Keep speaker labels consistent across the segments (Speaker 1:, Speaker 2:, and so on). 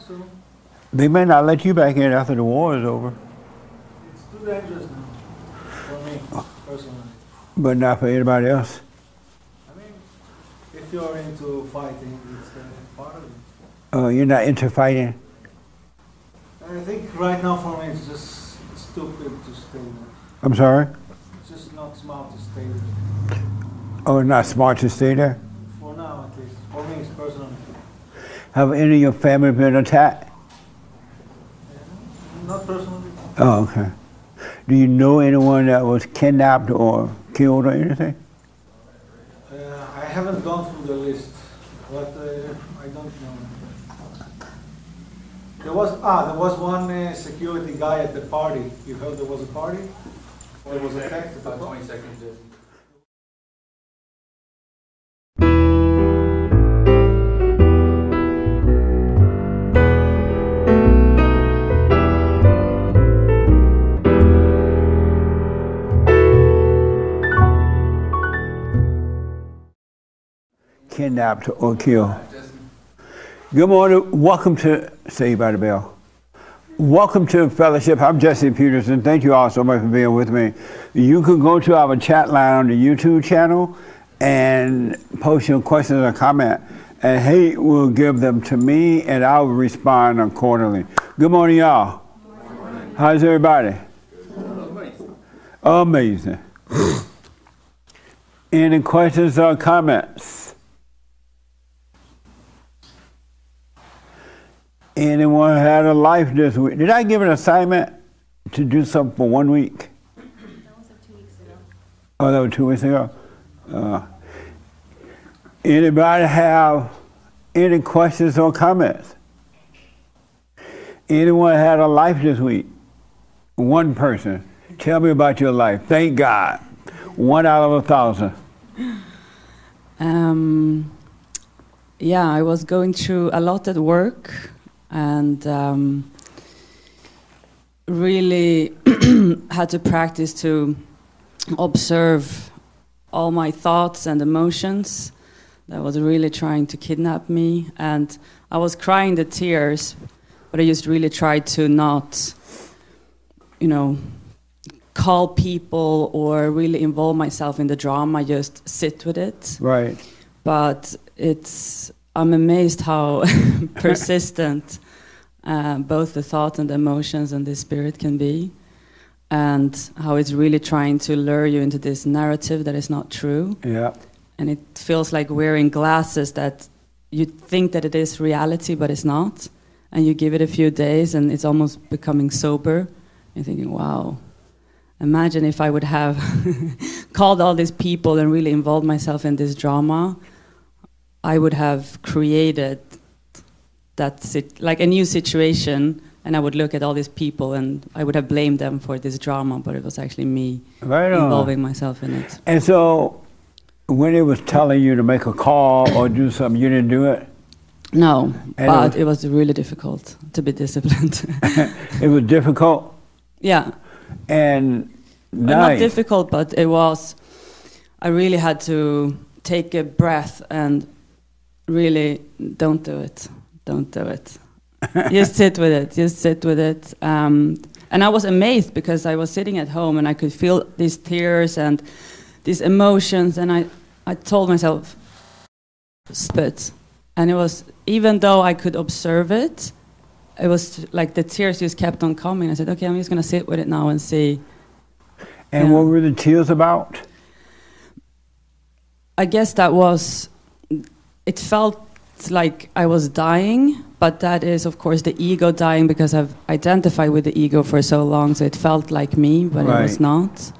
Speaker 1: so.
Speaker 2: They may not let you back in after the war is over,
Speaker 1: It's too dangerous now for me personally.
Speaker 2: but not for anybody else.
Speaker 1: I mean, if you're into fighting, it's part of it.
Speaker 2: Uh, you're not into fighting.
Speaker 1: I think right now for me it's just stupid to stay there.
Speaker 2: I'm sorry.
Speaker 1: It's just not smart to stay there.
Speaker 2: Oh, not smart to stay there.
Speaker 1: For now, at least. For me, it's personal.
Speaker 2: Have any of your family been attacked?
Speaker 1: Not personally.
Speaker 2: Oh, okay. Do you know anyone that was kidnapped or killed or anything?
Speaker 1: Uh, I haven't gone through the list, but uh, I don't know. There was ah, there was one uh, security guy at the party. You heard there was a party? There was attacked at the
Speaker 3: About
Speaker 1: party.
Speaker 3: 20 seconds.
Speaker 2: Kidnapped or killed? Good morning. Welcome to Saved by the Bell. Welcome to Fellowship. I'm Jesse Peterson. Thank you all so much for being with me. You can go to our chat line on the YouTube channel and post your questions or comment, and he will give them to me, and I will respond accordingly. Good morning, y'all. How's everybody? Amazing. Any questions or comments? Anyone had a life this week? Did I give an assignment to do something for one week?
Speaker 4: That was like two weeks ago.
Speaker 2: Oh, that was two weeks ago. Uh, anybody have any questions or comments? Anyone had a life this week? One person. Tell me about your life. Thank God. One out of a thousand.
Speaker 5: Um, yeah, I was going through a lot at work and um, really had to practice to observe all my thoughts and emotions that was really trying to kidnap me. And I was crying the tears, but I just really tried to not, you know, call people or really involve myself in the drama, just sit with it
Speaker 2: Right.
Speaker 5: but it's I'm amazed how persistent uh, both the thought and the emotions and the spirit can be, and how it's really trying to lure you into this narrative that is not true,
Speaker 2: Yeah.
Speaker 5: and it feels like wearing glasses that you think that it is reality, but it's not, and you give it a few days and it's almost becoming sober. You're thinking, wow. Imagine if I would have called all these people and really involved myself in this drama. I would have created that sit- like a new situation, and I would look at all these people and I would have blamed them for this drama, but it was actually me
Speaker 2: Right
Speaker 5: involving myself in it.
Speaker 2: And so, when it was telling you to make a call or do something, you didn't do it.
Speaker 5: No,
Speaker 2: And
Speaker 5: but
Speaker 2: it
Speaker 5: it was really difficult to be disciplined.
Speaker 2: It was difficult
Speaker 5: yeah,
Speaker 2: and
Speaker 5: Well, not difficult, but it was. I really had to take a breath and really don't do it. Don't do it. just sit with it. Just sit with it. Um, and I was amazed because I was sitting at home and I could feel these tears and these emotions, and I, I told myself, spit. And it was even though I could observe it, it was like the tears just kept on coming. I said, okay, I'm just gonna sit with it now and see.
Speaker 2: and
Speaker 5: yeah.
Speaker 2: what were the tears about?
Speaker 5: I guess that was, it felt like I was dying, but that is, of course, the ego dying because I've identified with the ego for so long, so it felt like me, but it was not.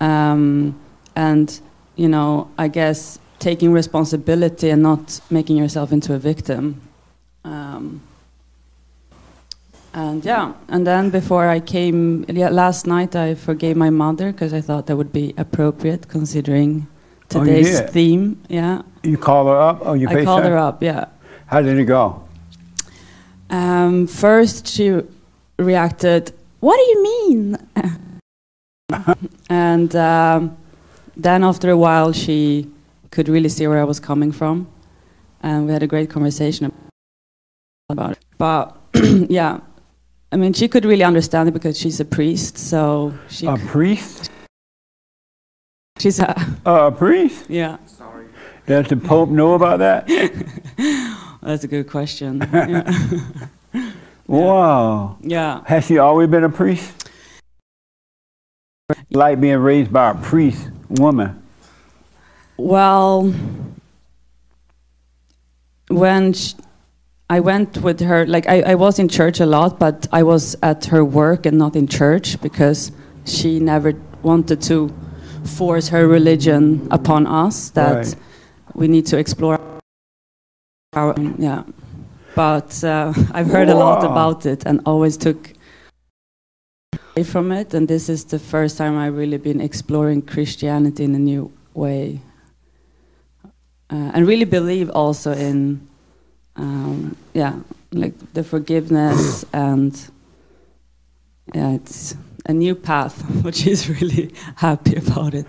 Speaker 5: Um, and, you know, I guess taking responsibility and not making yourself into a victim. Um, and yeah, and then before I came yeah, last night, I forgave my mother because I thought that would be appropriate considering
Speaker 2: Oh,
Speaker 5: today's theme. Yeah,
Speaker 2: You call her up or you
Speaker 5: I called her up. Yeah.
Speaker 2: How did it go?
Speaker 5: Um, first, she reacted, "What do you mean?" and um, then, after a while, she could really see where I was coming from, and we had a great conversation about it. but yeah, I mean, she could really understand it because she's a priest, so she
Speaker 2: A priest?
Speaker 5: she's a
Speaker 2: Uh, a priest?
Speaker 5: yeah.
Speaker 2: Does the Pope know about that?
Speaker 5: That's a good question. yeah.
Speaker 2: Wow.
Speaker 5: yeah.
Speaker 2: Has she always been a priest? Like being raised by a priest woman.
Speaker 5: Well, when sh I went with her, like I, I was in church a lot, but I was at her work and not in church because she never wanted to force her religion upon us that
Speaker 2: Right.
Speaker 5: We need to explore our yeah. But uh, I've heard a lot about it and always took away from it. And this is the first time I've really been exploring Christianity in a new way uh, and really believe also in um, yeah like the forgiveness and yeah it's a new path which is really happy about it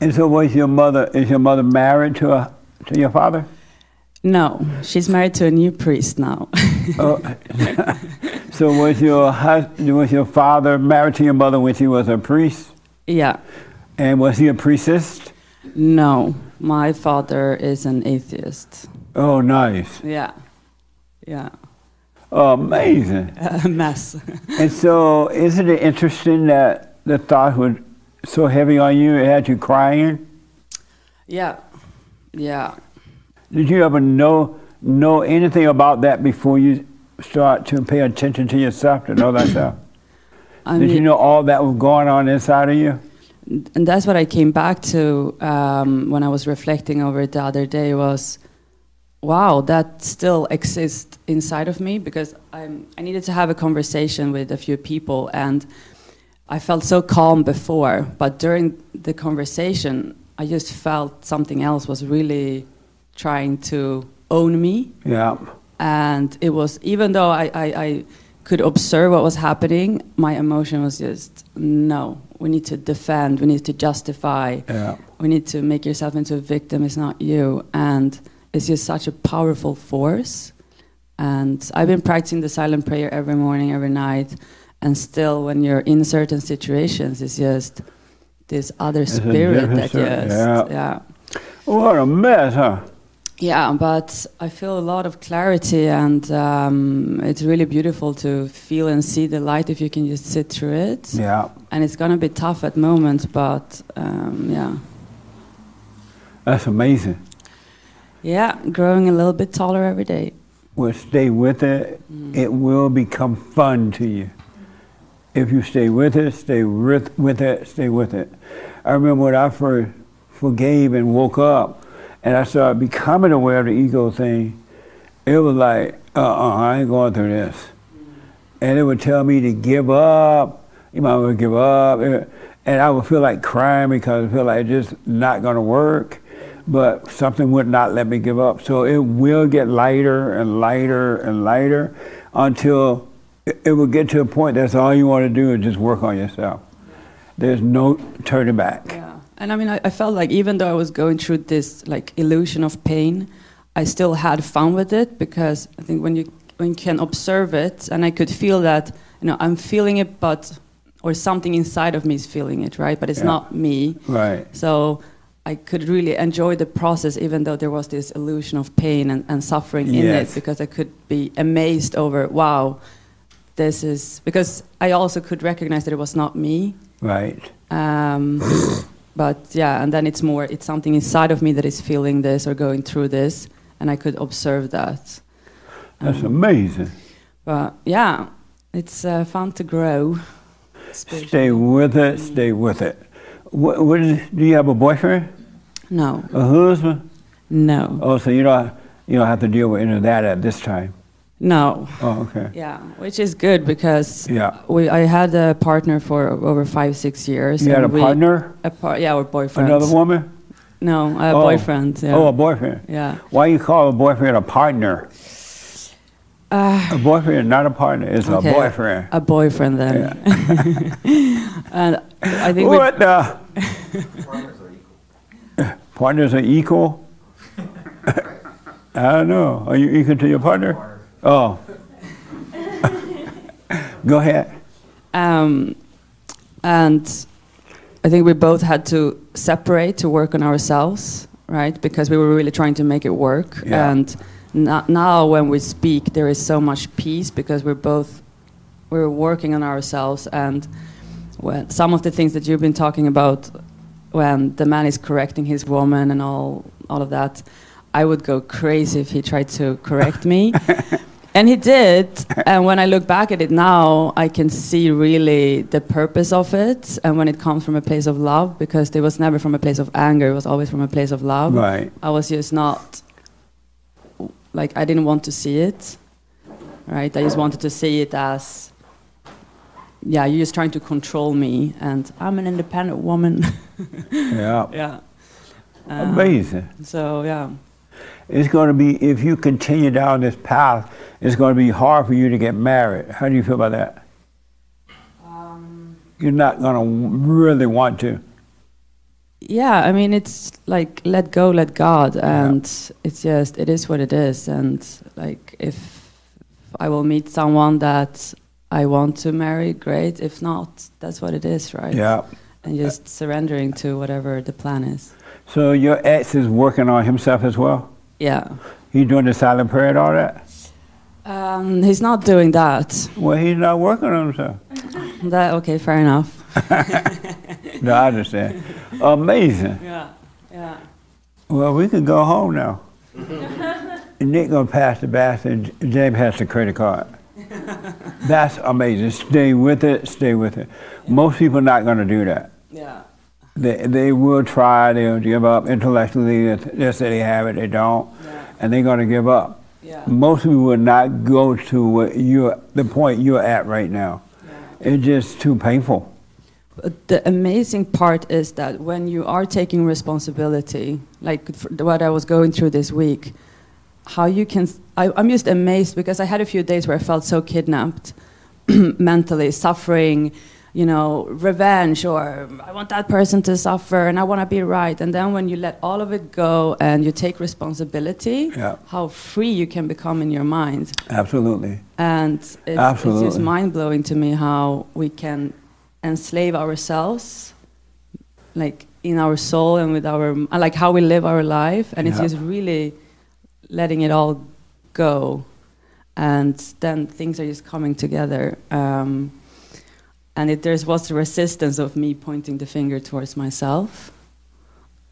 Speaker 2: And so was your mother, is your mother married to, a, to your father?
Speaker 5: no she's married to a new priest now
Speaker 2: Oh, so was your hus- was your father married to your mother when she was a priest?
Speaker 5: yeah
Speaker 2: And was he a priestess?
Speaker 5: no my father is an atheist
Speaker 2: Oh, nice.
Speaker 5: yeah yeah
Speaker 2: Oh, amazing.
Speaker 5: a mess
Speaker 2: And so, isn't it interesting that the thought was so heavy on you, it had you crying?
Speaker 5: yeah yeah
Speaker 2: Did you ever know know anything about that before you start to pay attention to yourself to know that stuff?
Speaker 5: I
Speaker 2: Did you know all that was going on inside of you?
Speaker 5: and that's what I came back to um, when I was reflecting over it the other day was, wow, that still exists inside of me because I'm, I needed to have a conversation with a few people and I felt so calm before, but during the conversation, I just felt something else was really trying to own me.
Speaker 2: Yeah.
Speaker 5: and it was even though I, I, I could observe what was happening my emotion was just no we need to defend we need to justify.
Speaker 2: Yeah.
Speaker 5: we need to make yourself into a victim it's not you. And it's just such a powerful force. And i've been practicing the silent prayer every morning every night. And still when you're in certain situations it's just this other
Speaker 2: a
Speaker 5: spirit that just
Speaker 2: yeah.
Speaker 5: yeah
Speaker 2: What a mess, huh?
Speaker 5: yeah, but I feel a lot of clarity, and um, it's really beautiful to feel and see the light if you can just sit through it.
Speaker 2: Yeah.
Speaker 5: And it's gonna be tough at moments, but um, yeah,
Speaker 2: That's amazing.
Speaker 5: yeah, growing a little bit taller every day.
Speaker 2: Well, stay with it. It will become fun to you. If you stay with it, stay with, with it, stay with it. I remember when I first forgave and woke up and I started becoming aware of the ego thing, it was like, uh-uh, I ain't going through this. And it would tell me to give up. You might want to give up. And I would feel like crying because I feel like it's just not going to work. But something would not let me give up. So it will get lighter and lighter and lighter until it will get to a point that's all you want to do is just work on yourself. There's no turning back.
Speaker 5: Yeah, and I mean, I, I felt like even though I was going through this like illusion of pain, I still had fun with it because I think when you when you can observe it, and I could feel that you know I'm feeling it, but or something inside of me is feeling it, right? But it's
Speaker 2: Yeah.
Speaker 5: not me.
Speaker 2: Right.
Speaker 5: So I could really enjoy the process, even though there was this illusion of pain and, and suffering in it, because I could be amazed over, wow, this is because I also could recognize that it was not me.
Speaker 2: Right.
Speaker 5: Um, but yeah, and then it's more, it's something inside of me that is feeling this or going through this, and I could observe that.
Speaker 2: That's amazing.
Speaker 5: But yeah, it's uh, fun to grow.
Speaker 2: Stay with it. Stay with it. What, what is, do you have a boyfriend?
Speaker 5: No,
Speaker 2: A husband?
Speaker 5: no,
Speaker 2: Oh, so you don't you don't have to deal with any of that at this time.
Speaker 5: No.
Speaker 2: Oh, okay.
Speaker 5: Yeah, which is good because
Speaker 2: Yeah.
Speaker 5: we I had a partner for over five six years.
Speaker 2: You had a
Speaker 5: we-
Speaker 2: partner?
Speaker 5: A par- yeah, our boyfriend.
Speaker 2: Another woman?
Speaker 5: No, a
Speaker 2: Oh.
Speaker 5: boyfriend. Yeah.
Speaker 2: Oh, a boyfriend.
Speaker 5: yeah.
Speaker 2: Why you call a boyfriend a partner?
Speaker 5: Uh,
Speaker 2: A boyfriend, not a partner. It's
Speaker 5: Okay.
Speaker 2: a boyfriend.
Speaker 5: a boyfriend then. and I think
Speaker 2: What the? Partners are equal. Partners are equal. I don't know. Are you equal to your partner? Oh, Go ahead.
Speaker 5: Um, and I think we both had to separate to work on ourselves, right? Because we were really trying to make it work.
Speaker 2: Yeah.
Speaker 5: And no- now, when we speak, there is so much peace because we're both we're working on ourselves. And when some of the things that you've been talking about, when the man is correcting his woman and all all of that, I would go crazy if he tried to correct me. And he did. And when I look back at it now, I can see really the purpose of it. And when it comes from a place of love, because it was never from a place of anger, it was always from a place of love.
Speaker 2: Right.
Speaker 5: I was just not, like, I didn't want to see it. Right? I just wanted to see it as, yeah, you're just trying to control me. And I'm an independent woman.
Speaker 2: Yeah.
Speaker 5: yeah.
Speaker 2: Amazing.
Speaker 5: Um, so, yeah.
Speaker 2: It's going to be, if you continue down this path, it's going to be hard for you to get married. How do you feel about that? Um, You're not going to really want to.
Speaker 5: yeah i mean it's like let go let god and it's just it is what it is and like if i will meet someone that i want to marry great if not that's what it is right
Speaker 2: Yeah.
Speaker 5: and just surrendering to whatever the plan is
Speaker 2: So your ex is working on himself as well?
Speaker 5: Yeah
Speaker 2: He doing the silent prayer and all that?
Speaker 5: um, he's not doing that
Speaker 2: Well, he's not working on himself.
Speaker 5: that okay fair enough
Speaker 2: No, I understand. Amazing.
Speaker 5: yeah yeah
Speaker 2: Well, we can go home now. Nick gonna pass the basket. and James has the credit card. That's amazing. Stay with it. Stay with it. Most people are not gonna do that.
Speaker 5: yeah
Speaker 2: They they will try. They'll give up intellectually. They say they have it. They don't,
Speaker 5: yeah
Speaker 2: and they're gonna give up.
Speaker 5: yeah
Speaker 2: Most people will not go to what you the point you're at right now. It's just too painful.
Speaker 5: But the amazing part is that when you are taking responsibility, like what I was going through this week, how you can, I, I'm just amazed because I had a few days where I felt so kidnapped mentally, suffering, you know, revenge, or I want that person to suffer and I want to be right. And then when you let all of it go and you take responsibility,
Speaker 2: Yeah.
Speaker 5: how free you can become in your mind.
Speaker 2: Absolutely.
Speaker 5: And it's, it's just mind blowing to me how we can enslave ourselves, like in our soul and with our, like how we live our life. And it's just really letting it all go. And then things are just coming together. Um, and it, there was the resistance of me pointing the finger towards myself.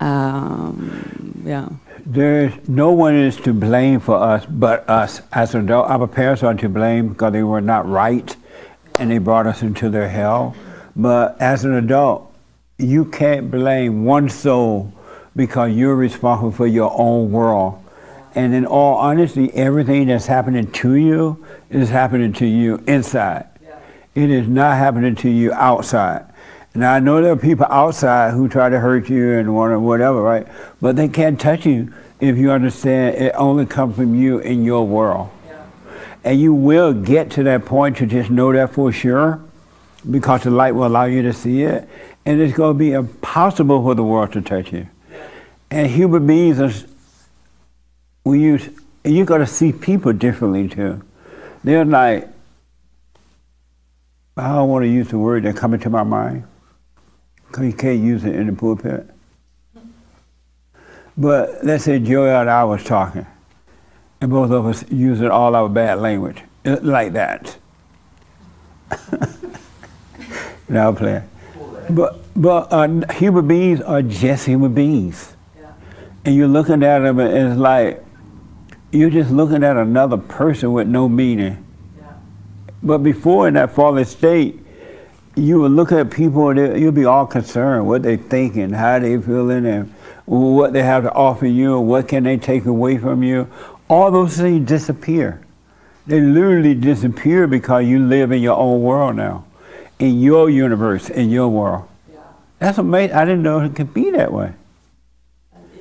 Speaker 5: Um, yeah.
Speaker 2: There's no one is to blame for us but us as adults. Our parents are to blame because they were not right and they brought us into their hell. But as an adult, you can't blame one soul because you're responsible for your own world. And in all honesty, everything that's happening to you is happening to you inside. It is not happening to you outside. Now I know there are people outside who try to hurt you and want whatever, right? But they can't touch you if you understand it only comes from you in your world. And you will get to that point to just know that for sure, because the light will allow you to see it, and it's going to be impossible for the world to touch you. And human beings are, we use, you're going to see people differently too. They're like, I don't want to use the word that come into my mind because you can't use it in the pulpit. But let's say Joel and I was talking, and both of us using all our bad language uh, like that. now playing. But but uh, human beings are just human beings, and you're looking at them, and it's like you're just looking at another person with no meaning. But before in that fallen state, you would look at people and you'd be all concerned what they're thinking, how they feeling, and what they have to offer you, and what can they take away from you. All those things disappear. They literally disappear because you live in your own world now, in your universe, in your world. That's amazing. I didn't know it could be that way.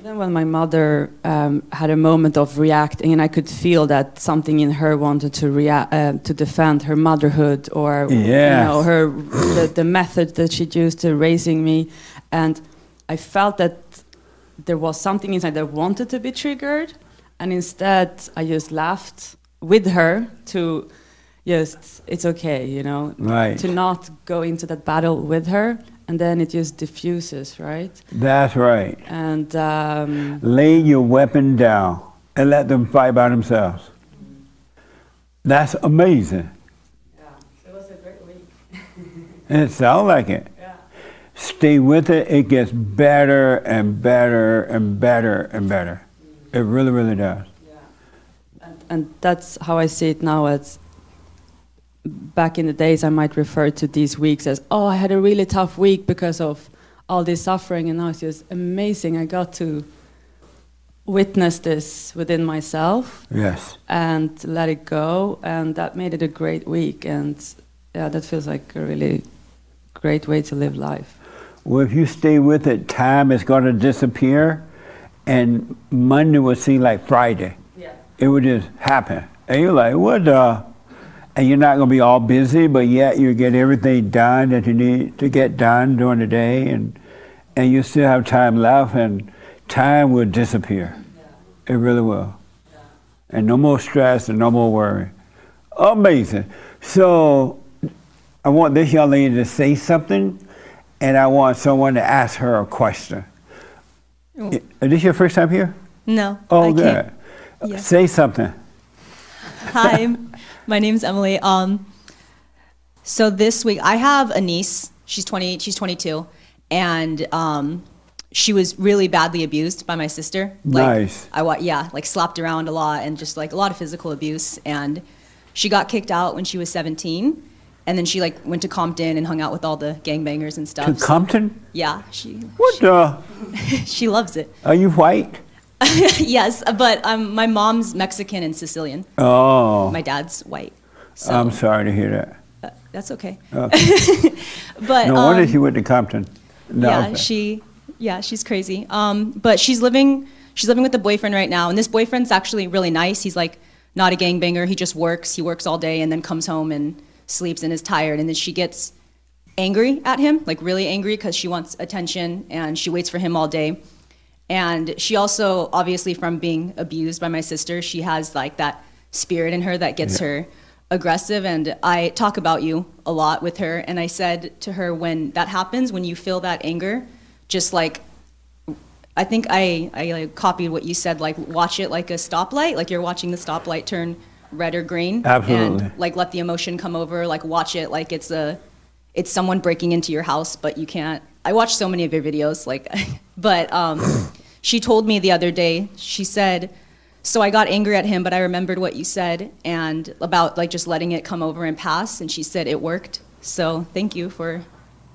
Speaker 5: Even when my mother um, had a moment of reacting, and I could feel that something in her wanted to react, uh, to defend her motherhood or you know her the, the method that she used to raising me, and I felt that there was something inside that wanted to be triggered, and instead I just laughed with her to just it's okay, you know,
Speaker 2: Right.
Speaker 5: to not go into that battle with her, and then it just diffuses, right?
Speaker 2: That's right.
Speaker 5: And um,
Speaker 2: Lay your weapon down and let them fight by themselves. That's amazing.
Speaker 5: yeah, it was a great week.
Speaker 2: It sounds like it.
Speaker 5: Yeah.
Speaker 2: Stay with it. It gets better and better and better and better. It really, really does.
Speaker 5: And, and that's how I see it now. As back in the days, I might refer to these weeks as, "Oh, I had a really tough week because of all this suffering," and now it's just amazing. I got to witness this within myself
Speaker 2: Yes.
Speaker 5: and let it go, and that made it a great week. And yeah, that feels like a really great way to live life.
Speaker 2: Well, if you stay with it, time is going to disappear, and Monday will seem like Friday.
Speaker 5: Yeah.
Speaker 2: It would just happen. And you're like, what the? And you're not going to be all busy, but yet you get everything done that you need to get done during the day, and, and you still have time left, and time will disappear. It really will. And no more stress and no more worry. Amazing. So I want this young lady to say something, and I want someone to ask her a question.
Speaker 3: Oh.
Speaker 2: Is this your first time here?
Speaker 3: No.
Speaker 2: Oh,
Speaker 3: I
Speaker 2: good.
Speaker 3: Yeah.
Speaker 2: Say something.
Speaker 3: Hi, my name's Emily. Um, so this week I have a niece. She's 20. She's 22, and um, she was really badly abused by my sister. Like,
Speaker 2: Nice.
Speaker 3: I yeah, like slapped around a lot and just like a lot of physical abuse. And she got kicked out when she was 17, and then she like went to Compton and hung out with all the gangbangers and
Speaker 2: To
Speaker 3: stuff. So-
Speaker 2: Compton?
Speaker 3: yeah, she
Speaker 2: What the?
Speaker 3: she loves it.
Speaker 2: Are you white?
Speaker 3: yes, but um, my mom's Mexican and Sicilian.
Speaker 2: Oh,
Speaker 3: My dad's white. So
Speaker 2: I'm sorry to hear that.
Speaker 3: uh, that's okay.
Speaker 2: Okay.
Speaker 3: But
Speaker 2: No wonder
Speaker 3: um,
Speaker 2: she went to Compton. No,
Speaker 3: yeah,
Speaker 2: okay.
Speaker 3: she yeah, she's crazy. Um, but she's living she's living with a boyfriend right now, and this boyfriend's actually really nice. He's like not a gangbanger. He just works. He works all day and then comes home and sleeps and is tired. And then she gets angry at him, like really angry, because she wants attention and she waits for him all day. And she also, obviously, from being abused by my sister, she has like that spirit in her that gets her aggressive. And I talk about you a lot with her. And I said to her, when that happens, when you feel that anger, just like, I think I, I like copied what you said, like watch it like a stoplight, like you're watching the stoplight turn red or green.
Speaker 2: Absolutely.
Speaker 3: And like let the emotion come over, like watch it like it's a, it's someone breaking into your house, but you can't. I watched so many of your videos, like, but um, she told me the other day. She said, "So I got angry at him, but I remembered what you said and about like just letting it come over and pass." And she said it worked. So thank you for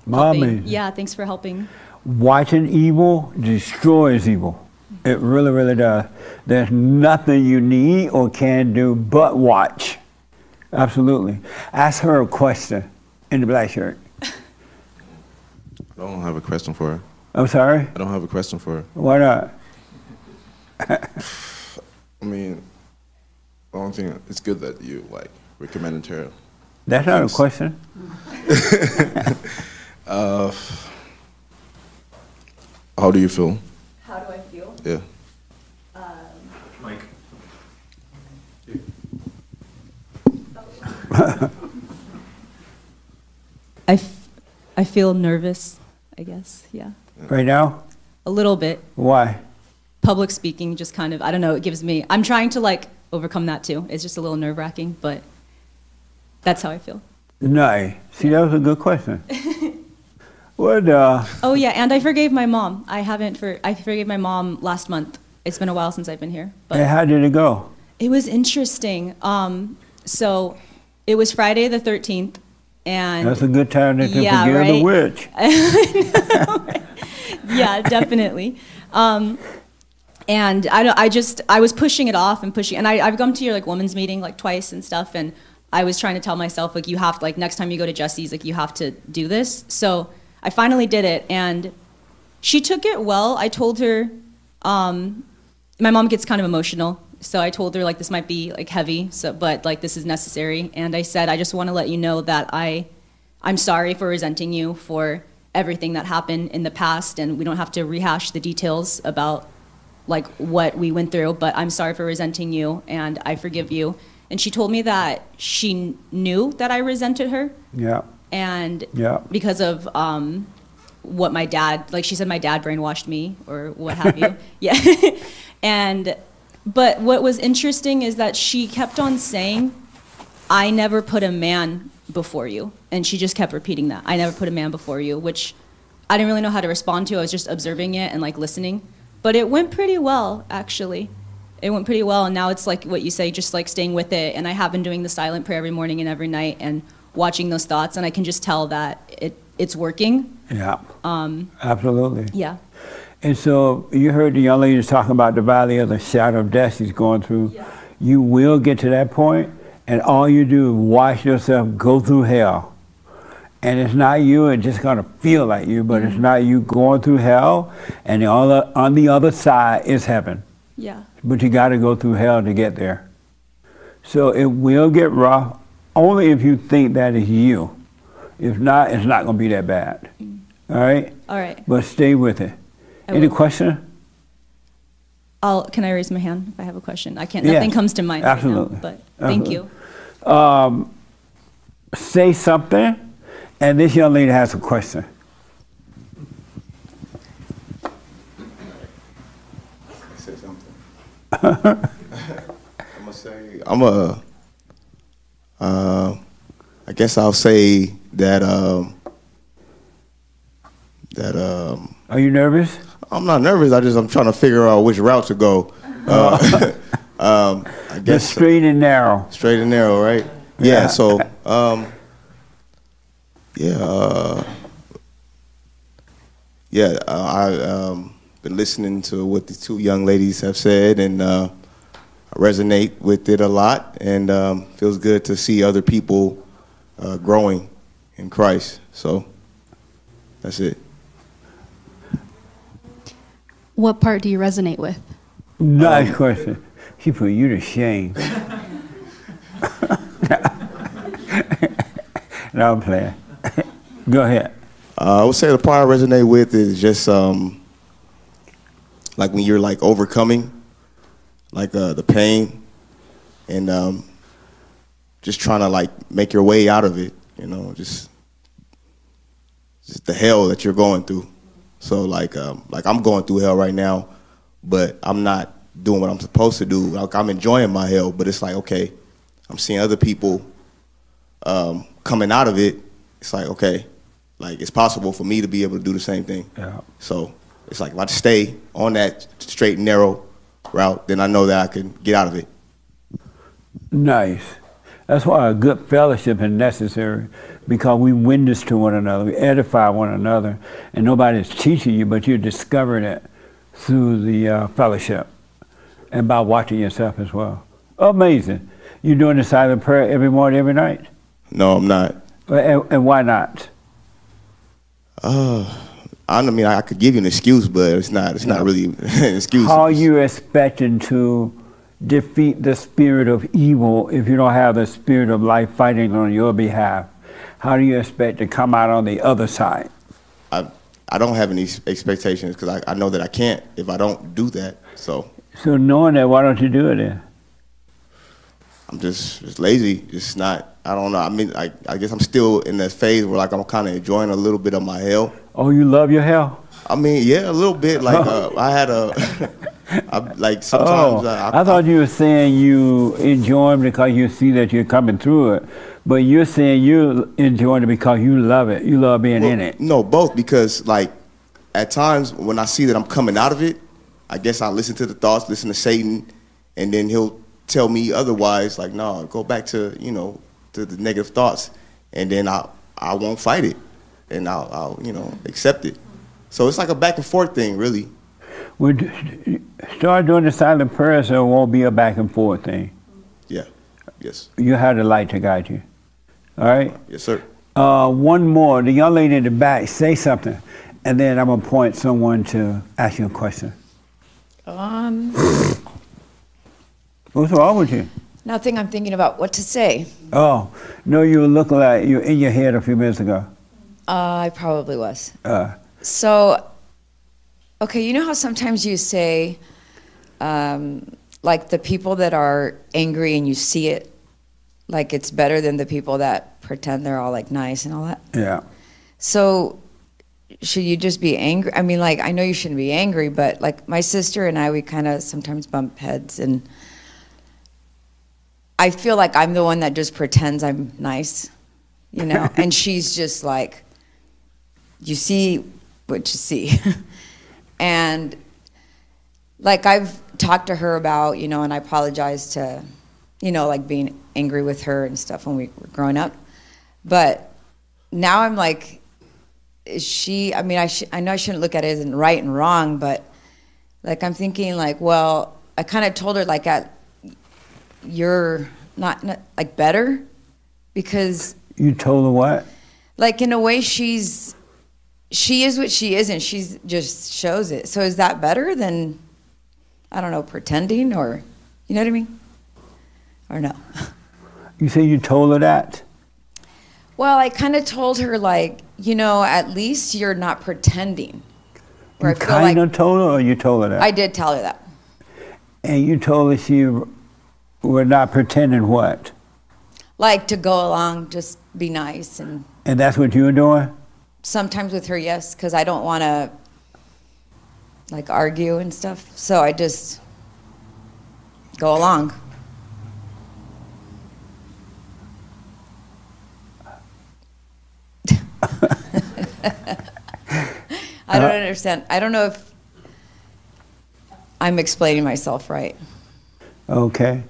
Speaker 3: helping.
Speaker 2: Mommy.
Speaker 3: Yeah, thanks for helping.
Speaker 2: Watching evil destroys evil. It really, really does. There's nothing you need or can do but watch. Absolutely. Ask her a question in the black shirt.
Speaker 6: I don't have a question for her.
Speaker 2: I'm sorry?
Speaker 6: I don't have a question for her.
Speaker 2: Why not?
Speaker 6: I mean, the only thing it's good that you like recommended her.
Speaker 2: That's not a question.
Speaker 6: Uh, how do you feel?
Speaker 3: How do I feel?
Speaker 6: Yeah.
Speaker 1: Mike.
Speaker 3: I, f- I feel nervous. I guess. Yeah,
Speaker 2: Right now?
Speaker 3: a little bit.
Speaker 2: Why?
Speaker 3: Public speaking just kind of I don't know. It gives me. I'm trying to like overcome that too. It's just a little nerve wracking, but that's how I feel.
Speaker 2: No. See, that was a good question. what, uh,
Speaker 3: Oh yeah, and I forgave my mom. I haven't for I forgave my mom last month. It's been a while since I've been here, but
Speaker 2: and how did it go?
Speaker 3: it was interesting. Um, so it was Friday the 13th, and
Speaker 2: That's a good time to
Speaker 3: Yeah,
Speaker 2: forgive the
Speaker 3: right?
Speaker 2: witch.
Speaker 3: yeah, definitely. Um, and I, don't- I just I was pushing it off and pushing, and I, I've come to your like women's meeting like twice and stuff, and I was trying to tell myself like you have to like next time you go to Jesse's like you have to do this. So I finally did it, and she took it well. I told her, um, my mom gets kind of emotional, so I told her like this might be like heavy, so but like this is necessary, and I said I just want to let you know that I, I'm sorry for resenting you for everything that happened in the past, and we don't have to rehash the details about like what we went through, but I'm sorry for resenting you, and I forgive you, and she told me that she kn- knew that I resented her,
Speaker 2: Yeah.
Speaker 3: and
Speaker 2: Yeah.
Speaker 3: because of um, what my dad, like she said, my dad brainwashed me or what have you. yeah, and but what was interesting is that she kept on saying, "I never put a man before you," and she just kept repeating that. I never put a man before you, which I didn't really know how to respond to. I was just observing it and like listening, but it went pretty well actually. It went pretty well, and now it's like what you say, just like staying with it. And I have been doing the silent prayer every morning and every night, and watching those thoughts, and I can just tell that it it's working.
Speaker 2: Yeah. Um, Absolutely.
Speaker 3: Yeah.
Speaker 2: And so you heard the young lady talking about the valley of the shadow of death she's going through. You will get to that point, and all you do is watch yourself go through hell. And it's not you, it's just going to feel like you, but it's not you going through hell, and the other, on the other side is heaven.
Speaker 3: Yeah.
Speaker 2: But you got to go through hell to get there. So it will get rough, only if you think that is you. If not, it's not going to be that bad. Mm. All right?
Speaker 3: All right.
Speaker 2: But stay with it.
Speaker 3: I
Speaker 2: Any
Speaker 3: will.
Speaker 2: question?
Speaker 3: I'll. Can I raise my hand if I have a question? I can't.
Speaker 2: Yeah,
Speaker 3: Nothing comes to mind
Speaker 2: absolutely.
Speaker 3: right now. But thank
Speaker 2: Absolutely.
Speaker 3: you.
Speaker 2: Um, say something, and this young lady has a question.
Speaker 6: say something. I'm gonna say I'm a. Uh, I guess I'll say that um, that um,
Speaker 2: Are you nervous?
Speaker 6: I'm not nervous. I just I'm trying to figure out which route to go. Uh, um, I
Speaker 2: Just
Speaker 6: guess
Speaker 2: straight and narrow.
Speaker 6: straight and narrow, right? Yeah.
Speaker 2: Yeah.
Speaker 6: So um, yeah, uh, yeah. Uh, I um, been listening to what the two young ladies have said, and uh, I resonate with it a lot. And um, feels good to see other people uh, growing in Christ. So that's it.
Speaker 4: What part do you resonate with?
Speaker 2: Nice
Speaker 6: Um,
Speaker 2: question. She put you to shame. no, I'm playing. Go ahead.
Speaker 6: Uh, I would say the part I resonate with is just um, like when you're like overcoming, like uh, the pain, and um, just trying to like make your way out of it. You know, just just the hell that you're going through. So like um, like I'm going through hell right now, but I'm not doing what I'm supposed to do. Like I'm enjoying my hell, but it's like okay, I'm seeing other people um, coming out of it. It's like okay, like it's possible for me to be able to do the same thing.
Speaker 2: Yeah.
Speaker 6: So it's like if I stay on that straight and narrow route, then I know that I can get out of it.
Speaker 2: Nice. That's why a good fellowship is necessary because we witness to one another, we edify one another, and nobody's teaching you, but you're discovering it through the uh, fellowship and by watching yourself as well. Amazing. You're doing the silent prayer every morning, every night?
Speaker 6: No, I'm not.
Speaker 2: And, and why not?
Speaker 6: Uh, I don't mean I could give you an excuse, but it's not. It's not really an excuse.
Speaker 2: How are you expecting to defeat the spirit of evil if you don't have the spirit of life fighting on your behalf? How do you expect to come out on the other side?
Speaker 6: I I don't have any expectations because I, I know that I can't if I don't do that. So
Speaker 2: So knowing that, why don't you do it then?
Speaker 6: I'm just just lazy. Just not. I don't know. I mean, I I guess I'm still in that phase where like I'm kind of enjoying a little bit of my hell.
Speaker 2: Oh, you love your hell?
Speaker 6: I mean, yeah, a little bit. Like uh, I had a, I, like sometimes
Speaker 2: oh,
Speaker 6: uh,
Speaker 2: I, thought you were saying you enjoy it because you see that you're coming through it. But you're saying you enjoying it because you love it. You love being in it.
Speaker 6: No, both because like at times when I see that I'm coming out of it, I guess I listen to the thoughts, listen to Satan, and then he'll tell me otherwise. Like, no, go back to you know to the negative thoughts, and then I I won't fight it, and I'll, I'll you know accept it. So it's like a back and forth thing, really.
Speaker 2: We start doing the silent prayer so it won't be a back and forth thing.
Speaker 6: Yeah. Yes.
Speaker 2: You have the light to guide you. All right?
Speaker 6: Yes, sir.
Speaker 2: Uh, one more. The young lady in the back, say something. And then I'm going to point someone to ask you a question.
Speaker 7: Um,
Speaker 2: What's wrong with you?
Speaker 7: nothing. I'm thinking about what to say.
Speaker 2: Oh, no, you were looking like you were in your head a few minutes ago.
Speaker 7: Uh, I probably was.
Speaker 2: Uh,
Speaker 7: So, okay, you know how sometimes you say, um, like the people that are angry and you see it like it's better than the people that pretend they're all like nice and all that.
Speaker 2: Yeah.
Speaker 7: So should you just be angry? I mean, like I know you shouldn't be angry, but like my sister and I, we kind of sometimes bump heads, and I feel like I'm the one that just pretends I'm nice, you know, and she's just like, you see what you see, and like I've talked to her about, you know, and I apologize to, you know, like being angry with her and stuff when we were growing up, but now I'm like is she i mean i sh- i know i shouldn't look at it as right and wrong but like i'm thinking like well i kind of told her like at you're not, not like better because
Speaker 2: You told her what?
Speaker 7: like in a way she's she is what she is and she's just shows it. So is that better than i don't know pretending or you know what i mean or no
Speaker 2: You say you told her that?
Speaker 7: well i kind of told her like you know at least you're not pretending
Speaker 2: You
Speaker 7: I feel
Speaker 2: kind
Speaker 7: like
Speaker 2: of told her, or you told her that?
Speaker 7: i did tell her that
Speaker 2: and you told her she were not pretending what?
Speaker 7: like to go along just be nice and
Speaker 2: And that's what you were doing?
Speaker 7: sometimes with her yes because i don't want to like argue and stuff so i just go along i don't understand i don't know if i'm explaining myself right
Speaker 2: Okay.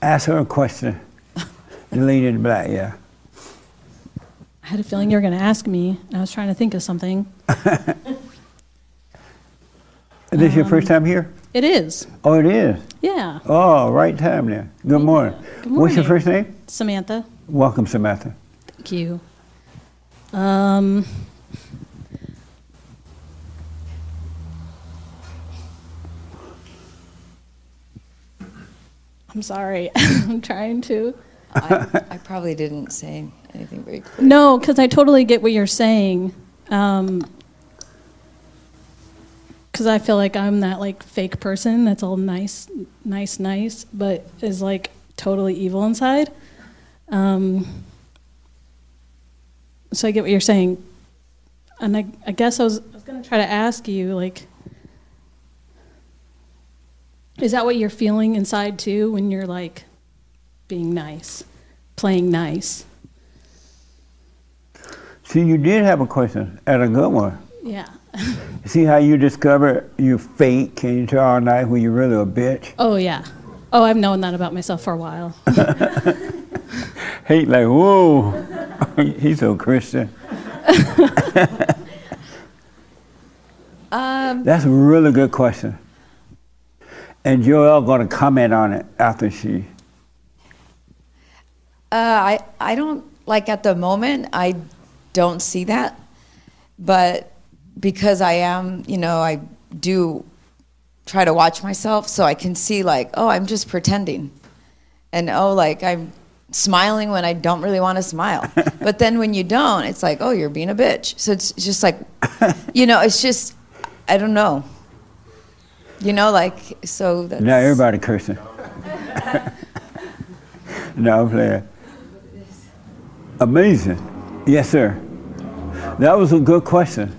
Speaker 2: Ask her a question. Deleted black, yeah.
Speaker 4: I had a feeling you were going to ask me. I was trying to think of something.
Speaker 2: Is this your first time here?
Speaker 4: It is.
Speaker 2: Oh, it is.
Speaker 4: Yeah.
Speaker 2: Oh, right time there. Good morning.
Speaker 4: Good morning.
Speaker 2: What's your first name?
Speaker 4: Samantha.
Speaker 2: Welcome, Samantha.
Speaker 4: Thank you. Um, I'm sorry. I'm trying to.
Speaker 7: I, I probably didn't say anything very clear
Speaker 4: No, because I totally get what you're saying. Because I feel like I'm that like fake person that's all nice, nice, nice, but is like totally evil inside. Um, so I get what you're saying, and I, I guess I was, I was gonna try to ask you like, is that what you're feeling inside too when you're like being nice, playing nice?
Speaker 2: See, you did have a question, and a good one.
Speaker 4: Yeah.
Speaker 2: See how you discover you fake and you tell all night when you're really a bitch?
Speaker 4: Oh yeah. Oh, I've known that about myself for a while.
Speaker 2: Hate like, whoa, he's so Christian.
Speaker 7: um,
Speaker 2: That's a really good question. And Joel going to comment on it after she.
Speaker 7: Uh, I I don't like at the moment. I don't see that, but because I am, you know, I do try to watch myself, so I can see like, oh, I'm just pretending, and oh, like I'm smiling when I don't really want to smile. but then when you don't, it's like, oh, you're being a bitch. So it's just like, you know, it's just, I don't know. You know, like so. That's,
Speaker 2: Now everybody cursing. no, I'm playing. Amazing. Yes, sir. That was a good question.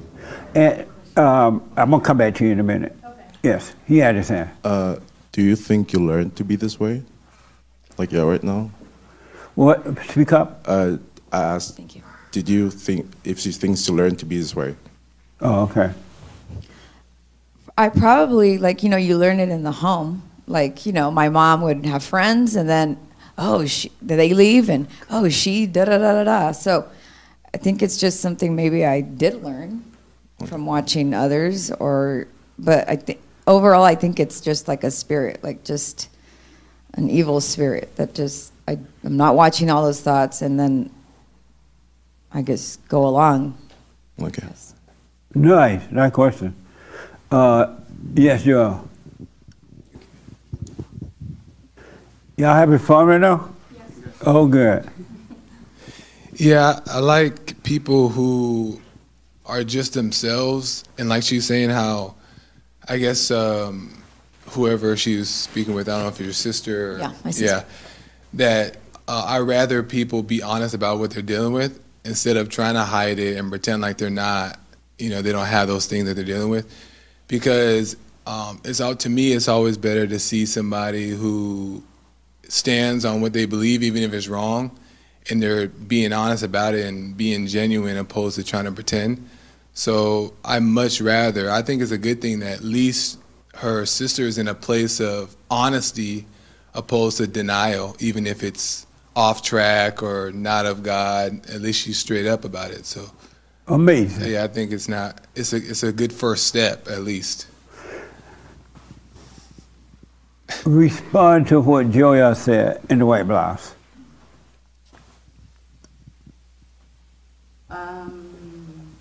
Speaker 2: And um, I'm going to come back to you in a minute. Yes, he had his hand.
Speaker 8: Uh, do you think you learned to be this way? Like you are right now?
Speaker 2: What? Speak up.
Speaker 8: Uh, I asked,
Speaker 7: Thank you.
Speaker 8: did you think, if she thinks you learned to be this way?
Speaker 2: Oh, okay.
Speaker 7: I probably like you know you learn it in the home. Like you know, my mom would have friends, and then oh, she, they leave, and oh, she da da da da da. So I think it's just something maybe I did learn from watching others, or but I think overall I think it's just like a spirit, like just an evil spirit that just I, I'm not watching all those thoughts, and then I guess go along.
Speaker 8: Okay.
Speaker 2: Nice. Nice question. Uh, yes, you are. Y'all having fun right now? Yes. Oh, good.
Speaker 9: Yeah, I like people who are just themselves, and like she's saying, how I guess um, whoever she was speaking with, I don't know if it's your sister. Or,
Speaker 7: Yeah, my sister.
Speaker 9: Yeah, that uh, I rather people be honest about what they're dealing with instead of trying to hide it and pretend like they're not, you know, they don't have those things that they're dealing with, because um, it's out to me. It's always better to see somebody who stands on what they believe, even if it's wrong, and they're being honest about it and being genuine, opposed to trying to pretend. So I much rather. I think it's a good thing that at least her sister is in a place of honesty, opposed to denial, even if it's off track or not of God. At least she's straight up about it. So
Speaker 2: Amazing.
Speaker 9: yeah, I think it's not. It's a it's a good first step at least.
Speaker 2: Respond to what Joel said in the white blouse.
Speaker 10: Um,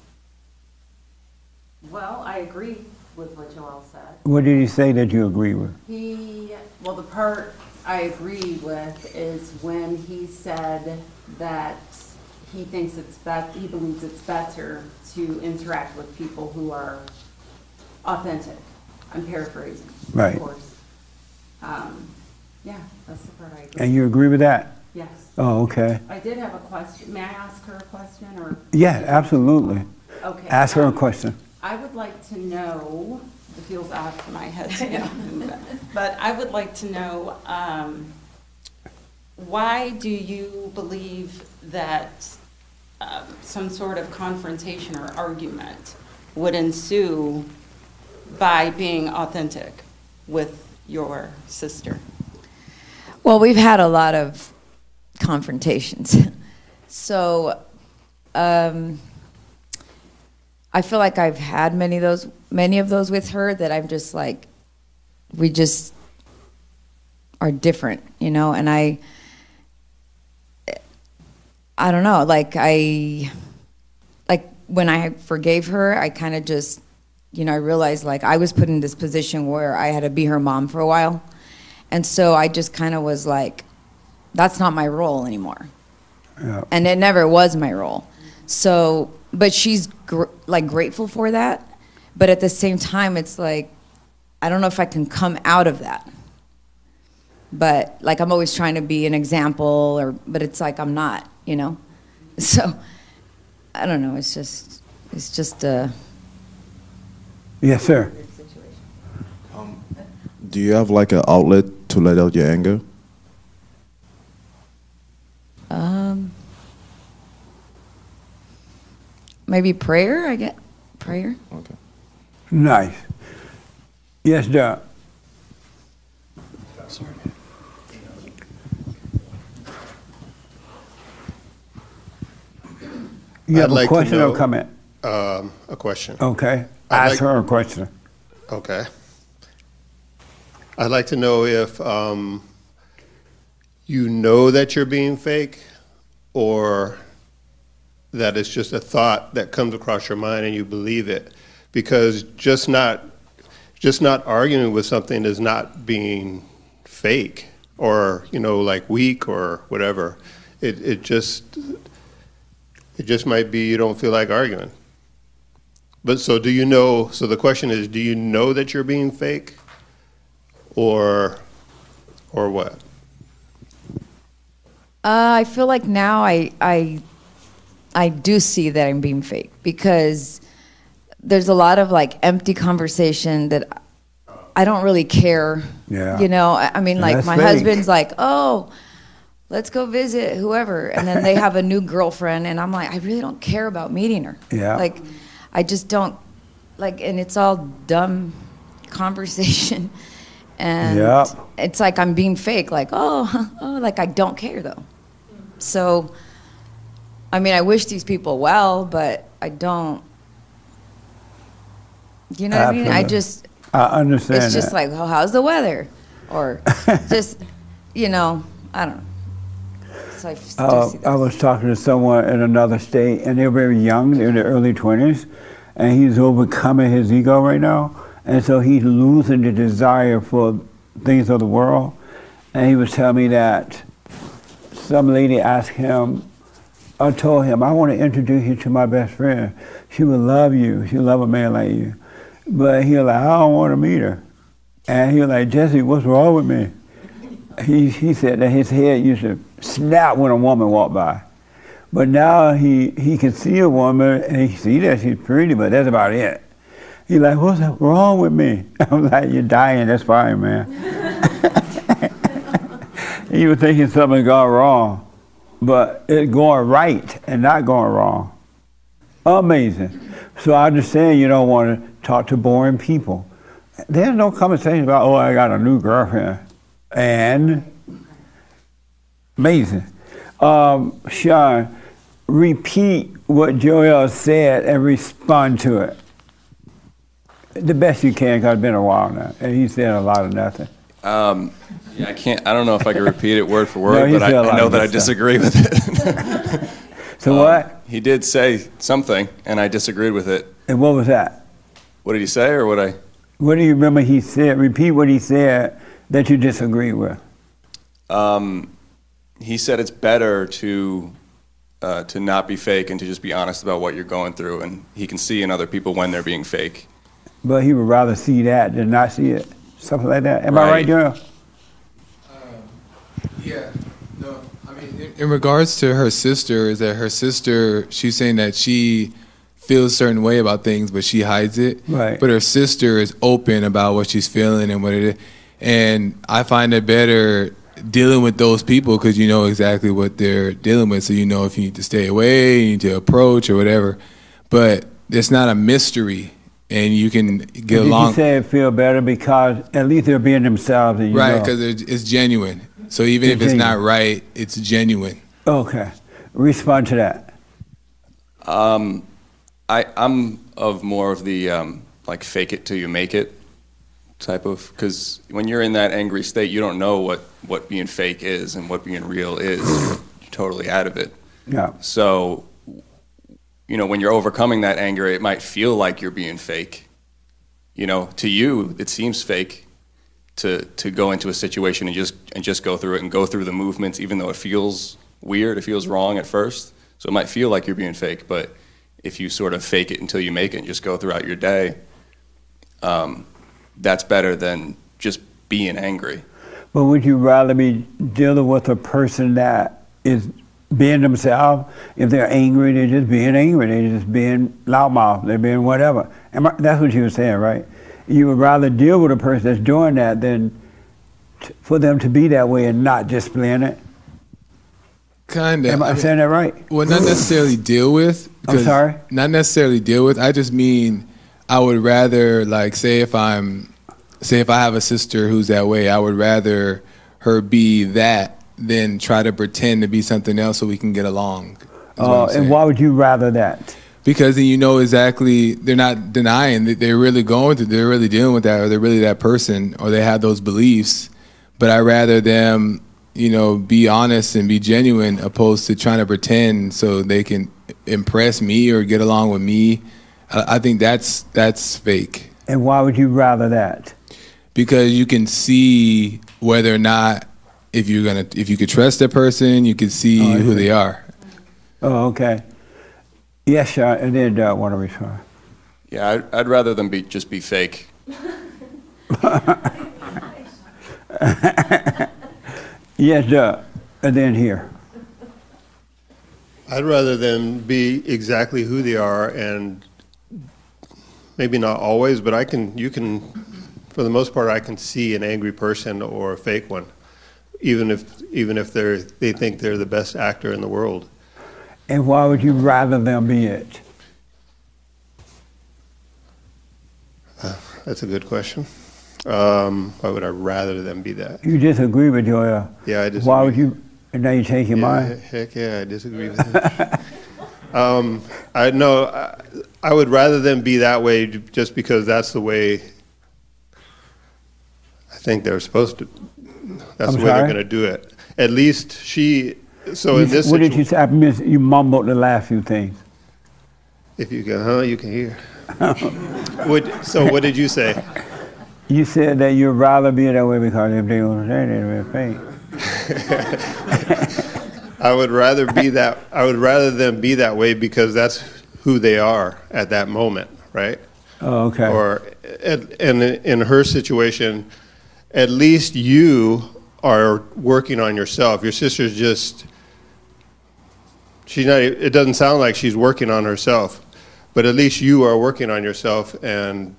Speaker 10: well, I agree with what Joel said.
Speaker 2: What did he say that you agree with?
Speaker 10: He, well, the part I agree with is when he said that he thinks it's bet, he believes it's better to interact with people who are authentic. I'm paraphrasing,
Speaker 2: Right.
Speaker 10: of course. Um, yeah, that's the part I agree.
Speaker 2: And you agree with that?
Speaker 10: Yes.
Speaker 2: Oh, okay.
Speaker 10: I did have a question. May I ask her a question or?
Speaker 2: Yeah, absolutely.
Speaker 10: Okay.
Speaker 2: Ask her a
Speaker 10: um,
Speaker 2: question.
Speaker 10: I would like to know, it feels odd for my head but I would like to know, um, why do you believe that um, some sort of confrontation or argument would ensue by being authentic with your sister?
Speaker 7: Well, we've had a lot of confrontations. so um, I feel like I've had many of those many of those with her that I'm just like we just are different, you know, and I I don't know, like I like when I forgave her, I kind of just you know, I realized like I was put in this position where I had to be her mom for a while. And so I just kind of was like, that's not my role anymore.
Speaker 2: Yeah.
Speaker 7: And it never was my role. So, but she's gr- like grateful for that. But at the same time, it's like, I don't know if I can come out of that. But like, I'm always trying to be an example, or, but it's like I'm not, you know? So, I don't know. It's just, it's just a.
Speaker 2: Yes, sir.
Speaker 8: Do you have like an outlet to let out your anger?
Speaker 7: Um, maybe prayer, I get. Prayer.
Speaker 8: Okay.
Speaker 2: Nice. Yes, Doc. You
Speaker 11: I'd
Speaker 2: have a
Speaker 11: like
Speaker 2: question or
Speaker 11: know-
Speaker 2: comment?
Speaker 11: Um, a question.
Speaker 2: Okay.
Speaker 11: I'd
Speaker 2: Ask
Speaker 11: like-
Speaker 2: her a question.
Speaker 11: Okay. I'd like to know if um, you know that you're being fake or that it's just a thought that comes across your mind and you believe it. Because just not just not arguing with something is not being fake or, you know, like weak or whatever. It it just it just might be you don't feel like arguing. But so do you know, so the question is, do you know that you're being fake? Or, or what?
Speaker 7: Uh, I feel like now I, I, I do see that I'm being fake because there's a lot of like empty conversation that I don't really care.
Speaker 2: Yeah.
Speaker 7: You know, I, I mean,
Speaker 2: And
Speaker 7: like my
Speaker 2: fake.
Speaker 7: husband's like, oh, let's go visit whoever, and then they have a new girlfriend, and I'm like, I really don't care about meeting her.
Speaker 2: Yeah.
Speaker 7: Like, I just don't like, and it's all dumb conversation. And
Speaker 2: Yep.
Speaker 7: it's like I'm being fake, like, oh, oh, like I don't care though. So, I mean, I wish these people well, but I don't. You know what I mean? I just,
Speaker 2: I understand
Speaker 7: it's just
Speaker 2: that.
Speaker 7: like, oh, how's the weather? Or just, you know, I don't know. So I
Speaker 2: Uh, I was talking to someone in another state, and they're very young, they're in their early 20s, and he's overcoming his ego right now, and so he's losing the desire for things of the world. And he was telling me that some lady asked him, I told him, I want to introduce you to my best friend. She would love you. She would love a man like you. But he was like, I don't want to meet her. And he was like, Jesse, what's wrong with me? He, he said that his head used to snap when a woman walked by. But now he, he can see a woman and he see that she's pretty, but that's about it. He's like, what's wrong with me? I'm like, you're dying, that's fine, man. he was thinking something gone wrong, but it's going right and not going wrong. Amazing. So I understand you don't want to talk to boring people. There's no conversation about, oh, I got a new girlfriend. And amazing. Um, Sean, repeat what Joel said and respond to it. The best you can, because it's been a while now. And he said a lot of nothing.
Speaker 12: Um, yeah, I can't. I don't know if I can repeat it word for word,
Speaker 2: he
Speaker 12: but I, I know that I
Speaker 2: good stuff.
Speaker 12: disagree with it.
Speaker 2: So
Speaker 12: Um,
Speaker 2: what?
Speaker 12: He did say something, and I disagreed with it.
Speaker 2: And what was that?
Speaker 12: What did he say, or what I?
Speaker 2: What do you remember he said? Repeat what he said that you disagree with.
Speaker 12: Um, he said it's better to uh, to not be fake and to just be honest about what you're going through, and he can see in other people when they're being fake.
Speaker 2: But he would rather see that than not see it. Something like that. Am I right,
Speaker 12: Right.
Speaker 2: Joel?
Speaker 9: Yeah, no, I mean, in, in regards to her sister, is that her sister, she's saying that she feels a certain way about things, but she hides it.
Speaker 2: Right.
Speaker 9: But her sister is open about what she's feeling and what it is. And I find it better dealing with those people because you know exactly what they're dealing with. So you know if you need to stay away, you need to approach or whatever. But it's not a mystery and you can get
Speaker 2: Did
Speaker 9: along.
Speaker 2: you say it feel better because at least they're being themselves and you
Speaker 9: Right, because it's genuine. So even
Speaker 2: It's
Speaker 9: if it's not right, it's genuine.
Speaker 2: Okay. Respond to that.
Speaker 12: Um, I I'm of more of the um, like fake it till you make it type of because when you're in that angry state, you don't know what what being fake is and what being real is. You're totally out of it.
Speaker 2: Yeah.
Speaker 12: So, you know, when you're overcoming that anger, it might feel like you're being fake. You know, to you, it seems fake to to go into a situation and just and just go through it and go through the movements, even though it feels weird, it feels wrong at first. So it might feel like you're being fake, but if you sort of fake it until you make it and just go throughout your day, um, that's better than just being angry.
Speaker 2: But would you rather be dealing with a person that is being themselves? If they're angry, they're just being angry. They're just being loudmouth. They're being whatever. Am I, that's what you were saying, right? You would rather deal with a person that's doing that than t- for them to be that way and not displaying it.
Speaker 9: Kind of.
Speaker 2: Am I saying that right?
Speaker 9: Well, not necessarily deal with.
Speaker 2: I'm
Speaker 9: 'cause-
Speaker 2: sorry?
Speaker 9: Not necessarily deal with. I just mean I would rather like say if I'm say if I have a sister who's that way, I would rather her be that than try to pretend to be something else so we can get along.
Speaker 2: Uh, and why would you rather that?
Speaker 9: Because then you know exactly they're not denying that they're really going through, they're really dealing with that, or they're really that person, or they have those beliefs. But I rather them, you know, be honest and be genuine, opposed to trying to pretend so they can impress me or get along with me. I, I think that's that's fake
Speaker 2: And why would you rather that?
Speaker 9: because you can see whether or not if you're gonna if you could trust that person, you can see
Speaker 2: Oh,
Speaker 9: who they are.
Speaker 2: Oh, okay. Yes, sir. And then uh, want to respond.
Speaker 12: Yeah, I'd, I'd rather them be just be fake.
Speaker 2: Yes, sir. And then here.
Speaker 11: I'd rather them be exactly who they are and maybe not always, but I can, you can, for the most part, I can see an angry person or a fake one, even if, even if they're, they think they're the best actor in the world.
Speaker 2: And why would you rather them be it?
Speaker 11: That's a good question. Um, why would I rather them be that?
Speaker 2: You disagree with Joel.
Speaker 11: Yeah, I disagree.
Speaker 2: Why would you? And now you change your
Speaker 11: Yeah,
Speaker 2: mind.
Speaker 11: Heck yeah, I disagree with that. um, I no, I, would rather them be that way just because that's the way I think they're supposed to. That's
Speaker 2: I'm
Speaker 11: the way
Speaker 2: sorry?
Speaker 11: they're going to do it. At least she. So
Speaker 2: You-
Speaker 11: in this
Speaker 2: what did you say? I missed, you mumbled the last few things.
Speaker 11: if you can, huh? You can hear. What, so what did you say?
Speaker 2: You said that you'd rather be that way because if they don't say that, they're.
Speaker 11: I would rather be that. I would rather them be that way because that's who they are at that moment, right?
Speaker 2: Oh, okay.
Speaker 11: Or and in in her situation, at least you are working on yourself. Your sister's just she's not it doesn't sound like she's working on herself, but at least you are working on yourself and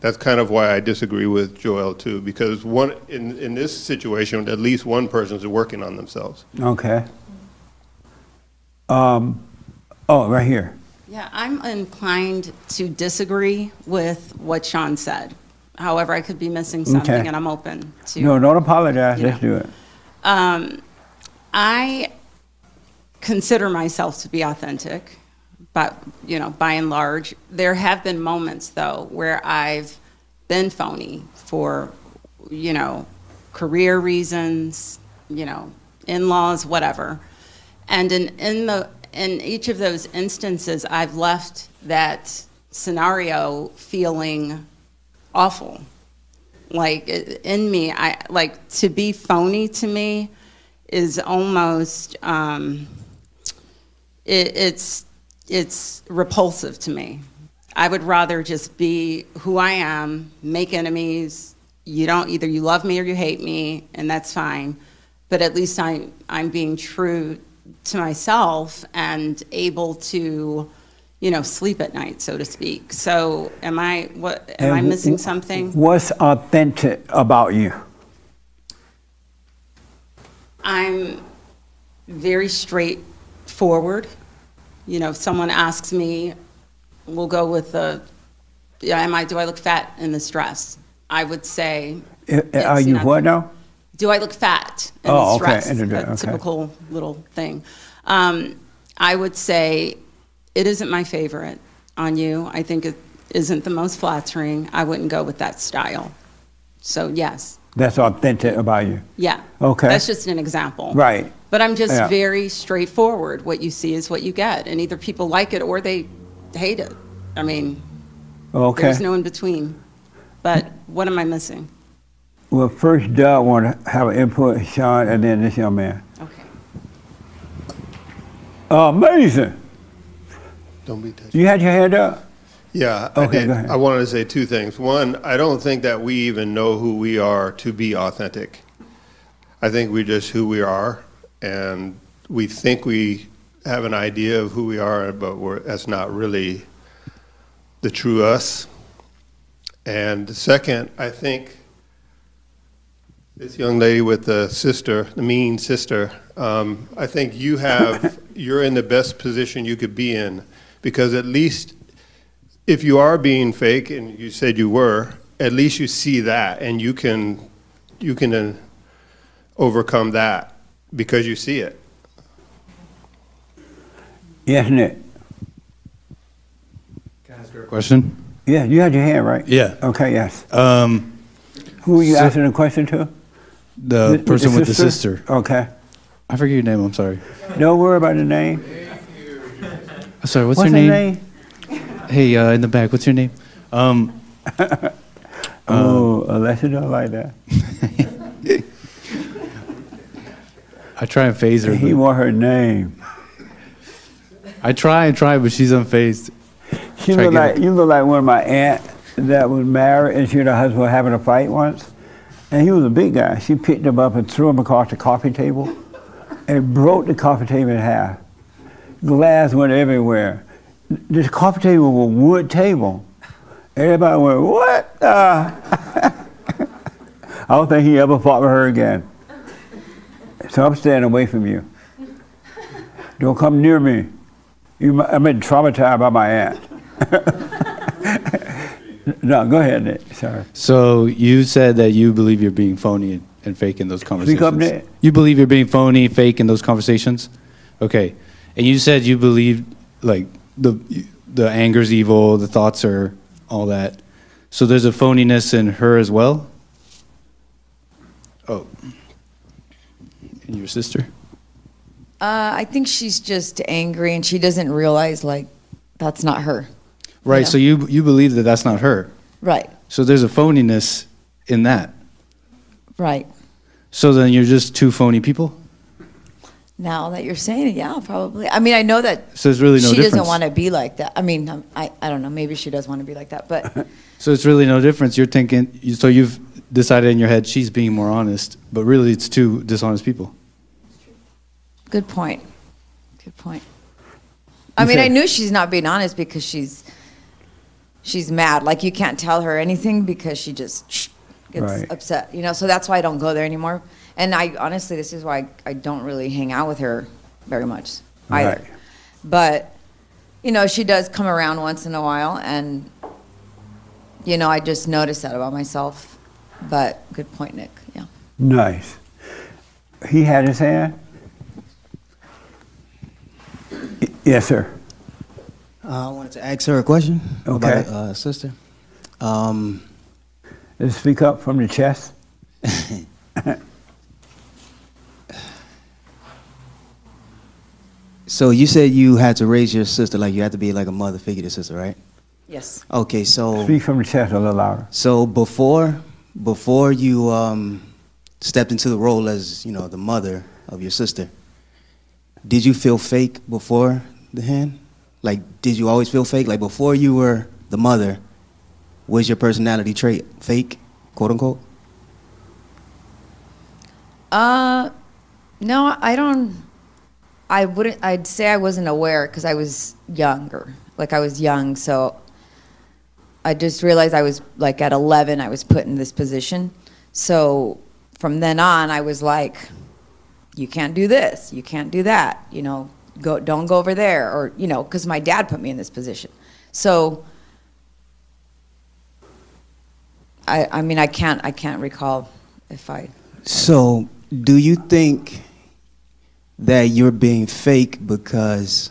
Speaker 11: that's kind of why I disagree with Joel too, because one in, in this situation, at least one person is working on themselves.
Speaker 2: Okay. Um, oh, right here.
Speaker 10: Yeah, I'm inclined to disagree with what Sean said. However, I could be missing something,
Speaker 2: Okay.
Speaker 10: and I'm open to.
Speaker 2: No, don't apologize.
Speaker 10: you
Speaker 2: Let's do it.
Speaker 10: Um, I consider myself to be authentic, but you know, by and large, there have been moments though where I've been phony for, you know, career reasons, you know, in-laws, whatever, and in in the in each of those instances, I've left that scenario feeling awful. Like in me i like to be phony to me is almost um, it, it's it's repulsive to me. I would rather just be who i am make enemies. You don't either you love me or you hate me and that's fine. But at least i'm i'm being true to myself and able to you know sleep at night so to speak so am i what am i missing something
Speaker 2: What's authentic about you?
Speaker 10: I'm very straightforward. You know, if someone asks me, we'll go with the, yeah, am I, do I look fat in this dress? I would say,
Speaker 2: Are you what now?
Speaker 10: Do I look fat in
Speaker 2: Oh,
Speaker 10: this
Speaker 2: okay,
Speaker 10: dress?
Speaker 2: okay.
Speaker 10: typical little thing. Um, I would say it isn't my favorite on you. I think it isn't the most flattering. I wouldn't go with that style. So yes,
Speaker 2: That's authentic about you.
Speaker 10: yeah.
Speaker 2: Okay.
Speaker 10: That's just an example.
Speaker 2: Right.
Speaker 10: But I'm just
Speaker 2: Yeah.
Speaker 10: very straightforward. What you see is what you get, and either people like it or they hate it. I mean,
Speaker 2: Okay.
Speaker 10: there's no in between. But what am I missing?
Speaker 2: Well, first Doug want to have an input, Sean, and then this young man.
Speaker 10: Okay.
Speaker 2: Amazing.
Speaker 11: Don't be touched.
Speaker 2: You had your hand up?
Speaker 11: Yeah,
Speaker 2: Okay,
Speaker 11: did.
Speaker 2: go ahead.
Speaker 11: I wanted to say two things. One, I don't think that we even know who we are to be authentic. I think we're just who we are, and we think we have an idea of who we are, but we're, that's not really the true us. And the second, I think this young lady with the sister, the mean sister, um, I think you have, you're in the best position you could be in because at least if you are being fake, and you said you were, at least you see that, and you can you can uh, overcome that because you see it.
Speaker 2: Yes, Nick.
Speaker 13: Question?
Speaker 2: Yeah, you had your hand right.
Speaker 13: Yeah.
Speaker 2: Okay. Yes.
Speaker 13: Um,
Speaker 2: Who are you
Speaker 13: so-
Speaker 2: asking the question to?
Speaker 13: The person with the sister.
Speaker 2: Okay.
Speaker 13: I forget your name. I'm sorry.
Speaker 2: Don't worry about the name.
Speaker 13: Sorry. What's,
Speaker 2: What's
Speaker 13: your
Speaker 2: her
Speaker 13: name? Hey, uh, in the back. What's your name? Um,
Speaker 2: oh, Alessia don't like that.
Speaker 13: I try and faze her.
Speaker 2: He want her name.
Speaker 13: I try and try, but she's unfazed.
Speaker 2: She look like you look like one of my aunt that was married and she and her husband were having a fight once, and he was a big guy. She picked him up and threw him across the coffee table, and broke the coffee table in half. Glass went everywhere. This coffee table was a wood table. Everybody went, "What?" the-" I don't think he ever fought with her again. So I'm staying away from you. Don't come near me. You, I've been traumatized by my aunt. no, go ahead, Nick. Sorry.
Speaker 13: So you said that you believe you're being phony and, and fake in those conversations.
Speaker 2: up, Nick.
Speaker 13: You believe you're being phony, fake in those conversations. Okay, and you said you believe like the the anger's evil, the thoughts are all that. So there's a phoniness in her as well. Oh, and your sister.
Speaker 7: Uh, I think she's just angry and she doesn't realize like that's not her.
Speaker 13: Right.
Speaker 7: Yeah.
Speaker 13: So you you believe that that's not her.
Speaker 7: Right.
Speaker 13: So there's a phoniness in that.
Speaker 7: Right.
Speaker 13: So then you're just two phony people.
Speaker 7: Now that you're saying it, yeah, probably. I mean, I know that
Speaker 13: So there's really no
Speaker 7: she doesn't want to be like that. I mean, um, I, I don't know. Maybe she does want to be like that, but
Speaker 13: So it's really no difference. You're thinking. So you've decided in your head she's being more honest, but really it's two dishonest people.
Speaker 7: Good point. Good point. I mean, I knew she's not being honest because she's she's mad. Like you can't tell her anything because she just gets
Speaker 2: Right.
Speaker 7: upset. You know, so that's why I don't go there anymore. And I honestly, this is why I don't really hang out with her very much either.
Speaker 2: Right.
Speaker 7: But you know, she does come around once in a while, and you know, I just noticed that about myself. But good point, Nick. Yeah.
Speaker 2: Nice. He had his hand? Yes, sir.
Speaker 14: Uh, I wanted to ask her a question
Speaker 2: Okay.
Speaker 14: about uh, sister. Um,
Speaker 2: Let's speak up from the chest.
Speaker 14: so you said you had to raise your sister like you had to be like a mother figure to sister, right?
Speaker 7: Yes.
Speaker 14: Okay, so
Speaker 2: Speak from the chest a little louder.
Speaker 14: so before before you um, stepped into the role as you know the mother of your sister, did you feel fake before the hand? Like, did you always feel fake? Like before you were the mother, was your personality trait fake, quote unquote?
Speaker 7: Uh, no, I don't. I wouldn't. I'd say I wasn't aware because I was younger. Like I was young, so I just realized I was like at 11. I was put in this position. So from then on, I was like, "You can't do this. You can't do that. You know, go. Don't go over there." Or you know, because my dad put me in this position. So I. I mean, I can't. I can't recall if I.
Speaker 14: So, do you think that you're being fake because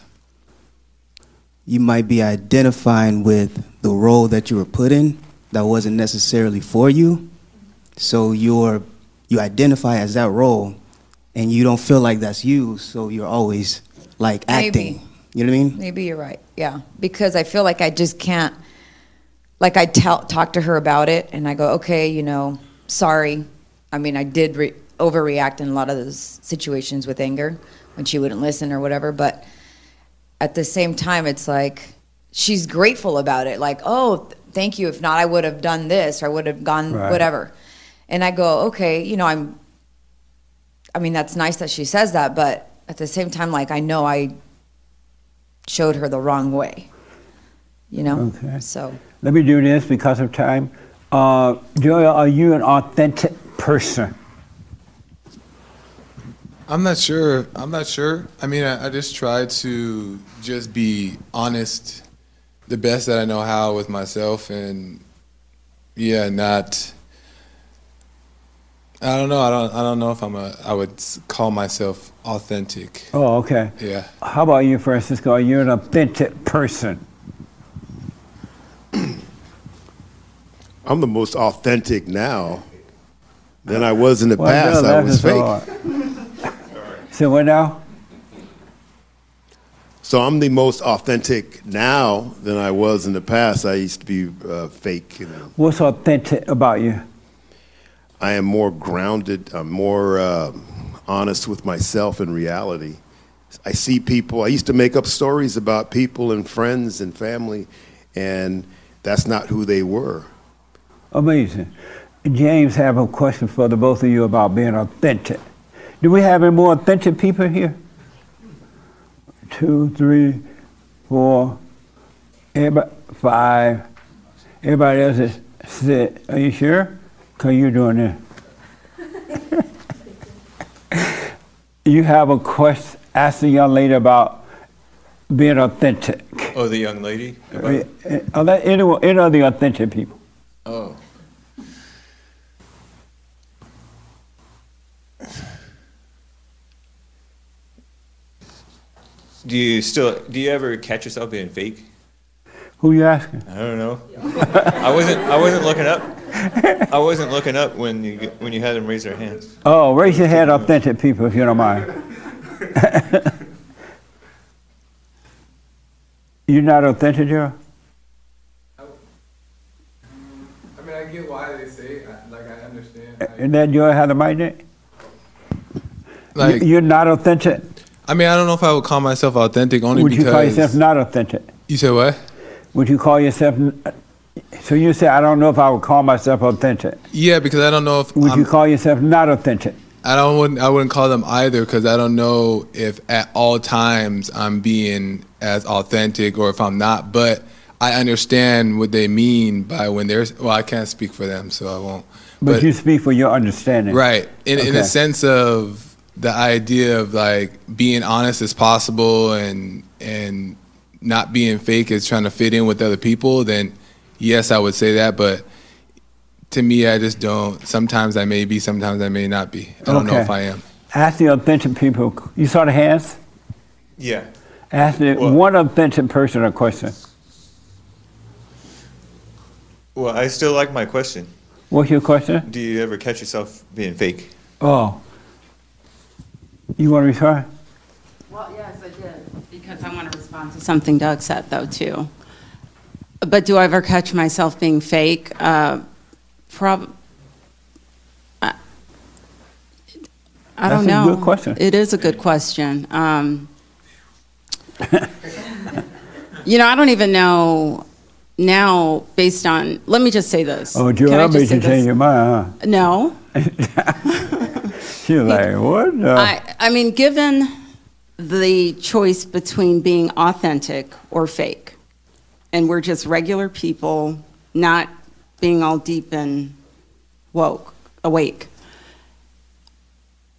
Speaker 14: you might be identifying with the role that you were put in that wasn't necessarily for you? So you're you identify as that role and you don't feel like that's you, so you're always like acting.
Speaker 7: Maybe.
Speaker 14: You know what I mean?
Speaker 7: Maybe you're right. Yeah, because I feel like I just can't. Like I tell talk to her about it, and I go, okay, you know, sorry. I mean, I did re- overreact in a lot of those situations with anger when she wouldn't listen or whatever. But at the same time, it's like she's grateful about it. Like, oh, th- thank you. If not, I would have done this or I would have gone
Speaker 2: Right.
Speaker 7: whatever. And I go, okay, you know, I'm. I mean, that's nice that she says that, but at the same time, like I know I showed her the wrong way. You know?
Speaker 2: Okay.
Speaker 7: So
Speaker 2: Let me do this because of time. Uh, Joy, are you an authentic person?
Speaker 9: I'm not sure. I'm not sure. I mean, I, I just try to just be honest, the best that I know how with myself, and yeah, not. I don't know. I don't. I don't know if I'm a. I would call myself authentic.
Speaker 2: Oh, okay.
Speaker 9: Yeah.
Speaker 2: How about you, Francisco? You're you an authentic person?
Speaker 15: I'm the most authentic now than I was in the
Speaker 2: Well,
Speaker 15: past.
Speaker 2: no,
Speaker 15: I was fake.
Speaker 2: So what now?
Speaker 15: So I'm the most authentic now than I was in the past. I used to be uh, fake. You know.
Speaker 2: What's authentic about you?
Speaker 15: I am more grounded. I'm more uh, honest with myself and reality. I see people. I used to make up stories about people and friends and family, and that's not who they were.
Speaker 2: Amazing. James have a question for the both of you about being authentic. Do we have any more authentic people here? Two, three, four, everybody, five. Everybody else is sit. Are you sure? Cause you're doing this. you have a question. Ask the young lady about being authentic.
Speaker 16: Oh, the young lady?
Speaker 2: Uh, Are there any, any of the authentic people?
Speaker 16: Oh. Do you still do you ever catch yourself being fake?
Speaker 2: Who you asking?
Speaker 16: I don't know. I wasn't I wasn't looking up. I wasn't looking up when you when you had them raise their hands.
Speaker 2: Oh, raise your hand, authentic people, if you don't mind. You're not authentic, Joe?
Speaker 9: I mean, I get why they say it. Like, I understand.
Speaker 2: And then Joy had the mic?
Speaker 9: Like-
Speaker 2: You- You're not authentic?
Speaker 9: I mean, I don't know if I would call myself authentic only because.
Speaker 2: Would you call yourself not authentic?
Speaker 9: You said what?
Speaker 2: Would you call yourself n- So you say, I don't know if I would call myself authentic.
Speaker 9: Yeah, because I don't know if
Speaker 2: Would
Speaker 9: I'm,
Speaker 2: you call yourself not authentic?
Speaker 9: I don't wouldn't, I wouldn't call them either because I don't know if at all times I'm being as authentic or if I'm not. But I understand what they mean by when there's. Well, I can't speak for them, so I won't.
Speaker 2: But, you speak for your understanding.
Speaker 9: Right. In, in
Speaker 2: Okay.
Speaker 9: a sense of the idea of like being honest as possible and and not being fake as trying to fit in with other people, then yes, I would say that. But to me, I just don't. Sometimes I may be, sometimes I may not be. I don't know if I am.
Speaker 2: Ask the authentic people. You saw the hands?
Speaker 16: Yeah.
Speaker 2: Ask the one authentic person a question.
Speaker 16: Well, I still like my question.
Speaker 2: What's your question?
Speaker 16: Do you ever catch yourself being fake?
Speaker 2: Oh. You want to retry?
Speaker 10: Well, yes, I did, because I want to respond to something Doug said, though, too. But do I ever catch myself being fake? Uh, prob, I, I don't
Speaker 2: That's a
Speaker 10: know.
Speaker 2: good question.
Speaker 10: It is a good question. Um, you know, I don't even know now, based on, let me just say this.
Speaker 2: Oh,
Speaker 10: Can I
Speaker 2: Joel
Speaker 10: just
Speaker 2: made
Speaker 10: say
Speaker 2: you change your mind,
Speaker 10: No.
Speaker 2: huh? She was like, what? the-"
Speaker 10: I, I mean, given the choice between being authentic or fake, and we're just regular people, not being all deep and woke, awake,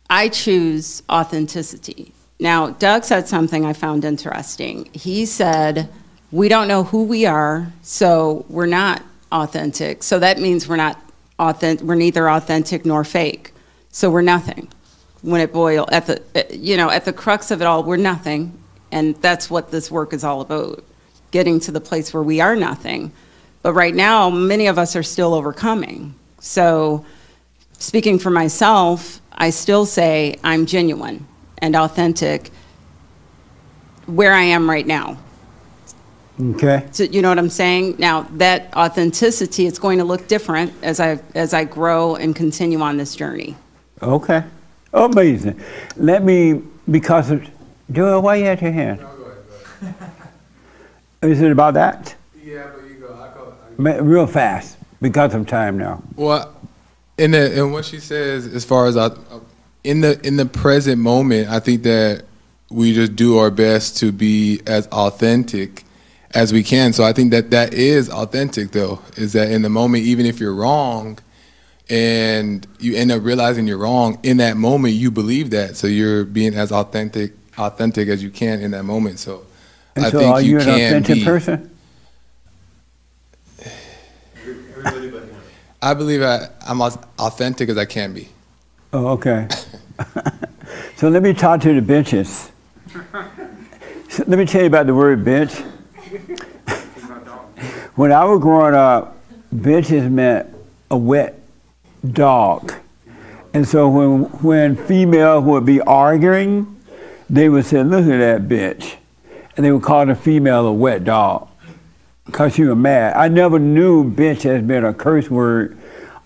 Speaker 10: I choose authenticity. Now, Doug said something I found interesting. He said, We don't know who we are, so we're not authentic. So that means we're not authentic, we're neither authentic nor fake. So we're nothing. When it boil at the you know, at the crux of it all, we're nothing. And that's what this work is all about. Getting to the place where we are nothing. But right now, many of us are still overcoming. So speaking for myself, I still say I'm genuine and authentic where I am right now.
Speaker 2: Okay.
Speaker 10: So you know what I'm saying? Now that authenticity, is going to look different as I as I grow and continue on this journey.
Speaker 2: Okay. Amazing. Let me, because of, Joel, why you at your hand? Is it about that?
Speaker 9: Yeah, but you go. I go.
Speaker 2: Ma- Real fast, because of time now.
Speaker 9: Well, in the in what she says, as far as I, in the in the present moment, I think that we just do our best to be as authentic as we can. So I think that that is authentic, though, is that in the moment, even if you're wrong, and you end up realizing you're wrong in that moment, you believe that. So you're being as authentic authentic as you can in that moment. So
Speaker 2: And
Speaker 9: I
Speaker 2: so
Speaker 9: think
Speaker 2: are
Speaker 9: you
Speaker 2: you an
Speaker 9: can
Speaker 2: authentic
Speaker 9: be.
Speaker 2: person?
Speaker 9: I believe I, I'm as authentic as I can be.
Speaker 2: Oh, okay. so let me talk to the benches. So let me tell you about the word bitch. when I was growing up, benches meant a wet dog. And so when, when females would be arguing, they would say, look at that bitch. And they would call the female a wet dog because she was mad. I never knew bitch has been a curse word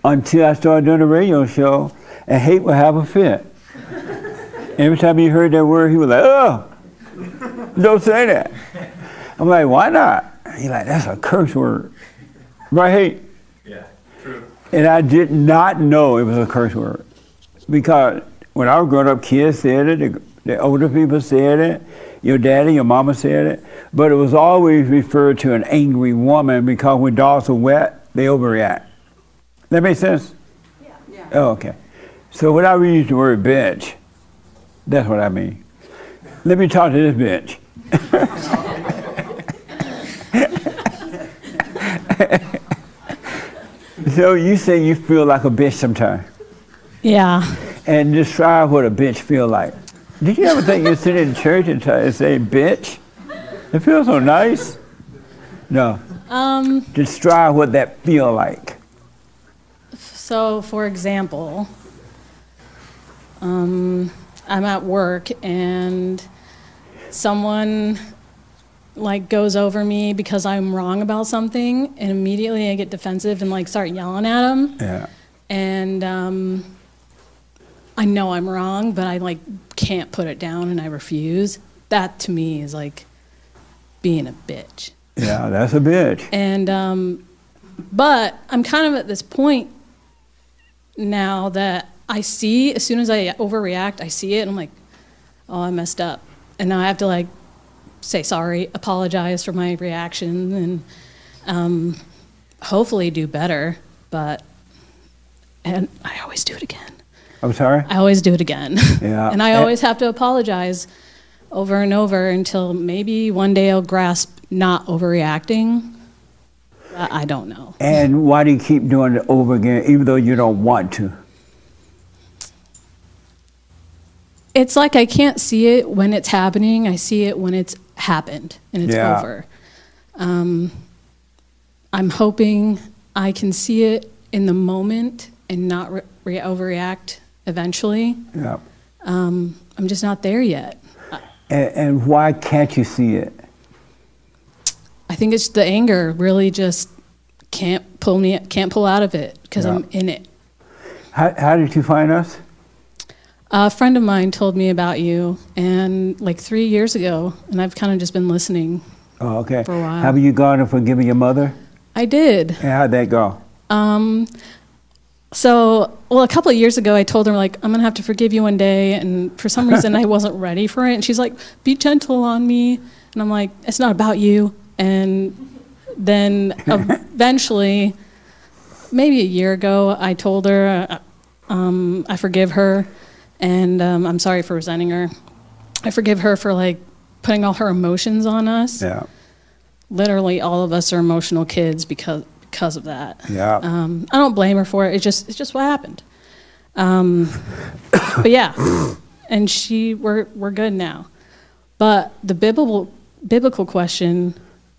Speaker 2: until I started doing a radio show and hate would have a fit. Every time he heard that word, he was like, oh, don't say that. I'm like, why not? He like, that's a curse word. Right, hate?
Speaker 16: Yeah, true.
Speaker 2: And I did not know it was a curse word. Because when I was growing up, kids said it, the, the older people said it, your daddy, your mama said it, but it was always referred to an angry woman because when dogs are wet, they overreact. That make sense? Yeah. Oh, okay. So when I use the word bitch, that's what I mean. Let me talk to this bitch. so you say you feel like a bitch sometimes.
Speaker 4: Yeah.
Speaker 2: And describe what a bitch feel like. Did you ever think you'd sit in church and, try, and say bitch? It feels so nice. No.
Speaker 4: Um,
Speaker 2: Describe what that feel like.
Speaker 4: So, for example, um, I'm at work and someone like goes over me because I'm wrong about something, and immediately I get defensive and like start yelling at them.
Speaker 2: Yeah.
Speaker 4: And um, I know I'm wrong, but I like can't put it down and I refuse. That to me is like being a bitch.
Speaker 2: Yeah, that's a bitch.
Speaker 4: And um, but I'm kind of at this point now that I see, as soon as I overreact, I see it, and I'm like, oh, I messed up. And now I have to like say sorry, apologize for my reaction, and um, hopefully do better. But, and I always do it again.
Speaker 2: I'm sorry?
Speaker 4: I always do it again.
Speaker 2: Yeah.
Speaker 4: and I always have to apologize over and over until maybe one day I'll grasp not overreacting. I don't know.
Speaker 2: And why do you keep doing it over again, even though you don't want to?
Speaker 4: It's like I can't see it when it's happening. I see it when it's happened and it's
Speaker 2: Yeah.
Speaker 4: over. Um, I'm hoping I can see it in the moment and not re- overreact eventually.
Speaker 2: Yeah.
Speaker 4: Um, I'm just not there yet.
Speaker 2: And, and why can't you see it?
Speaker 4: I think it's the anger really just can't pull me can't pull out of it because
Speaker 2: Yeah.
Speaker 4: I'm in it.
Speaker 2: How, how did you find us?
Speaker 4: A friend of mine told me about you, and like three years ago, and I've kind of just been listening.
Speaker 2: Oh, okay.
Speaker 4: For a while.
Speaker 2: Have you gone and forgiven your mother?
Speaker 4: I did.
Speaker 2: And how'd that go?
Speaker 4: Um, so, well, a couple of years ago, I told her like I'm gonna have to forgive you one day, and for some reason, I wasn't ready for it. And she's like, "Be gentle on me," and I'm like, "It's not about you." And then eventually, maybe a year ago, I told her uh, um, I forgive her, and um, I'm sorry for resenting her. I forgive her for like putting all her emotions on us.
Speaker 2: Yeah.
Speaker 4: Literally, all of us are emotional kids because because of that.
Speaker 2: Yeah.
Speaker 4: Um, I don't blame her for it. It's just it's just what happened. Um, but yeah, and she we're we're good now. But the biblical biblical question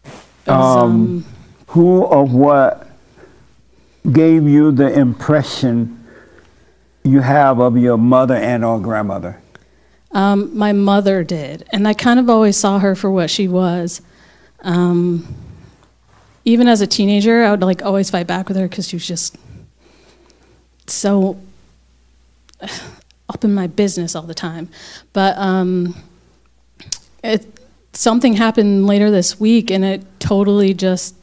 Speaker 4: is um,
Speaker 2: Um, who or what gave you the impression you have of your mother and or grandmother?
Speaker 4: Um, my mother did, and I kind of always saw her for what she was. Um, even as a teenager, I would like always fight back with her because she was just so up in my business all the time. But um, it something happened later this week, and it totally just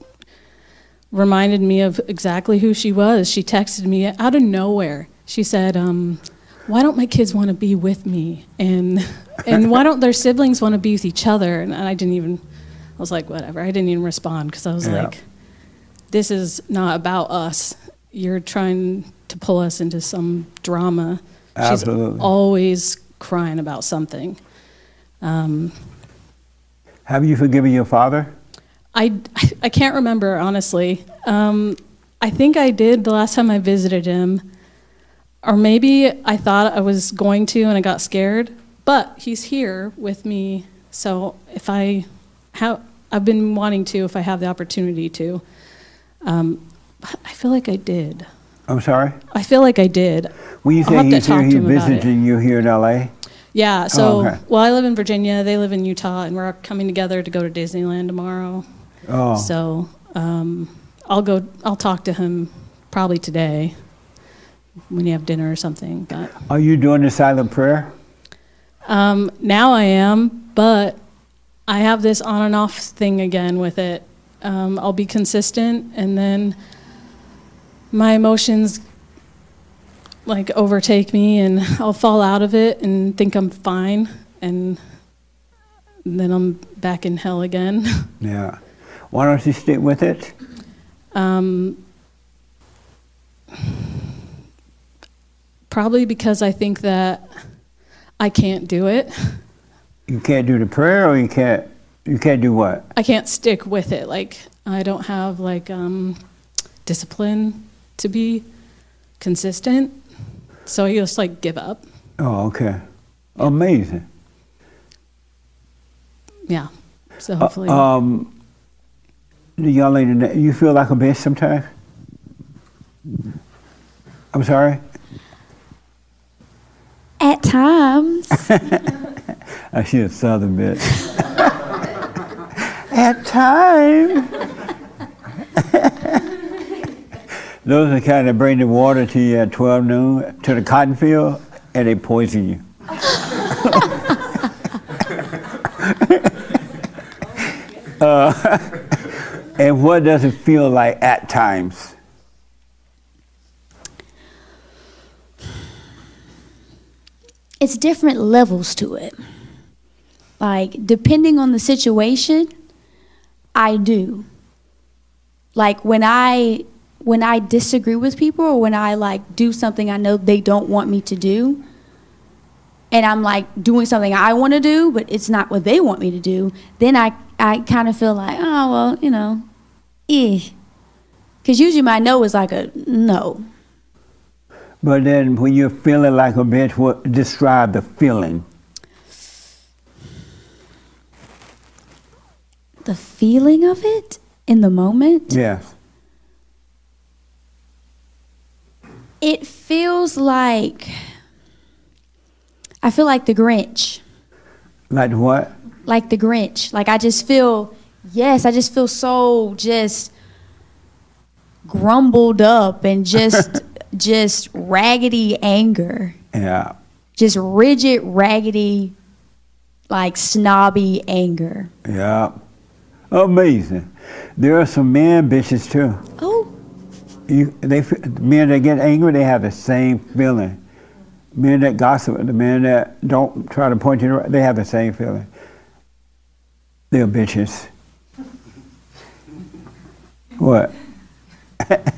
Speaker 4: reminded me of exactly who she was. She texted me out of nowhere. She said, um, "Why don't my kids want to be with me? And and why don't their siblings want to be with each other?" And I didn't even. I was like, "Whatever." I didn't even respond because I was
Speaker 2: Yeah.
Speaker 4: like, "This is not about us. You're trying to pull us into some drama."
Speaker 2: Absolutely.
Speaker 4: She's always crying about something. Um,
Speaker 2: Have you forgiven your father?
Speaker 4: I, I can't remember, honestly. Um, I think I did the last time I visited him. Or maybe I thought I was going to and I got scared. But he's here with me. So if I have, I've been wanting to, if I have the opportunity to. Um, I feel like I did.
Speaker 2: I'm sorry?
Speaker 4: I feel like I did.
Speaker 2: When you say he's here,
Speaker 4: talk to
Speaker 2: he
Speaker 4: him about it.
Speaker 2: visiting you here in LA?
Speaker 4: Yeah, so,
Speaker 2: Oh, okay.
Speaker 4: well, I live in Virginia, they live in Utah, and we're coming together to go to Disneyland tomorrow.
Speaker 2: Oh.
Speaker 4: So um, I'll go, I'll talk to him probably today when you have dinner or something. But
Speaker 2: Are you doing the silent prayer?
Speaker 4: um, now I am, but I have this on and off thing again with it. Um, I'll be consistent, and then my emotions like overtake me, and I'll fall out of it and think I'm fine, and then I'm back in hell again.
Speaker 2: Yeah. Why don't you stick with it?
Speaker 4: Um, probably because I think that I can't do it.
Speaker 2: You can't do the prayer or you can't you can't do what?
Speaker 4: I can't stick with it. Like I don't have like um, discipline to be consistent. So I just like give up.
Speaker 2: Oh, okay. Amazing.
Speaker 4: Yeah. So
Speaker 2: Uh,
Speaker 4: hopefully.
Speaker 2: um the young lady you feel like a bitch sometimes? I'm sorry?
Speaker 17: At times.
Speaker 2: I see a southern bitch. At times. Those are the kind that bring the water to you at 12 noon to the cotton field and they poison you. uh, And what does it feel like at times?
Speaker 17: It's different levels to it. Like, depending on the situation, I do. Like when I when I disagree with people or when I like do something I know they don't want me to do, and I'm like doing something I want to do, but it's not what they want me to do, then I, I kind of feel like, oh, well, you know, eh. Because usually my no is like a no.
Speaker 2: But then when you're feeling like a bitch, what describe the feeling?
Speaker 17: The feeling of it in the moment,
Speaker 2: Yes.
Speaker 17: it feels like, I feel like the Grinch.
Speaker 2: Like what?
Speaker 17: like the Grinch. Like I just feel, yes, I just feel so just grumbled up and just just raggedy anger.
Speaker 2: Yeah.
Speaker 17: Just rigid, raggedy, like snobby anger.
Speaker 2: Yeah. Amazing. There are some men bitches too.
Speaker 17: Oh.
Speaker 2: You, they men that get angry, they have the same feeling. Men that gossip, the men that don't try to point you, the right- they have the same feeling. They're bitches. What?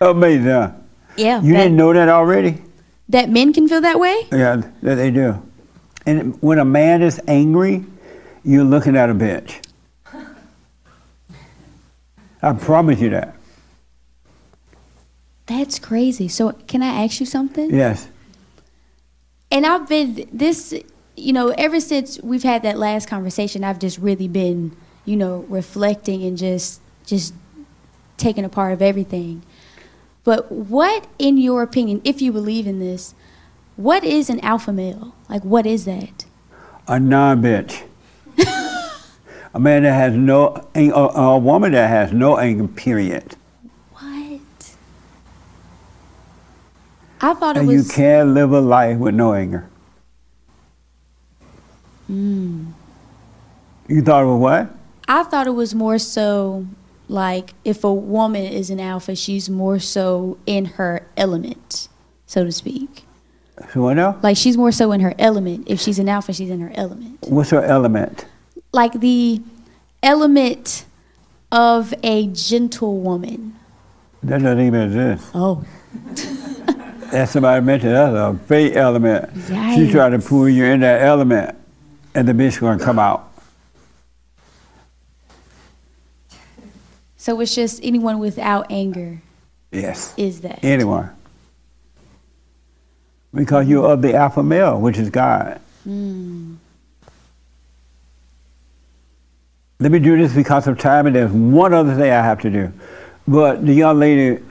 Speaker 2: Amazing.
Speaker 17: Yeah.
Speaker 2: You didn't know that already?
Speaker 17: That men can feel that way?
Speaker 2: Yeah, they do. And when a man is angry, you're looking at a bitch. I promise you that.
Speaker 17: That's crazy. So can I ask you something?
Speaker 2: Yes.
Speaker 17: And I've been this, you know, ever since we've had that last conversation, I've just really been, you know, reflecting and just just taking a part of everything. But what, in your opinion, if you believe in this, what is an alpha male? Like, what is that?
Speaker 2: A non bitch. a man that has no, a, a woman that has no anger, period.
Speaker 17: What? I thought it was.
Speaker 2: And you can't live a life with no anger.
Speaker 17: Mm.
Speaker 2: You thought it was what?
Speaker 17: I thought it was more so like if a woman is an alpha, she's more so in her element, so to speak.
Speaker 2: So what else?
Speaker 17: Like she's more so in her element. If she's an alpha, she's in her element.
Speaker 2: What's her element?
Speaker 17: Like the element of a gentle woman.
Speaker 2: That doesn't even exist.
Speaker 17: Oh.
Speaker 2: That's somebody mentioned that's a fake element. She
Speaker 17: Yikes.
Speaker 2: trying to pull you in that element, and the bitch gonna come out.
Speaker 17: So it's just anyone without anger
Speaker 2: Yes.
Speaker 17: is that.
Speaker 2: Anyone. Because you're of the alpha male, which is God.
Speaker 17: Mm.
Speaker 2: Let me do this because of time, and there's one other thing I have to do. But the young lady,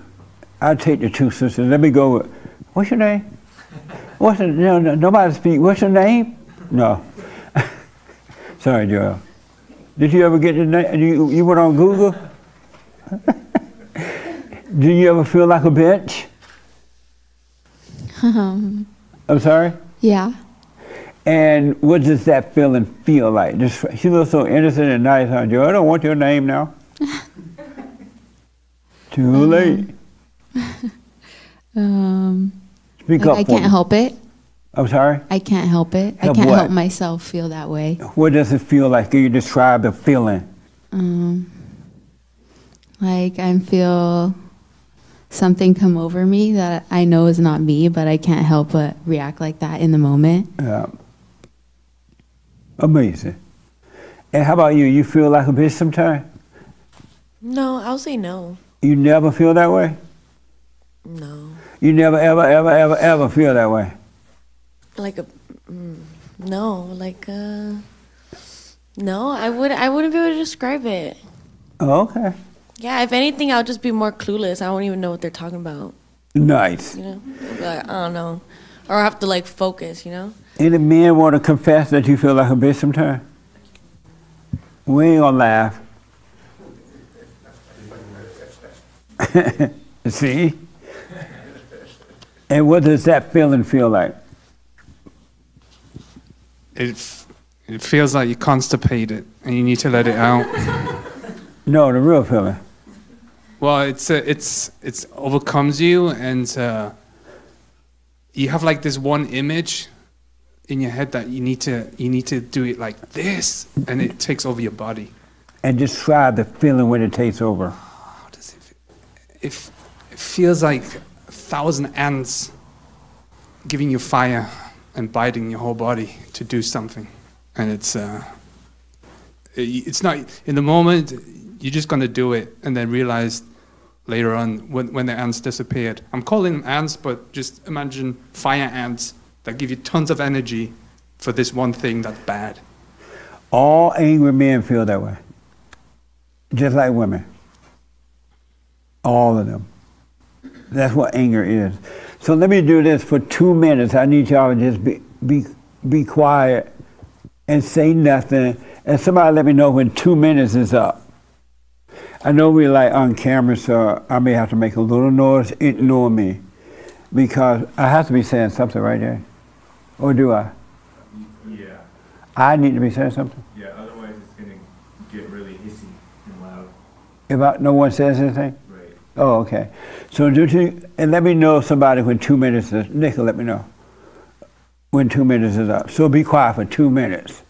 Speaker 2: I'll take the two sisters. Let me go with, what's your name? What's the, no, no, nobody speak. What's your name? No. Sorry, Joel. Did you ever get the name? You, you went on Google? Do you ever feel like a bitch?
Speaker 17: Um,
Speaker 2: I'm sorry?
Speaker 17: yeah.
Speaker 2: And what does that feeling feel like? Just, she looks so innocent and nice, huh, Joe? I don't want your name now. Too late.
Speaker 18: Um,
Speaker 2: Speak
Speaker 18: like,
Speaker 2: up
Speaker 18: I can't
Speaker 2: me.
Speaker 18: help it.
Speaker 2: I'm sorry?
Speaker 18: I can't help it.
Speaker 2: Help
Speaker 18: I can't
Speaker 2: what?
Speaker 18: help myself feel that way.
Speaker 2: What does it feel like? Can you describe the feeling?
Speaker 18: Um, like I feel something come over me that I know is not me, but I can't help but react like that in the moment.
Speaker 2: Yeah. Amazing. And how about you? You feel like a bitch sometimes?
Speaker 19: No, I'll say no.
Speaker 2: You never feel that way?
Speaker 19: No.
Speaker 2: You never, ever, ever, ever, ever feel that way?
Speaker 19: Like a mm, no, like uh no, I would I wouldn't be able to describe it.
Speaker 2: Oh, okay.
Speaker 19: Yeah, if anything I'll just be more clueless. I won't even know what they're talking about.
Speaker 2: Nice.
Speaker 19: You know? I'll be like, I don't know. Or I have to like focus, you know?
Speaker 2: Any man want to confess that you feel like a bitch sometimes? We ain't gonna laugh. See? And what does that feeling feel like?
Speaker 20: it it feels like you're constipated and you need to let it out.
Speaker 2: No, the real feeling.
Speaker 20: Well, it's uh, it's it's overcomes you, and uh, you have like this one image in your head that you need to you need to do it like this, and it takes over your body.
Speaker 2: And describe the feeling when it takes over.
Speaker 20: It, f- it feels like a thousand ants giving you fire and biting your whole body to do something, and it's uh, it's not in the moment. You're just gonna do it, and then realize later on when, when the ants disappeared. I'm calling them ants, but just imagine fire ants that give you tons of energy for this one thing that's bad.
Speaker 2: All angry men feel that way. Just like women. All of them. That's what anger is. So let me do this for two minutes. I need y'all to just be be be quiet and say nothing. And somebody let me know when two minutes is up. I know we're like on camera, so I may have to make a little noise. Ignore me. Because I have to be saying something right there. Or do I?
Speaker 21: Yeah.
Speaker 2: I need to be saying something.
Speaker 21: Yeah, otherwise it's gonna get really hissy and loud.
Speaker 2: If I, no one says anything?
Speaker 21: Right.
Speaker 2: Oh, okay. So do you, and let me know somebody when two minutes is, Nick, let me know when two minutes is up. So be quiet for two minutes.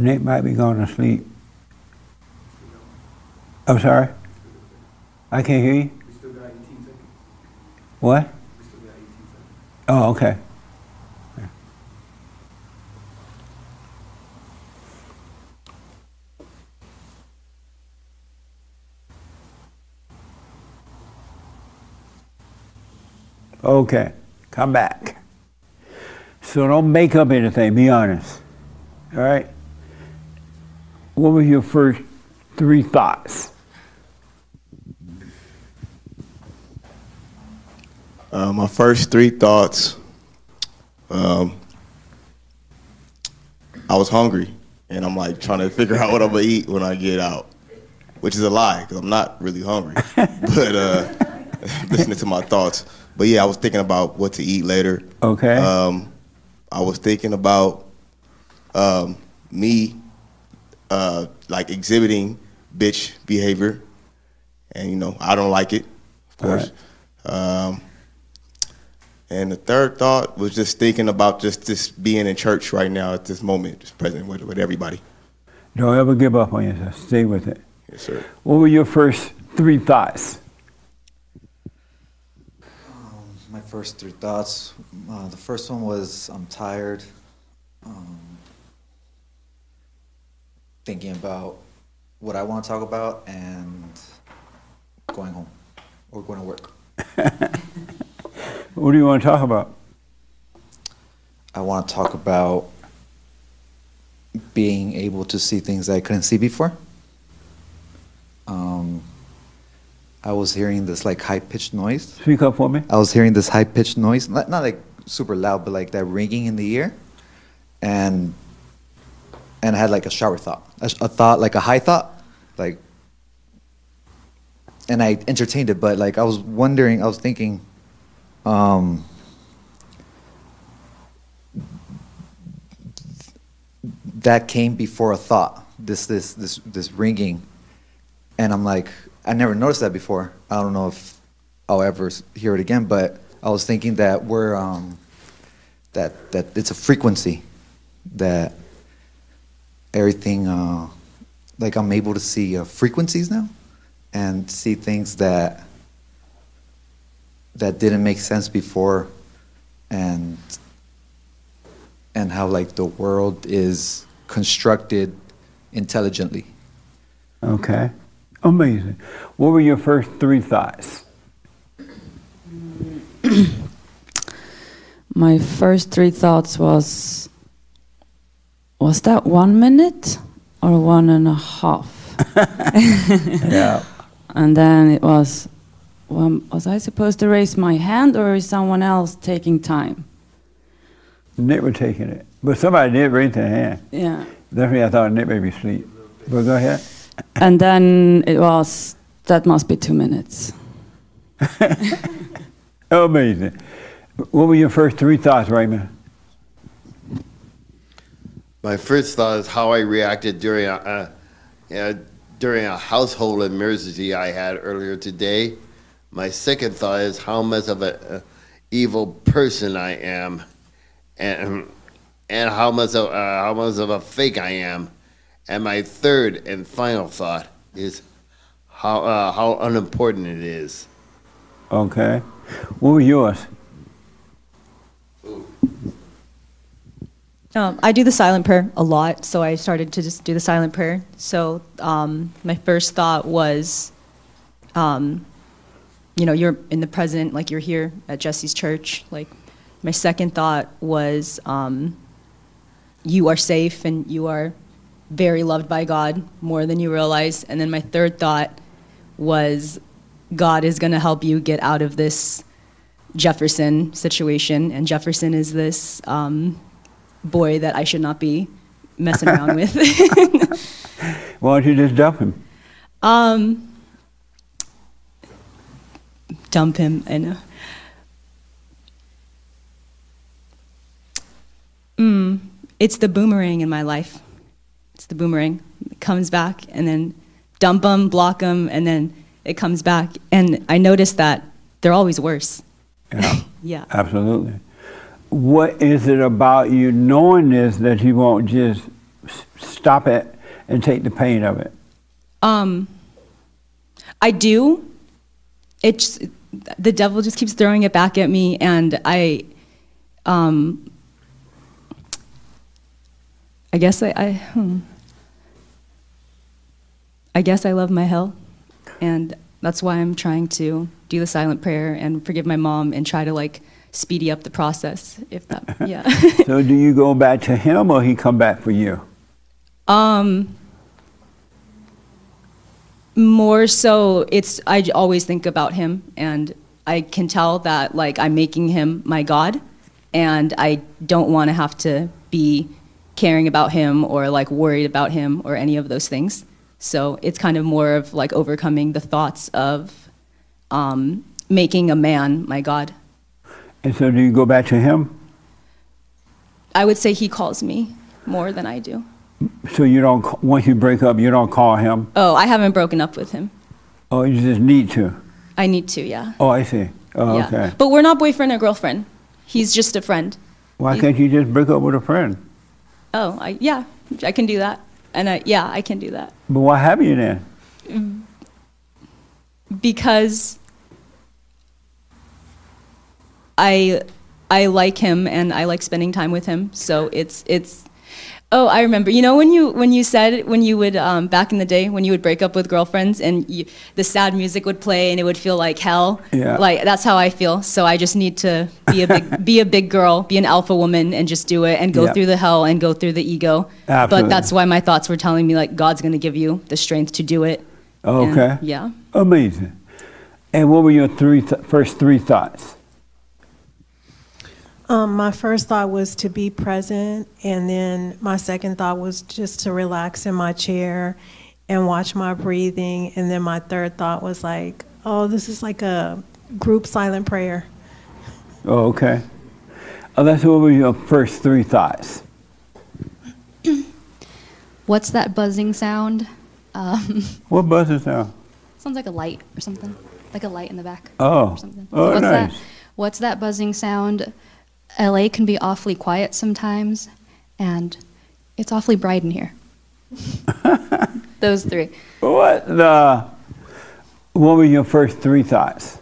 Speaker 2: Nick might be going to sleep. I'm sorry? I can't hear you? What? Oh, okay. Okay, come back. So don't make up anything, be honest. All right? What were your first three thoughts?
Speaker 6: Uh, my first three thoughts. Um, I was hungry, and I'm like trying to figure out what I'm gonna eat when I get out, which is a lie because I'm not really hungry. but uh, listening to my thoughts. But yeah, I was thinking about what to eat later.
Speaker 2: Okay.
Speaker 6: Um, I was thinking about um, me uh, like exhibiting bitch behavior, and you know I don't like it, of course. Um, and the third thought was just thinking about just this being in church right now at this moment, just present with, with everybody.
Speaker 2: Don't ever give up on yourself. Stay with it.
Speaker 6: Yes, sir.
Speaker 2: What were your first three thoughts?
Speaker 22: My first three thoughts. Uh, the first one was I'm tired. Um, thinking about what I want to talk about and going home or going to work.
Speaker 2: What do you want to talk about?
Speaker 22: I want to talk about being able to see things that I couldn't see before. Um, I was hearing this like high pitched noise.
Speaker 2: Speak up for me.
Speaker 22: I was hearing this high pitched noise, not, not like super loud, but like that ringing in the ear. and and I had like a shower thought, a, a thought like a high thought, like, and I entertained it. But like I was wondering, I was thinking, um, that came before a thought. This this this this ringing, and I'm like, I never noticed that before. I don't know if I'll ever hear it again, but I was thinking that we're um, that that it's a frequency that everything uh, like I'm able to see uh, frequencies now and see things that that didn't make sense before and and how like the world is constructed intelligently.
Speaker 2: Okay. Amazing. What were your first three thoughts?
Speaker 23: My first three thoughts was was that one minute or one and a half?
Speaker 2: Yeah.
Speaker 23: And then it was well, was I supposed to raise my hand or is someone else taking time?
Speaker 2: Nick was taking it. But somebody did raise their hand.
Speaker 23: Yeah.
Speaker 2: Definitely, I thought Nick may be asleep. But go ahead.
Speaker 23: And then it was that must be two minutes.
Speaker 2: Amazing. What were your first three thoughts, Raymond?
Speaker 24: My first thought is how I reacted during a, uh, during a household emergency I had earlier today. My second thought is how much of an uh, evil person I am, and and how much of, uh, how much of a fake I am. And my third and final thought is how uh, how unimportant it is.
Speaker 2: Okay. What were yours?
Speaker 3: Um, I do the silent prayer a lot, so I started to just do the silent prayer. So um, my first thought was, um, you know, you're in the present, like you're here at Jesse's church. Like my second thought was, um, you are safe and you are very loved by God more than you realize. And then my third thought was, God is going to help you get out of this Jefferson situation, and Jefferson is this. Um, boy that I should not be messing around with.
Speaker 2: Why don't you just dump him?
Speaker 3: um, dump him and. Mm, it's the boomerang in my life. It's the boomerang. It comes back and then dump them, block them, and then it comes back. And I noticed that they're always worse.
Speaker 2: Yeah.
Speaker 3: Yeah.
Speaker 2: Absolutely. What is it about you knowing this that you won't just stop it and take the pain of it?
Speaker 3: Um, I do. It just, the devil just keeps throwing it back at me, and I, um, I guess I, I, hmm. I guess I love my hell, and that's why I'm trying to do the silent prayer and forgive my mom and try to like speedy up the process. If that, yeah.
Speaker 2: so do you go back to him or he come back for you?
Speaker 3: Um, more so, it's i always think about him, and I can tell that like I'm making him my god, and I don't want to have to be caring about him or like worried about him or any of those things. So it's kind of more of like overcoming the thoughts of um, making a man my god.
Speaker 2: And so do you go back to him?
Speaker 3: I would say he calls me more than I do.
Speaker 2: So you don't, once you break up, you don't call him?
Speaker 3: Oh, I haven't broken up with him.
Speaker 2: Oh, you just need to?
Speaker 3: I need to, yeah.
Speaker 2: Oh, I see. Oh,
Speaker 3: yeah.
Speaker 2: okay.
Speaker 3: But we're not boyfriend or girlfriend. He's just a friend.
Speaker 2: Why can't you just break up with a friend?
Speaker 3: Oh, I, yeah, I can do that. And I, yeah, I can do that.
Speaker 2: But why have you then?
Speaker 3: Because I I like him and I like spending time with him. So it's it's Oh, I remember. You know when you when you said when you would um, back in the day when you would break up with girlfriends and you, the sad music would play and it would feel like hell.
Speaker 2: Yeah.
Speaker 3: Like that's how I feel. So I just need to be a big be a big girl, be an alpha woman, and just do it and go through the hell and go through the ego.
Speaker 2: Absolutely.
Speaker 3: But that's why my thoughts were telling me like God's going to give you the strength to do it. And,
Speaker 2: Okay.
Speaker 3: yeah.
Speaker 2: Amazing. And what were your three th- first three thoughts?
Speaker 25: Um, my first thought was to be present, and then my second thought was just to relax in my chair and watch my breathing. And then my third thought was like, oh, this is like a group silent prayer.
Speaker 2: Oh, okay. Oh, that's what were your first three thoughts?
Speaker 26: What's that buzzing sound? Um,
Speaker 2: What buzzes now?
Speaker 26: sounds like a light or something, like a light in the back.
Speaker 2: Oh.
Speaker 26: or something.
Speaker 2: Oh,
Speaker 26: what's
Speaker 2: nice.
Speaker 26: That, what's that buzzing sound? LA can be awfully quiet sometimes, and it's awfully bright in here. Those three.
Speaker 2: What the? What were your first three thoughts?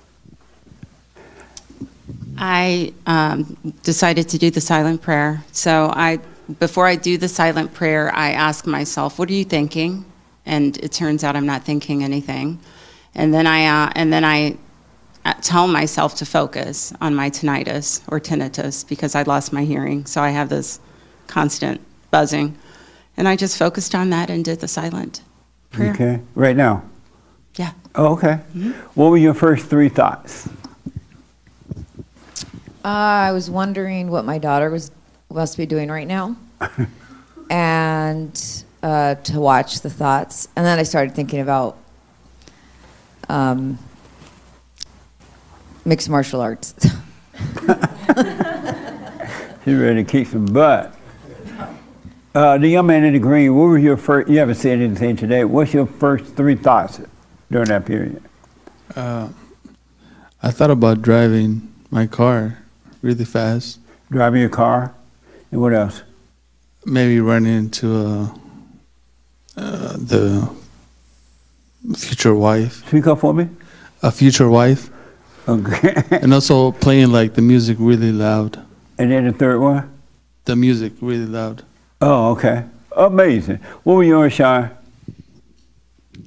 Speaker 10: I um, decided to do the silent prayer. So I, before I do the silent prayer, I ask myself, "What are you thinking?" And it turns out I'm not thinking anything. And then I, uh, and then I tell myself to focus on my tinnitus or tinnitus because I lost my hearing. So I have this constant buzzing, and I just focused on that and did the silent prayer.
Speaker 2: Okay. Right now?
Speaker 10: Yeah.
Speaker 2: Oh, okay. What were your first three thoughts?
Speaker 7: Uh, I was wondering what my daughter was must be doing right now, and uh, to watch the thoughts, and then I started thinking about um, mixed martial arts.
Speaker 2: She's ready to kick some butt. Uh, the young man in the green, what were your first, you haven't said anything today. What's your first three thoughts during that period?
Speaker 27: Uh, I thought about driving my car really fast.
Speaker 2: Driving your car? And what else?
Speaker 27: Maybe running into uh, uh, the future wife.
Speaker 2: Speak up for me.
Speaker 27: A future wife.
Speaker 2: Okay.
Speaker 27: and also playing like the music really loud.
Speaker 2: And then the third one?
Speaker 27: The music really loud.
Speaker 2: Oh, okay. Amazing. What were yours, Sean?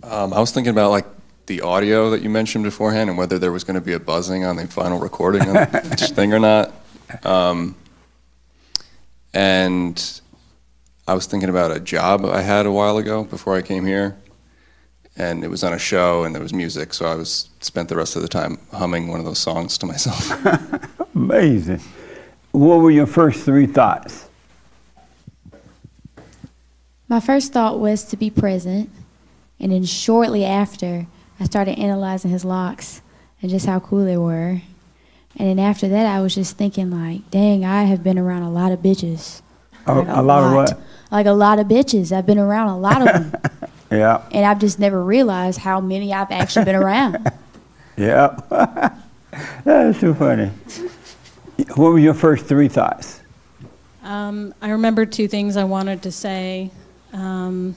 Speaker 12: Um, I was thinking about like the audio that you mentioned beforehand and whether there was going to be a buzzing on the final recording of each thing or not. Um, and I was thinking about a job I had a while ago before I came here, and it was on a show and there was music, so I was spent the rest of the time humming one of those songs to myself.
Speaker 2: Amazing. What were your first three thoughts?
Speaker 17: My first thought was to be present, and then shortly after, I started analyzing his locks and just how cool they were. And then after that, I was just thinking, like, dang, I have been around a lot of bitches.
Speaker 2: A,
Speaker 17: Like,
Speaker 2: a lot of what?
Speaker 17: Like a lot of bitches. I've been around a lot of them,
Speaker 2: Yeah.
Speaker 17: and I've just never realized how many I've actually been around.
Speaker 2: Yeah. that is too funny. What were your first three thoughts?
Speaker 4: Um, I remember two things I wanted to say. Um,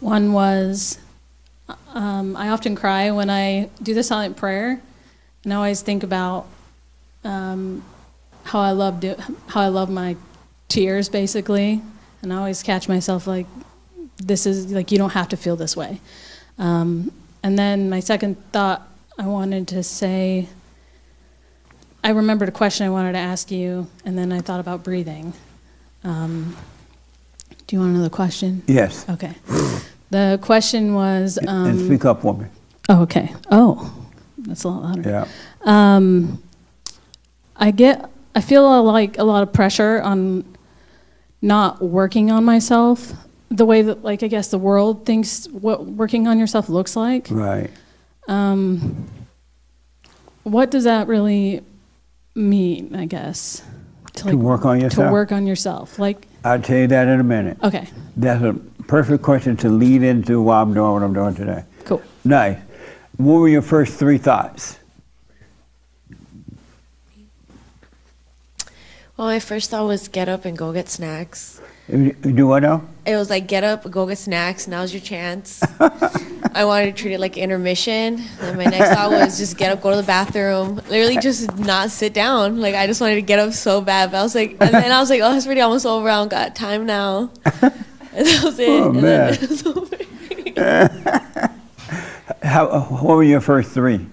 Speaker 4: one was um, I often cry when I do the silent prayer, and I always think about um, how I love do, how I love my tears, basically, and I always catch myself like, "This is like you don't have to feel this way." Um, and then my second thought I wanted to say. I remembered a question I wanted to ask you, and then I thought about breathing. Um, do you want to know the question?
Speaker 2: Yes.
Speaker 4: Okay. The question was. Um,
Speaker 2: and speak up for me.
Speaker 4: Oh, okay. Oh, that's a lot louder.
Speaker 2: Yeah.
Speaker 4: Um, I get. I feel like a lot of pressure on not working on myself the way that, like, I guess the world thinks what working on yourself looks like.
Speaker 2: Right.
Speaker 4: Um, what does that really mean? I guess
Speaker 2: To work on yourself?
Speaker 4: To work on yourself, like
Speaker 2: I'll tell you that in a minute.
Speaker 4: Okay.
Speaker 2: That's a perfect question to lead into why I'm doing what I'm doing today.
Speaker 4: Cool.
Speaker 2: Nice. What were your first three thoughts?
Speaker 19: Well, my first thought was get up and go get snacks.
Speaker 2: You you do what now?
Speaker 19: It was like get up, go get snacks. Now's your chance. I wanted to treat it like intermission. And my next thought was just get up, go to the bathroom. Literally just not sit down. Like I just wanted to get up so bad. But I was like, and then I was like, oh, it's already almost over. I don't got time now. And that was it.
Speaker 2: Oh,
Speaker 19: and
Speaker 2: man.
Speaker 19: then it was over.
Speaker 2: How, what were your first three?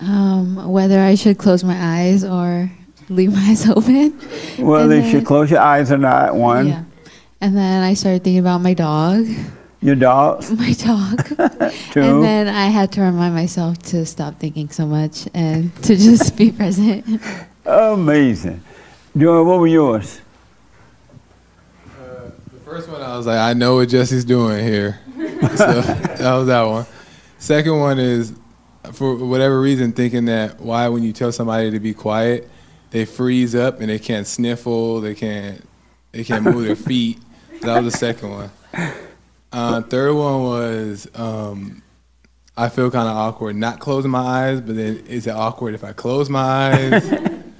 Speaker 18: Um, whether I should close my eyes or leave my eyes open.
Speaker 2: Well,
Speaker 18: And
Speaker 2: they
Speaker 18: then-
Speaker 2: should close your eyes or not, one.
Speaker 18: Yeah. And then I started thinking about my dog.
Speaker 2: Your dog?
Speaker 18: My dog.
Speaker 2: Two.
Speaker 18: And then I had to remind myself to stop thinking so much and to just be present.
Speaker 2: Amazing. Joy, what were yours?
Speaker 9: Uh, the first one, I was like, I know what Jesse's doing here. so that was that one. Second one is, for whatever reason, thinking that why when you tell somebody to be quiet, they freeze up and they can't sniffle, they can't, they can't move their feet. That was the second one. Uh, third one was, um, I feel kind of awkward not closing my eyes, but then is it awkward if I close my eyes? and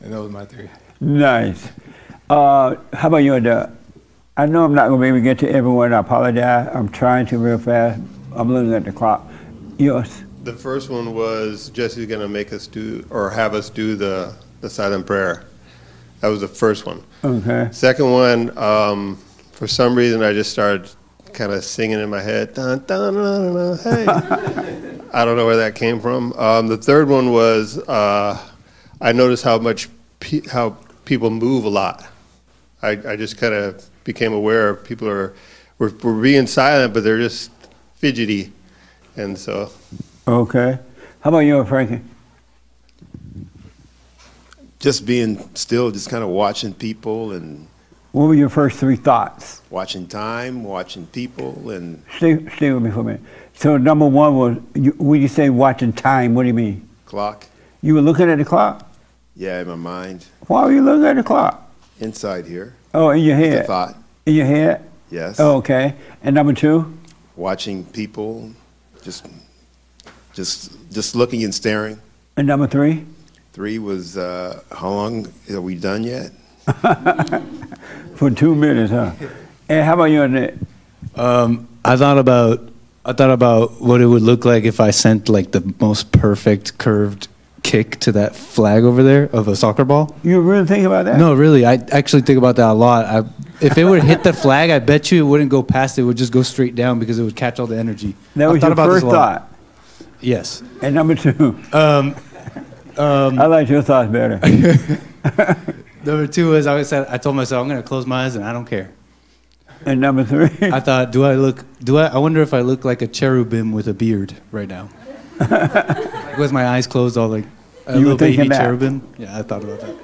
Speaker 9: those were my three.
Speaker 2: Nice. Uh, how about you, Doug? I know I'm not going to be able to get to everyone. I apologize. I'm trying to real fast. I'm looking at the clock. Yours.
Speaker 28: The first one was Jesse's going to make us do or have us do the, the silent prayer. That was the first one.
Speaker 2: Okay.
Speaker 28: Second one, um, for some reason, I just started kind of singing in my head. Dun, dun, dun, dun, hey. I don't know where that came from. Um, the third one was uh, I noticed how much pe- how people move a lot. I, I just kind of became aware of people are we're, we're being silent, but they're just fidgety, and so
Speaker 2: Okay. How about you, Frankie?
Speaker 29: Just being still, just kind of watching people and
Speaker 2: What were your first three thoughts?
Speaker 29: watching time, watching people, and
Speaker 2: Stay, stay with me for a minute. So number one was, you, when you say watching time, what do you mean?
Speaker 29: clock.
Speaker 2: You were looking at the clock?
Speaker 29: Yeah, in my mind,
Speaker 2: Why were you looking at the clock?
Speaker 29: inside here.
Speaker 2: Oh, in your head.
Speaker 29: thought.
Speaker 2: In your head?
Speaker 29: Yes.
Speaker 2: Oh, okay. And number two?
Speaker 29: Watching people, just, just, just looking and staring.
Speaker 2: And number three?
Speaker 29: Three was uh, how long are we done yet?
Speaker 2: For two minutes, huh? And how about you, Annette?
Speaker 30: Um, I thought about I thought about what it would look like if I sent like the most perfect curved kick to that flag over there of a soccer ball.
Speaker 2: You really think about that?
Speaker 30: No, really, I actually think about that a lot. I, if it would hit the flag, I bet you it wouldn't go past it. It would just go straight down because it would catch all the energy.
Speaker 2: That
Speaker 30: I've
Speaker 2: was
Speaker 30: thought
Speaker 2: your
Speaker 30: about
Speaker 2: first thought.
Speaker 30: Yes.
Speaker 2: And number two?
Speaker 30: Um, um,
Speaker 2: I like your thoughts better.
Speaker 30: Number two is I said I told myself I'm going to close my eyes and I don't care.
Speaker 2: And number three?
Speaker 30: I thought, do I look? Do I? I wonder if I look like a cherubim with a beard right now, like with my eyes closed, all like a
Speaker 2: You were
Speaker 30: little baby
Speaker 2: that?
Speaker 30: cherubim. Yeah, I thought about that.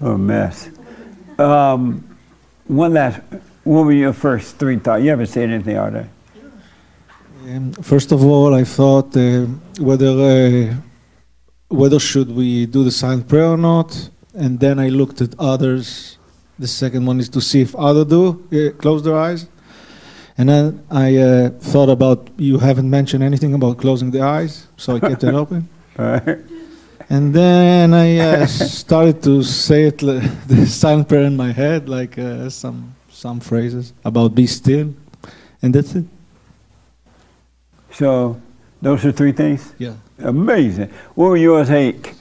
Speaker 2: Oh, mess. Um, one last, what were your first three thoughts? You haven't said anything all day.
Speaker 31: Um, first of all, I thought uh, whether uh, whether should we do the silent prayer or not, and then I looked at others. The second one is to see if others do uh, close their eyes, and then I uh, thought about you haven't mentioned anything about closing the eyes, so I kept it open.
Speaker 2: Right.
Speaker 31: And then I uh, started to say it, li- the silent prayer in my head, like uh, some some phrases about be still, and that's it.
Speaker 2: So, those are three things?
Speaker 31: Yeah.
Speaker 2: Amazing. What were yours, Hank?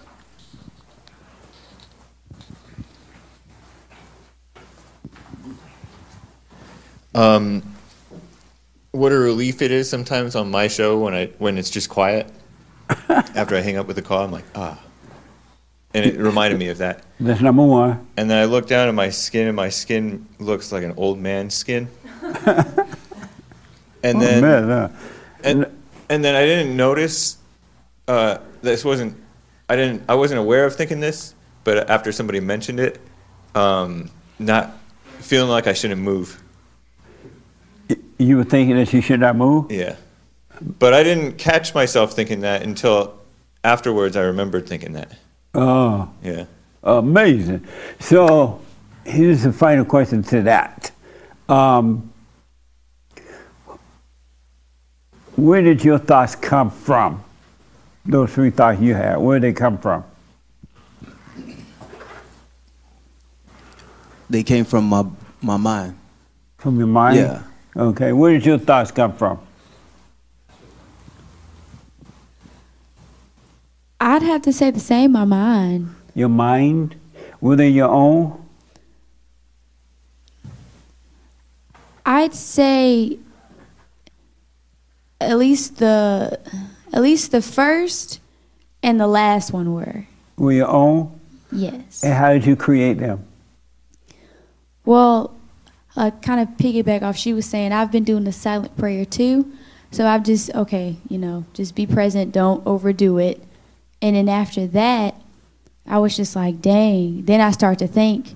Speaker 16: Um, what a relief it is sometimes on my show when I when it's just quiet. After I hang up with the call, I'm like, ah. And it reminded me of that.
Speaker 2: That's number one.
Speaker 16: And then I look down at my skin, and my skin looks like an old man's skin. and
Speaker 2: Oh,
Speaker 16: then,
Speaker 2: man, huh?
Speaker 16: and, and then I didn't notice. Uh, this wasn't. I didn't. I wasn't aware of thinking this, but after somebody mentioned it, um, not feeling like I shouldn't move.
Speaker 2: You were thinking that you should not move?
Speaker 16: Yeah. But I didn't catch myself thinking that until afterwards. I remembered thinking that.
Speaker 2: Oh,
Speaker 16: Yeah.
Speaker 2: amazing. So, here's the final question to that. Um, where did your thoughts come from? Those three thoughts you had, where did they come from?
Speaker 32: They came from my my mind.
Speaker 2: From your mind?
Speaker 32: Yeah.
Speaker 2: Okay, where did your thoughts come from?
Speaker 17: I'd have to say the same, my mind.
Speaker 2: Your mind? Were they your own?
Speaker 17: I'd say at least the at least the first and the last one were.
Speaker 2: Were your own?
Speaker 17: Yes.
Speaker 2: And how did you create them?
Speaker 17: Well, uh, kind of piggyback off she was saying, I've been doing the silent prayer too. So I've just, okay, you know, just be present, don't overdo it. And then after that, I was just like, dang. Then I start to think,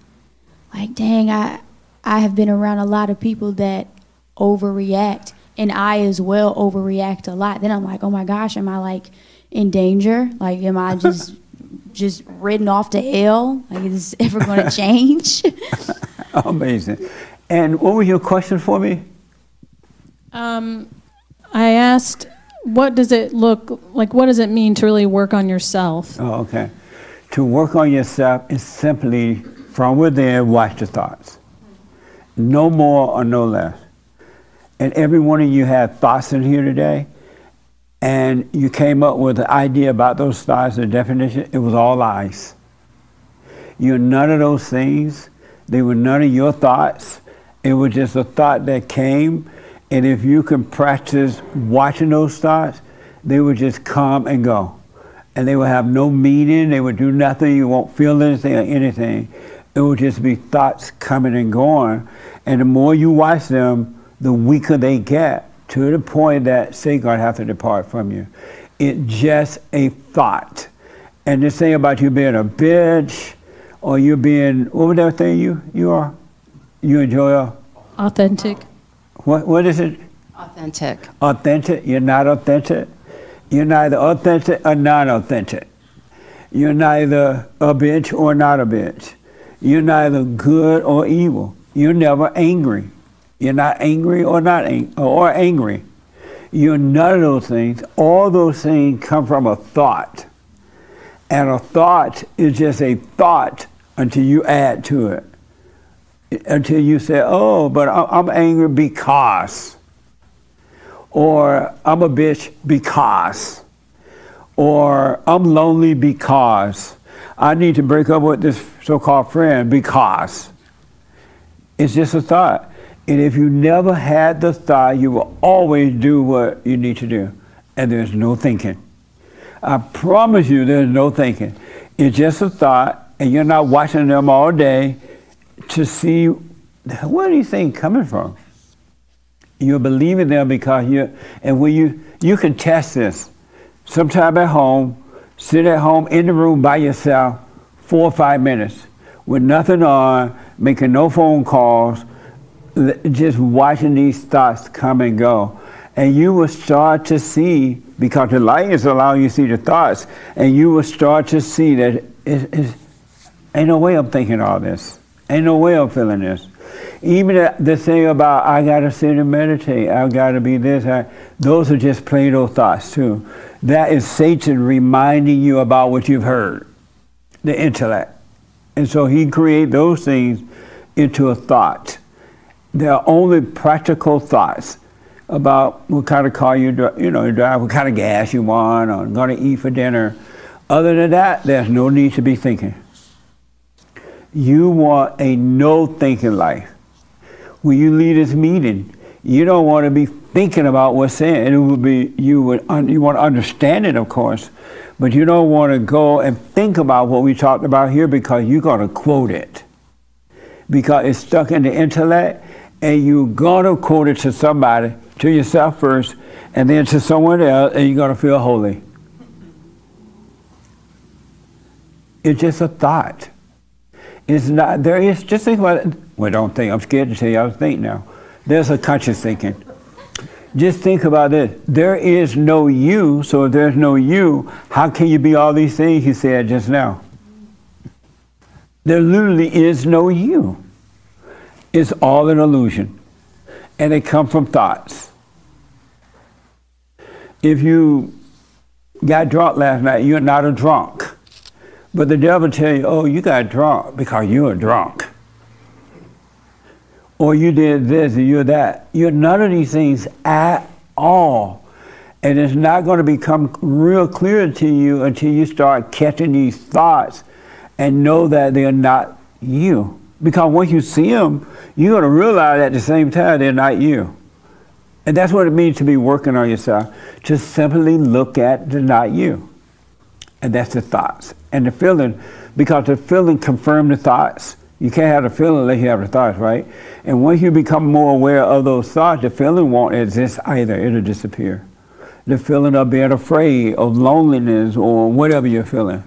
Speaker 17: like, dang, I, I have been around a lot of people that overreact, and I as well overreact a lot. Then I'm like, oh my gosh, am I like in danger? Like, am I just just ridden off to hell? Like, is this ever going to change?
Speaker 2: Amazing. And what was your question for me?
Speaker 4: Um, I asked, what does it look like? What does it mean to really work on yourself?
Speaker 2: Oh, okay. To work on yourself is simply from within, watch the thoughts. No more or no less. And every one of you had thoughts in here today, and you came up with an idea about those thoughts, the definition, it was all lies. You're none of those things. They were none of your thoughts. It was just a thought that came, and if you can practice watching those thoughts, they would just come and go. And they would have no meaning, they would do nothing, you won't feel anything or anything. It would just be thoughts coming and going. And the more you watch them, the weaker they get to the point that Satan going to have to depart from you. It's just a thought. And this thing about you being a bitch or you being, what was that thing you, you are? You enjoy a,
Speaker 4: Authentic.
Speaker 2: what, what is it?
Speaker 33: Authentic.
Speaker 2: Authentic. You're not authentic. You're neither authentic or non authentic. You're neither a bitch or not a bitch. You're neither good or evil. You're never angry. You're not angry or not ang- or angry. You're none of those things. All those things come from a thought. And a thought is just a thought until you add to it. Until you say, oh, but I'm angry because. Or I'm a bitch because. Or I'm lonely because. I need to break up with this so called friend because. It's just a thought. And if you never had the thought, you will always do what you need to do. And there's no thinking. I promise you, there's no thinking. It's just a thought, and you're not watching them all day to see where you think coming from. You're believing them because you, and when you, you can test this. Sometime at home, sit at home in the room by yourself, four or five minutes, with nothing on, making no phone calls, just watching these thoughts come and go. And you will start to see, because the light is allowing you to see the thoughts, and you will start to see that it, it's, ain't no way I'm thinking all this. Ain't no way I'm feeling this. Even the, the thing about I gotta sit and meditate, I gotta be this, I, those are just plain old thoughts too. That is Satan reminding you about what you've heard, the intellect. And so he create those things into a thought. They are only practical thoughts about what kind of car you drive, you know, you drive, what kind of gas you want, or going to eat for dinner. Other than that, there's no need to be thinking. You want a no thinking life. When you leave this meeting, you don't want to be thinking about what's said. It would be you would you want to understand it, of course, but you don't want to go and think about what we talked about here because you're going to quote it because it's stuck in the intellect, and you're going to quote it to somebody, to yourself first, and then to someone else, and you're going to feel holy. It's just a thought. It's not, there is, just think about it. Well, don't think, I'm scared to tell you, I was thinking now. There's a conscious thinking. Just think about this. There is no you, so if there's no you, how can you be all these things you said just now? There literally is no you. It's all an illusion. And they come from thoughts. If you got drunk last night, you're not a drunk. But the devil tell you, oh, you got drunk because you're a drunk. Or you did this or you're that. You're none of these things at all. And it's not going to become real clear to you until you start catching these thoughts and know that they're not you. Because once you see them, you're going to realize at the same time they're not you. And that's what it means to be working on yourself. To simply look at the not you. And that's the thoughts. And the feeling, because the feeling confirms the thoughts, You can't have the feeling unless you have the thoughts, right? And once you become more aware of those thoughts, the feeling won't exist either. It'll disappear. The feeling of being afraid, of loneliness, or whatever you're feeling.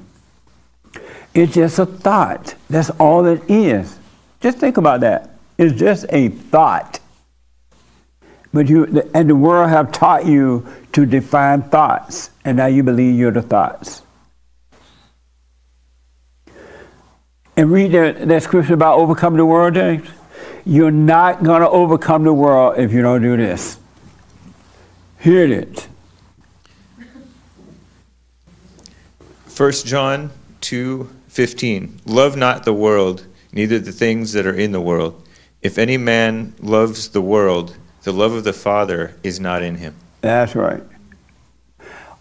Speaker 2: It's just a thought. That's all it is. Just think about that. It's just a thought. But you and the world have taught you to define thoughts, and now you believe you're the thoughts. And read that, that scripture about overcoming the world, James. You're not going to overcome the world if you don't do this. Hear it.
Speaker 16: 1 John 2:15 Love not the world neither the things that are in the world if any man loves the world the love of the father is not in him
Speaker 2: That's right.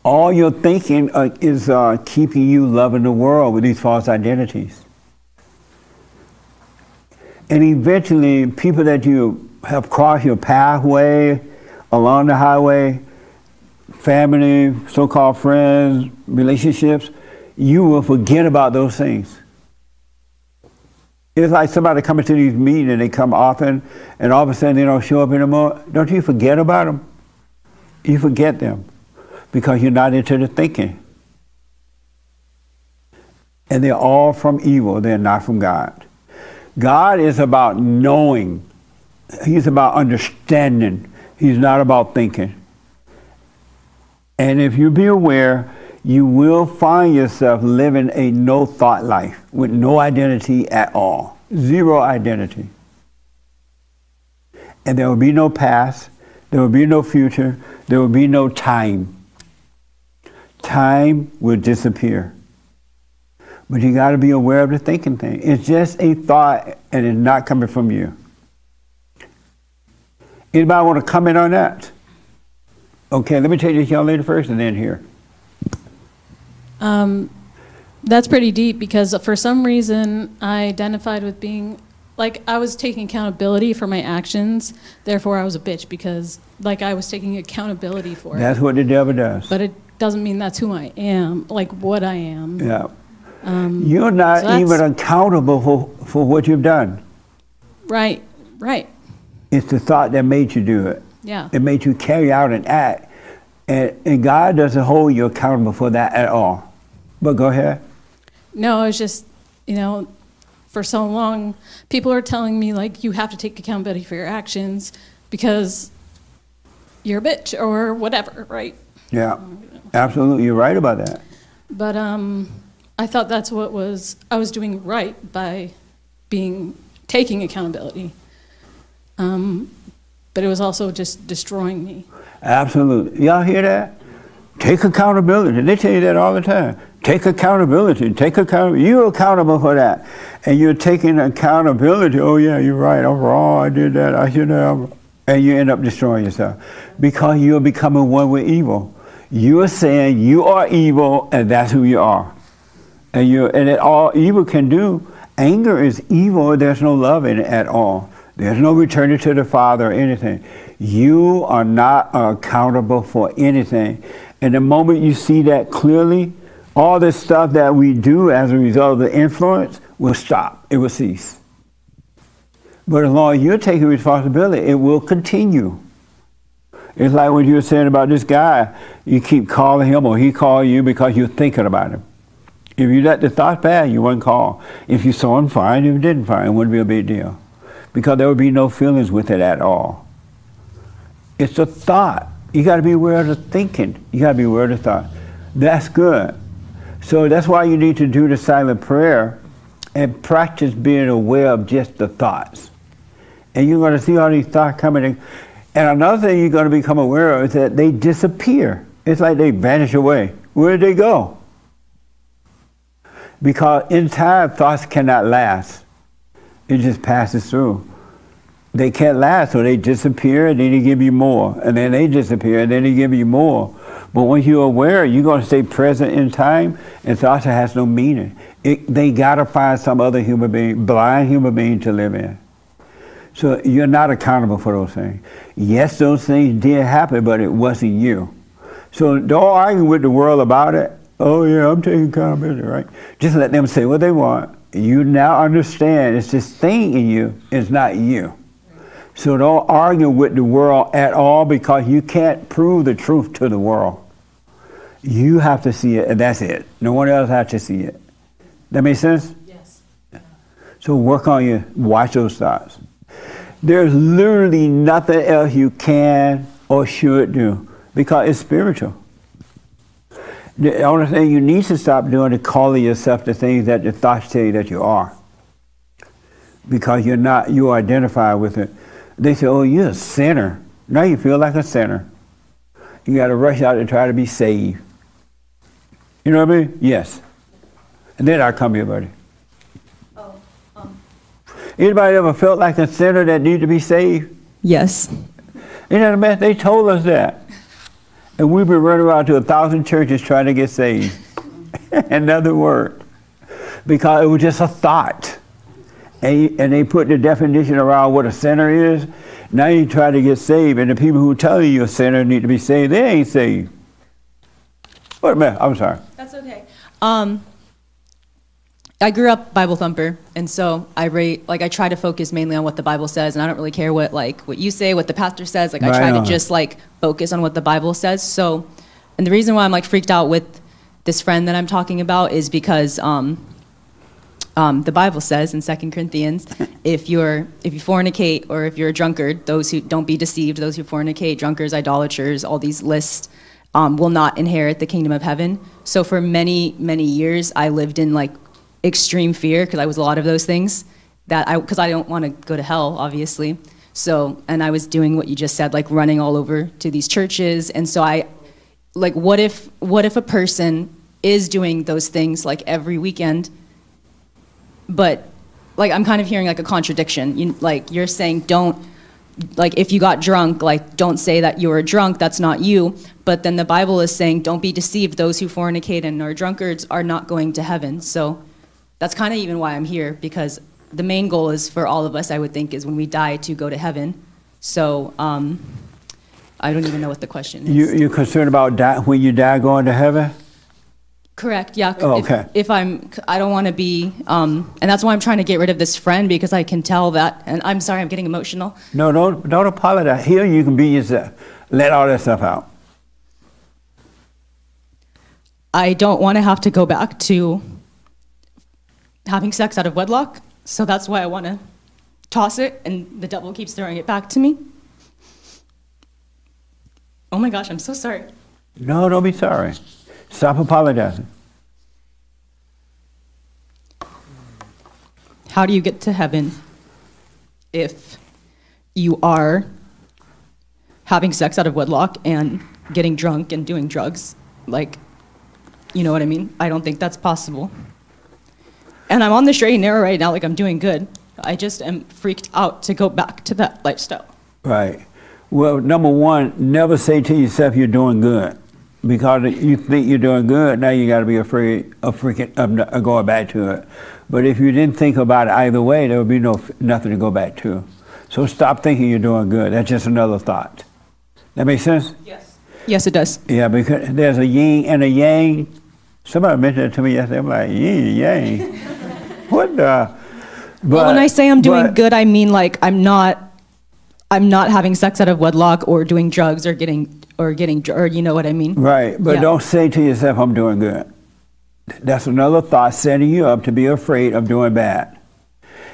Speaker 2: All your thinking uh, is uh, keeping you loving the world with these false identities. And eventually, people that you have crossed your pathway along the highway, family, so called friends, relationships, you will forget about those things. It's like somebody coming to these meetings and they come often and all of a sudden they don't show up anymore. Don't you forget about them? You forget them because you're not into the thinking. And they're all from evil, they're not from God. God is about knowing, He's about understanding, He's not about thinking. And if you be aware, you will find yourself living a no thought life with no identity at all, zero identity. And there will be no past, there will be no future, there will be no time. Time will disappear. But you got to be aware of the thinking thing. It's just a thought and it's not coming from you. Anybody want to comment on that? Okay, let me take this young lady first and then here.
Speaker 4: Um, that's pretty deep because for some reason I identified with being like I was taking accountability for my actions. Therefore, I was a bitch because like I was taking accountability for it.
Speaker 2: That's what the devil does.
Speaker 4: But it doesn't mean that's who I am, like what I am.
Speaker 2: Yeah.
Speaker 4: Um,
Speaker 2: You're not
Speaker 4: so
Speaker 2: even accountable for, for what you've done.
Speaker 4: Right, right.
Speaker 2: It's the thought that made you do it.
Speaker 4: Yeah.
Speaker 2: It made you carry out an act. And, and God doesn't hold you accountable for that at all. But go ahead.
Speaker 4: No, it's just, you know, for so long, people are telling me, like, you have to take accountability for your actions because you're a bitch or whatever, right?
Speaker 2: Yeah. Absolutely. You're right about that.
Speaker 4: But um, I thought that's what was, I was doing right by being, taking accountability. Um, but it was also just destroying me.
Speaker 2: Absolutely. Y'all hear that? Take accountability. They tell you that all the time. Take accountability. Take accountability. You're accountable for that. And you're taking accountability. Oh, yeah, you're right. I'm wrong. I did that. I should have. And you end up destroying yourself because you're becoming one with evil. You're saying you are evil and that's who you are. And, you and it, all evil can do, anger is evil. There's no love in it at all. There's no returning to the Father or anything. You are not accountable for anything. And the moment you see that clearly, all this stuff that we do as a result of the influence will stop. It will cease. But as long as you're taking responsibility, it will continue. It's like what you were saying about this guy. You keep calling him or he call you because you're thinking about him. If you let the thought pass, you wouldn't call. If you saw him, fine. If you didn't, fine. It wouldn't be a big deal. Because there would be no feelings with it at all. It's a thought. You got to be aware of the thinking. You got to be aware of the thought. That's good. So that's why you need to do the silent prayer and practice being aware of just the thoughts. And you're going to see all these thoughts coming in. And another thing you're going to become aware of is that they disappear. It's like they vanish away. Where did they go? Because in time, thoughts cannot last. It just passes through. They can't last, so they disappear, and then they give you more, and then they disappear, and then they give you more. But when you're aware, you're going to stay present in time, and thoughts has no meaning. It, they got to find some other human being, blind human being to live in. So you're not accountable for those things. Yes, those things did happen, but it wasn't you. So don't argue with the world about it. Oh yeah, I'm taking accountability, right? Just let them say what they want, You now understand it's this thing in you, it's not you. So don't argue with the world at all because you can't prove the truth to the world. You have to see it, and that's it. No one else has to see it. That makes sense?
Speaker 4: Yes.
Speaker 2: So work on your, watch those thoughts. There's literally nothing else you can or should do because it's spiritual. The only thing you need to stop doing is calling yourself the things that the thoughts tell you that you are. Because you're not, you identify with it. They say, oh, you're a sinner. Now you feel like a sinner. You got to rush out and try to be saved. You know what I mean? Yes. And then I come here, buddy. Oh. Anybody ever felt like a sinner that needed to be saved?
Speaker 3: Yes.
Speaker 2: You know what I mean? They told us that. And we've been running around to a thousand churches trying to get saved. Another word. Because it was just a thought. And, and they put the definition around what a sinner is. Now you try to get saved, and the people who tell you you're a sinner need to be saved, they ain't saved. Wait a minute, I'm sorry.
Speaker 3: That's okay. Um, I grew up Bible thumper, and so I rate like I try to focus mainly on what the Bible says, and I don't really care what like what you say, what the pastor says. Like I
Speaker 2: Right
Speaker 3: try
Speaker 2: on.
Speaker 3: to just like focus on what the Bible says. So, and the reason why I'm like freaked out with this friend that I'm talking about is because um, um, the Bible says in Second Corinthians, if you're if you fornicate or if you're a drunkard, those who don't be deceived, those who fornicate, drunkards, idolaters, all these lists um, will not inherit the kingdom of heaven. So for many many years, I lived in like extreme fear because I was a lot of those things that I because I don't want to go to hell, obviously. So and I was doing what you just said, like running all over to these churches, and so I like what if what if a person is doing those things like every weekend but like i'm kind of hearing like a contradiction. You, like you're saying don't like if you got drunk like don't say that you were drunk that's not you. But then the bible is saying don't be deceived those who fornicate and are drunkards are not going to heaven. So that's kind of even why i'm here because the main goal is for all of us i would think is when we die to go to heaven. So um, i don't even know what the question is.
Speaker 2: You, you're concerned about when you die going to heaven?
Speaker 3: Correct. Yeah.
Speaker 2: Oh,
Speaker 3: If-
Speaker 2: okay.
Speaker 3: If, I'm, I don't want to be, um, and that's why I'm trying to get rid of this friend because I can tell that. And I'm sorry, I'm getting emotional.
Speaker 2: No, don't, don't apologize. Here you can be yourself. Let all that stuff out.
Speaker 3: I don't want to have to go back to having sex out of wedlock. So that's why I want to toss it, and the devil keeps throwing it back to me. Oh my gosh, I'm so sorry.
Speaker 2: No, don't be sorry. Stop apologizing.
Speaker 3: How do you get to heaven if you are having sex out of wedlock and getting drunk and doing drugs? Like, you know what I mean? I don't think that's possible. And I'm on the straight and narrow right now, like I'm doing good. I just am freaked out to go back to that lifestyle.
Speaker 2: Right. Well, number one, never say to yourself you're doing good. Because you think you're doing good, now you got to be afraid of freaking um, of going back to it. But if you didn't think about it either way, there would be no nothing to go back to. So stop thinking you're doing good. That's just another thought. That makes sense?
Speaker 3: Yes, Yes, it does.
Speaker 2: Yeah, because there's a yin and a yang. Somebody mentioned it to me yesterday. I'm like, yin yang. what the?
Speaker 3: well, when I say I'm doing
Speaker 2: but-
Speaker 3: good, I mean like I'm not, I'm not having sex out of wedlock or doing drugs or getting or getting or you know what I mean.
Speaker 2: Right, but
Speaker 3: Yeah.
Speaker 2: don't say to yourself, I'm doing good. That's another thought setting you up to be afraid of doing bad.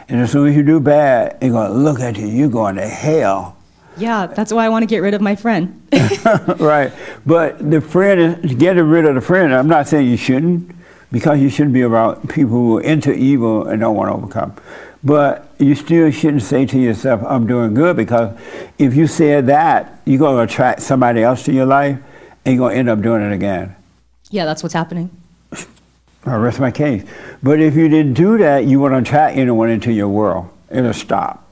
Speaker 2: And as soon as you do bad, they're going to look at you, you're going to hell.
Speaker 3: Yeah, that's why I want to get rid of my friend.
Speaker 2: right. But the friend is getting rid of the friend. I'm not saying you shouldn't, because you shouldn't be around people who are into evil and don't want to overcome. But you still shouldn't say to yourself, I'm doing good, because if you said that, you're going to attract somebody else to your life and you're going to end up doing it again.
Speaker 3: Yeah, that's what's happening.
Speaker 2: I rest my case. But if you didn't do that, you wouldn't attract anyone into your world. It'll stop.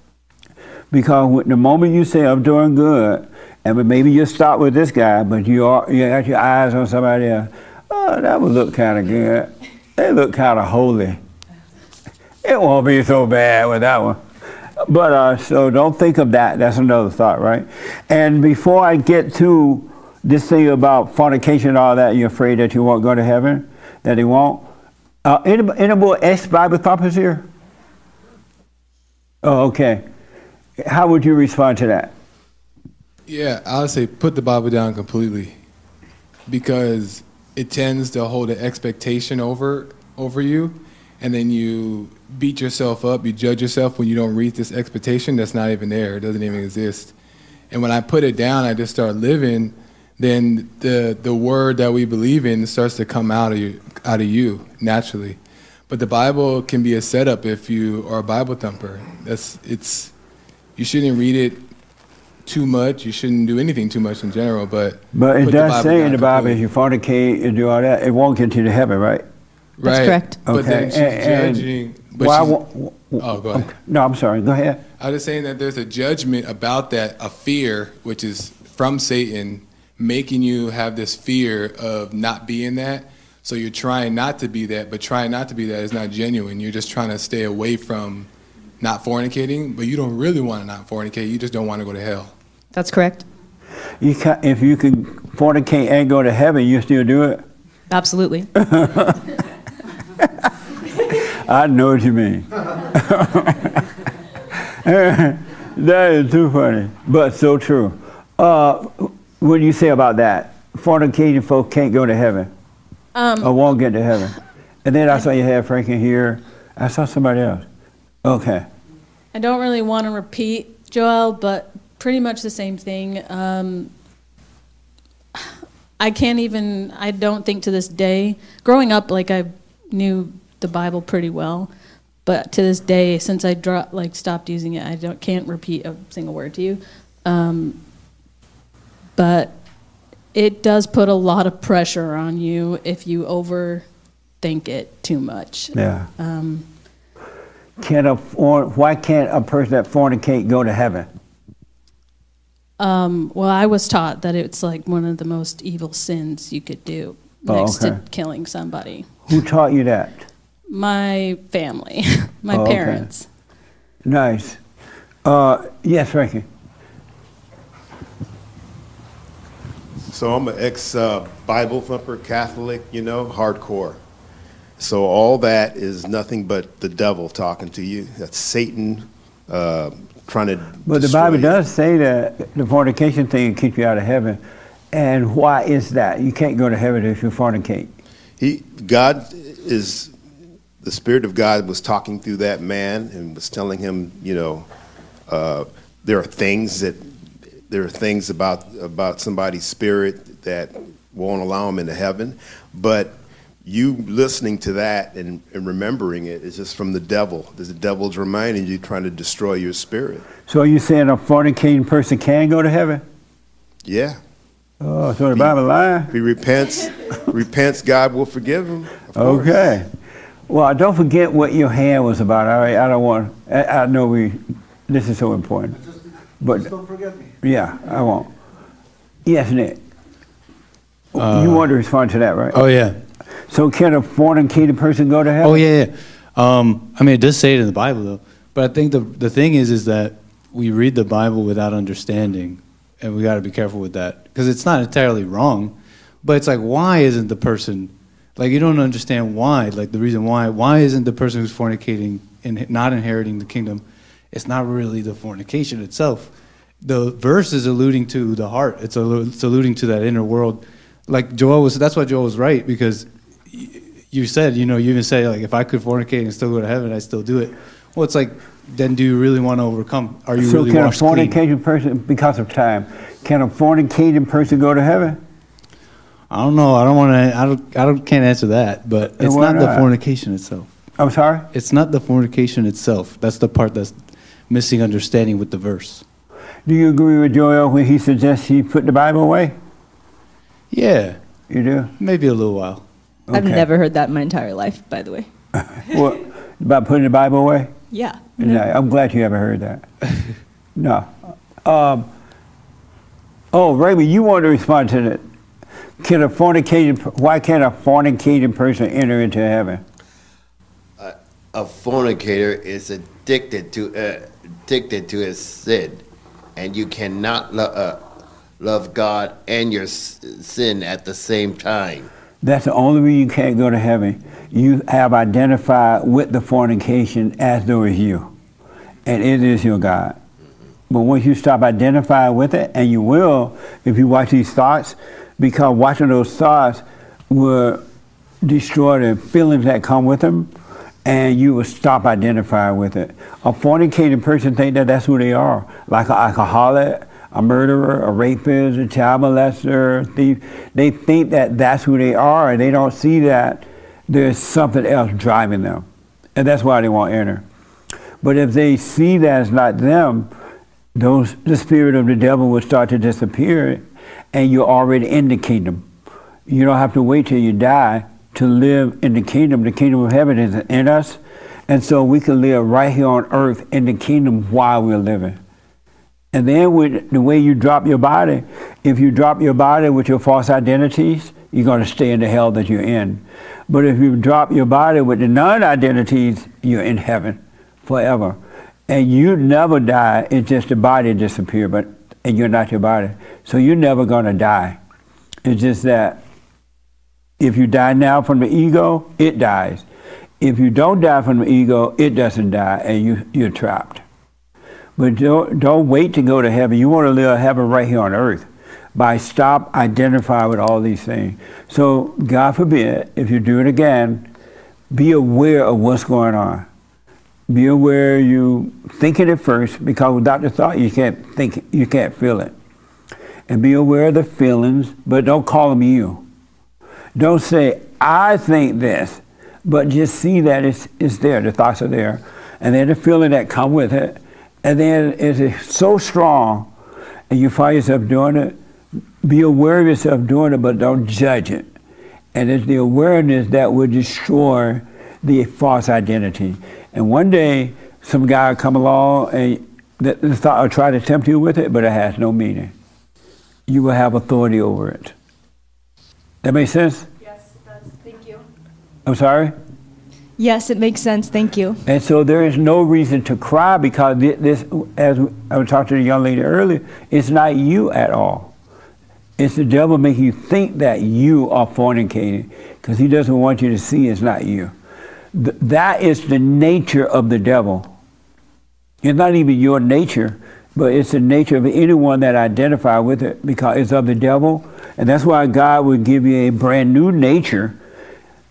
Speaker 2: Because the moment you say, I'm doing good, and maybe you start with this guy, but you are, you got your eyes on somebody else, oh, that would look kind of good. They look kind of holy. It won't be so bad with that one. But uh, so don't think of that. That's another thought, right? And before I get to this thing about fornication and all that, you're afraid that you won't go to heaven, that he won't. Uh, ex Bible thumpers here? Oh, okay. How would you respond to that?
Speaker 9: Yeah, I would say put the Bible down completely because it tends to hold an expectation over over you and then you beat yourself up, you judge yourself when you don't reach this expectation that's not even there, it doesn't even exist. And when I put it down, I just start living, then the the word that we believe in starts to come out of you out of you naturally. But the Bible can be a setup if you are a Bible thumper. That's it's you shouldn't read it too much. You shouldn't do anything too much in general. But
Speaker 2: But it
Speaker 9: the
Speaker 2: does
Speaker 9: Bible
Speaker 2: say
Speaker 9: down
Speaker 2: in the Bible, if you fornicate and do all that, it won't get you to heaven, right?
Speaker 9: That's Right. correct. But then she's
Speaker 2: and-
Speaker 9: judging- but
Speaker 2: why
Speaker 9: she's-
Speaker 2: won't-
Speaker 9: Oh, go ahead.
Speaker 2: No, I'm sorry. Go ahead.
Speaker 9: I was just saying that there's a judgment about that, a fear, which is from Satan, making you have this fear of not being that. So you're trying not to be that, but trying not to be that is not genuine. You're just trying to stay away from not fornicating, but you don't really want to not fornicate. You just don't want to go to hell.
Speaker 3: That's correct.
Speaker 2: You ca if you can fornicate and go to heaven, you still do it?
Speaker 3: Absolutely.
Speaker 2: I know what you mean. that is too funny, but so true. Uh, what do you say about that? Fornicating folk can't go to heaven,
Speaker 4: Um,
Speaker 2: or won't get to heaven. And then I saw you had Frankie here. I saw somebody else. Okay.
Speaker 4: I don't really want to repeat Joel, but pretty much the same thing. Um, I can't even. I don't think to this day. Growing up, like I knew the Bible pretty well, but to this day, since I dro- like stopped using it, I don't can't repeat a single word to you. Um, but it does put a lot of pressure on you if you overthink it too much.
Speaker 2: Yeah.
Speaker 4: Um,
Speaker 2: Can a for, why can't a person that fornicate go to heaven?
Speaker 4: Um, well, I was taught that it's like one of the most evil sins you could do
Speaker 2: Oh,
Speaker 4: next
Speaker 2: okay.
Speaker 4: to killing somebody.
Speaker 2: Who taught you that?
Speaker 4: My family, my
Speaker 2: Oh, okay.
Speaker 4: parents.
Speaker 2: Nice. Uh, yes, Frankie.
Speaker 29: So I'm an ex uh, Bible thumper Catholic, you know, hardcore. So all that is nothing but the devil talking to you. That's Satan uh, trying to.
Speaker 2: But the Bible
Speaker 29: you.
Speaker 2: does say that the fornication thing keeps you out of heaven. And why is that? You can't go to heaven if you fornicate.
Speaker 29: He, God is, the Spirit of God was talking through that man and was telling him, you know, uh, there are things that, there are things about, about somebody's spirit that won't allow him into heaven. But you listening to that and, and remembering it is just from the devil. The devil's reminding you, trying to destroy your spirit.
Speaker 2: So are you saying a fornicating person can go to heaven?
Speaker 29: Yeah.
Speaker 2: Oh, so the Bible?
Speaker 29: If he repents, repents, God will forgive him.
Speaker 2: Okay. Well, don't forget what your hand was about. All right, I don't want. I, I know we. This is so important. But
Speaker 31: don't forget me.
Speaker 2: yeah, I won't. Yes, Nick.
Speaker 30: Uh,
Speaker 2: you want to respond to that, right?
Speaker 30: Oh yeah.
Speaker 2: So can a fornicating person go to heaven?
Speaker 30: Oh yeah, yeah. Um, I mean, it does say it in the Bible though. But I think the the thing is, is that we read the Bible without understanding, and we got to be careful with that because it's not entirely wrong, but it's like why isn't the person like you don't understand why like the reason why why isn't the person who's fornicating and not inheriting the kingdom? It's not really the fornication itself. The verse is alluding to the heart. It's, allu- it's alluding to that inner world. Like Joel was. That's why Joel was right because you said, you know, you even say like, if I could fornicate and still go to heaven, I'd still do it. Well, it's like, then do you really want to overcome? Are you
Speaker 2: so
Speaker 30: really
Speaker 2: can a
Speaker 30: clean?
Speaker 2: fornicating person, because of time, can a fornicating person go to heaven?
Speaker 30: I don't know. I don't want to. I don't. I don't. Can't answer that. But it's
Speaker 2: why
Speaker 30: not the fornication itself.
Speaker 2: I'm sorry.
Speaker 30: It's not the fornication itself. That's the part that's missing understanding with the verse.
Speaker 2: Do you agree with Joel when he suggests he put the Bible away?
Speaker 30: Yeah.
Speaker 2: You do?
Speaker 30: Maybe a little while.
Speaker 3: I've never heard that in my entire life, by the way.
Speaker 2: What about putting the Bible away?
Speaker 3: Yeah.
Speaker 2: No, I'm glad you haven't heard that. no. Um, oh, Raymond, you want to respond to that? Can a fornicating? Why can't a fornicating person enter into heaven?
Speaker 24: a, a fornicator is addicted to uh, addicted to his sin, and you cannot lo- uh, love God and your s- sin at the same time.
Speaker 2: That's the only reason you can't go to heaven. You have identified with the fornication as though it's you, and it is your God. But once you stop identifying with it, and you will if you watch these thoughts, because watching those thoughts will destroy the feelings that come with them, and you will stop identifying with it. A fornicating person think that that's who they are, like an alcoholic, a murderer, a rapist, a child molester, a thief. They think that that's who they are, and they don't see that there's something else driving them, and that's why they won't enter. But if they see that it's not them, those the spirit of the devil will start to disappear, and you're already in the kingdom. You don't have to wait till you die to live in the kingdom. The kingdom of heaven is in us, and so we can live right here on earth in the kingdom while we're living. And then with the way you drop your body, if you drop your body with your false identities, you're going to stay in the hell that you're in. But if you drop your body with the non-identities, you're in heaven forever. And you never die. It's just the body disappear, but and you're not your body. So you're never going to die. It's just that if you die now from the ego, it dies. If you don't die from the ego, it doesn't die, and you, you're trapped. But don't, don't wait to go to heaven. You want to live heaven right here on earth by stop identifying with all these things. So, God forbid, if you do it again, be aware of what's going on. Be aware you thinking it at first, because without the thought, you can't think, you can't feel it. And be aware of the feelings, but don't call them you. Don't say, I think this, but just see that it's, it's there, the thoughts are there. And then the feeling that come with it. And then it's so strong, and you find yourself doing it, be aware of yourself doing it, but don't judge it. And it's the awareness that will destroy the false identity. And one day, some guy will come along and the, the thought will try to tempt you with it, but it has no meaning. You will have authority over it. That makes sense?
Speaker 3: Yes, it does. Thank you.
Speaker 2: I'm sorry?
Speaker 3: Yes, it makes sense. Thank you.
Speaker 2: And so there is no reason to cry because this, as I was talking to the young lady earlier, it's not you at all. It's the devil making you think that you are fornicating because he doesn't want you to see it's not you. Th- that is the nature of the devil. It's not even your nature, but it's the nature of anyone that identify with it because it's of the devil. And that's why God will give you a brand new nature.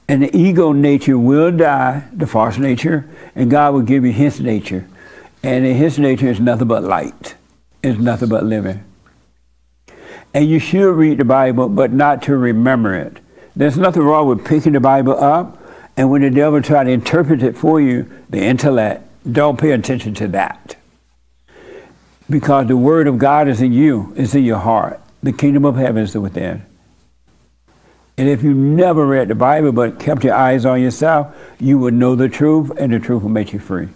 Speaker 2: And the ego nature will die, the false nature, and God will give you his nature. And his nature is nothing but light. It's nothing but living. And you should read the Bible, but not to remember it. There's nothing wrong with picking the Bible up, and when the devil try to interpret it for you, the intellect, don't pay attention to that. Because the word of God is in you, it's in your heart. The kingdom of heaven is within. And if you never read the Bible but kept your eyes on yourself, you would know the truth, and the truth will make you free.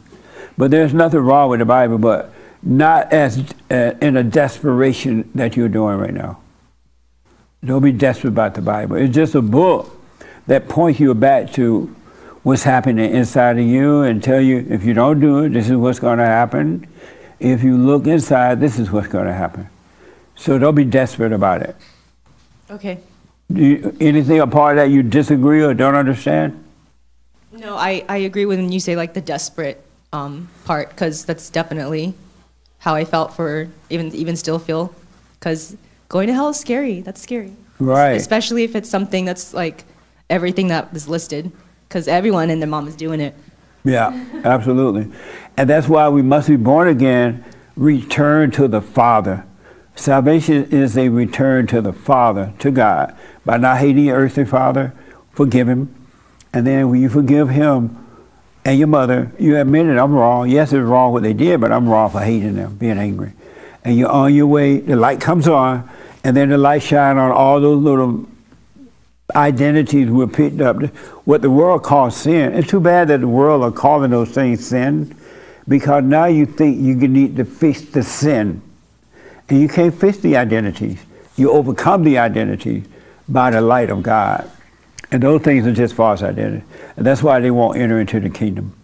Speaker 2: But there's nothing wrong with the Bible, but not as uh, in a desperation that you're doing right now. Don't be desperate about the Bible. It's just a book that point you back to what's happening inside of you and tell you if you don't do it, this is what's going to happen. If you look inside, this is what's going to happen. So don't be desperate about it.
Speaker 3: Okay.
Speaker 2: Do you, anything a part of that you disagree or don't understand?
Speaker 3: No, I, I agree with when you say like the desperate um, part because that's definitely how I felt for even even still feel because going to hell is scary. That's scary.
Speaker 2: Right.
Speaker 3: Especially if it's something that's like everything that is listed because everyone and their mom is doing it.
Speaker 2: Yeah, absolutely. And that's why we must be born again, return to the Father. Salvation is a return to the Father, to God. By not hating your earthly father, forgive him. And then when you forgive him and your mother, you admit it, I'm wrong. Yes, it's wrong what they did, but I'm wrong for hating them, being angry. And you're on your way, the light comes on, and then the light shine on all those little identities were picked up. What the world calls sin. It's too bad that the world are calling those things sin because now you think you need to fix the sin. And you can't fix the identities. You overcome the identities by the light of God. And those things are just false identities. And that's why they won't enter into the kingdom.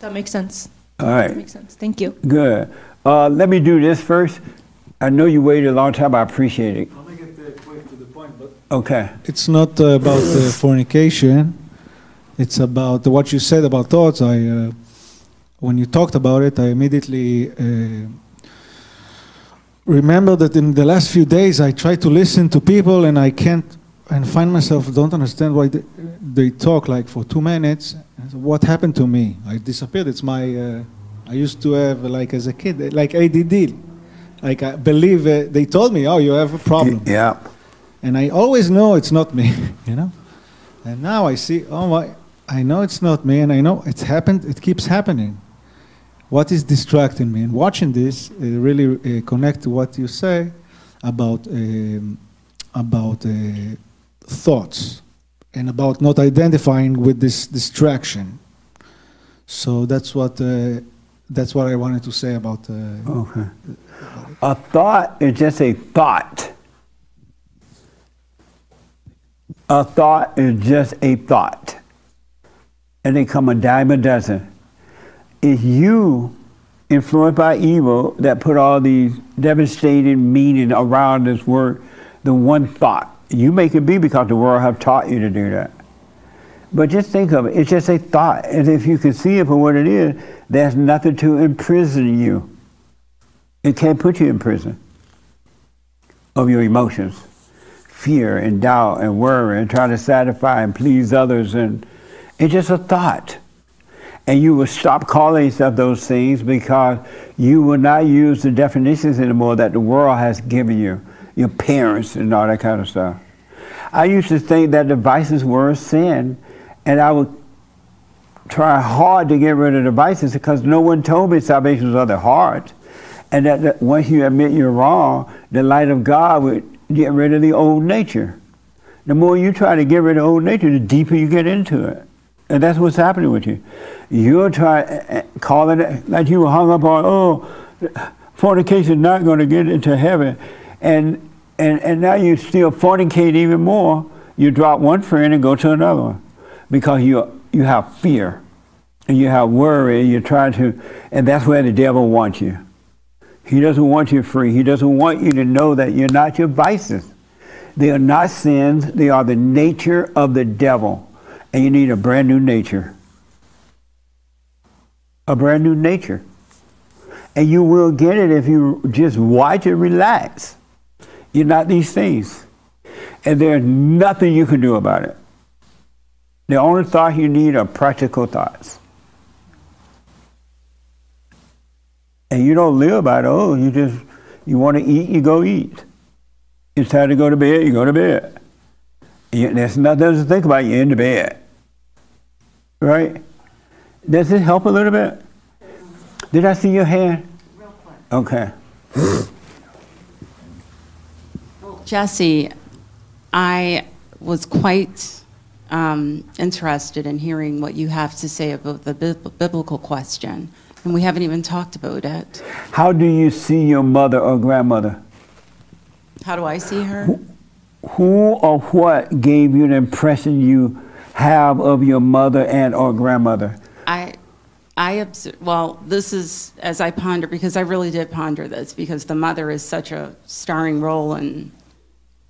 Speaker 3: That makes sense.
Speaker 2: All right.
Speaker 3: That makes sense. Thank you.
Speaker 2: Good. Uh, let me do this first. I know you waited a long time. I appreciate it.
Speaker 31: I'm gonna get quick to the point, but
Speaker 2: Okay.
Speaker 31: It's not uh, about uh, fornication. It's about what you said about thoughts. I, uh, when you talked about it, I immediately uh, remember that in the last few days I try to listen to people and I can't and find myself don't understand why they, they talk like for two minutes. What happened to me? I disappeared. It's my. Uh, I used to have like as a kid like ADD. Like I believe uh, they told me, oh, you have a problem.
Speaker 2: Yeah.
Speaker 31: And I always know it's not me, you know. And now I see, oh my, I know it's not me, and I know it's happened. It keeps happening. What is distracting me? And watching this uh, really uh, connect to what you say about um, about uh, thoughts and about not identifying with this distraction. So that's what uh, that's what I wanted to say about. Uh,
Speaker 2: Okay. A thought is just a thought. A thought is just a thought. And they come a dime a dozen. It's you influenced by evil that put all these devastating meaning around this word, the one thought. You make it be because the world have taught you to do that. But just think of it, it's just a thought. And if you can see it for what it is, there's nothing to imprison you. It can't put you in prison of your emotions, fear and doubt and worry and try to satisfy and please others. And it's just a thought. And you will stop calling yourself those things because you will not use the definitions anymore that the world has given you, your parents and all that kind of stuff. I used to think that the vices were a sin, and I would try hard to get rid of the vices because no one told me salvation was of the heart. And that once you admit you're wrong, the light of God would get rid of the old nature. The more you try to get rid of old nature, the deeper you get into it. And that's what's happening with you. You're trying, eh, eh, calling it like you were hung up on, oh, fornication is not going to get into heaven. And, and, and now you still fornicate even more. You drop one friend and go to another one because you, you have fear and you have worry. You're trying to, and that's where the devil wants you. He doesn't want you free. He doesn't want you to know that you're not your vices. They are not sins. They are the nature of the devil. And you need a brand new nature. A brand new nature. And you will get it if you just watch and relax. You're not these things. And there's nothing you can do about it. The only thought you need are practical thoughts. And you don't live by it. Oh, you just, you want to eat, you go eat. It's time to go to bed, you go to bed. You, there's nothing to think about, you're in the bed. Right? Does it help a little bit? Did I see your hand? Okay.
Speaker 10: Jesse, I was quite um, interested in hearing what you have to say about the bib- biblical question, and we haven't even talked about it.
Speaker 2: How do you see your mother or grandmother?
Speaker 10: How do I see her?
Speaker 2: Who or what gave you the impression you have of your mother and or grandmother?
Speaker 10: I, I obs- well, this is as I ponder because I really did ponder this because the mother is such a starring role in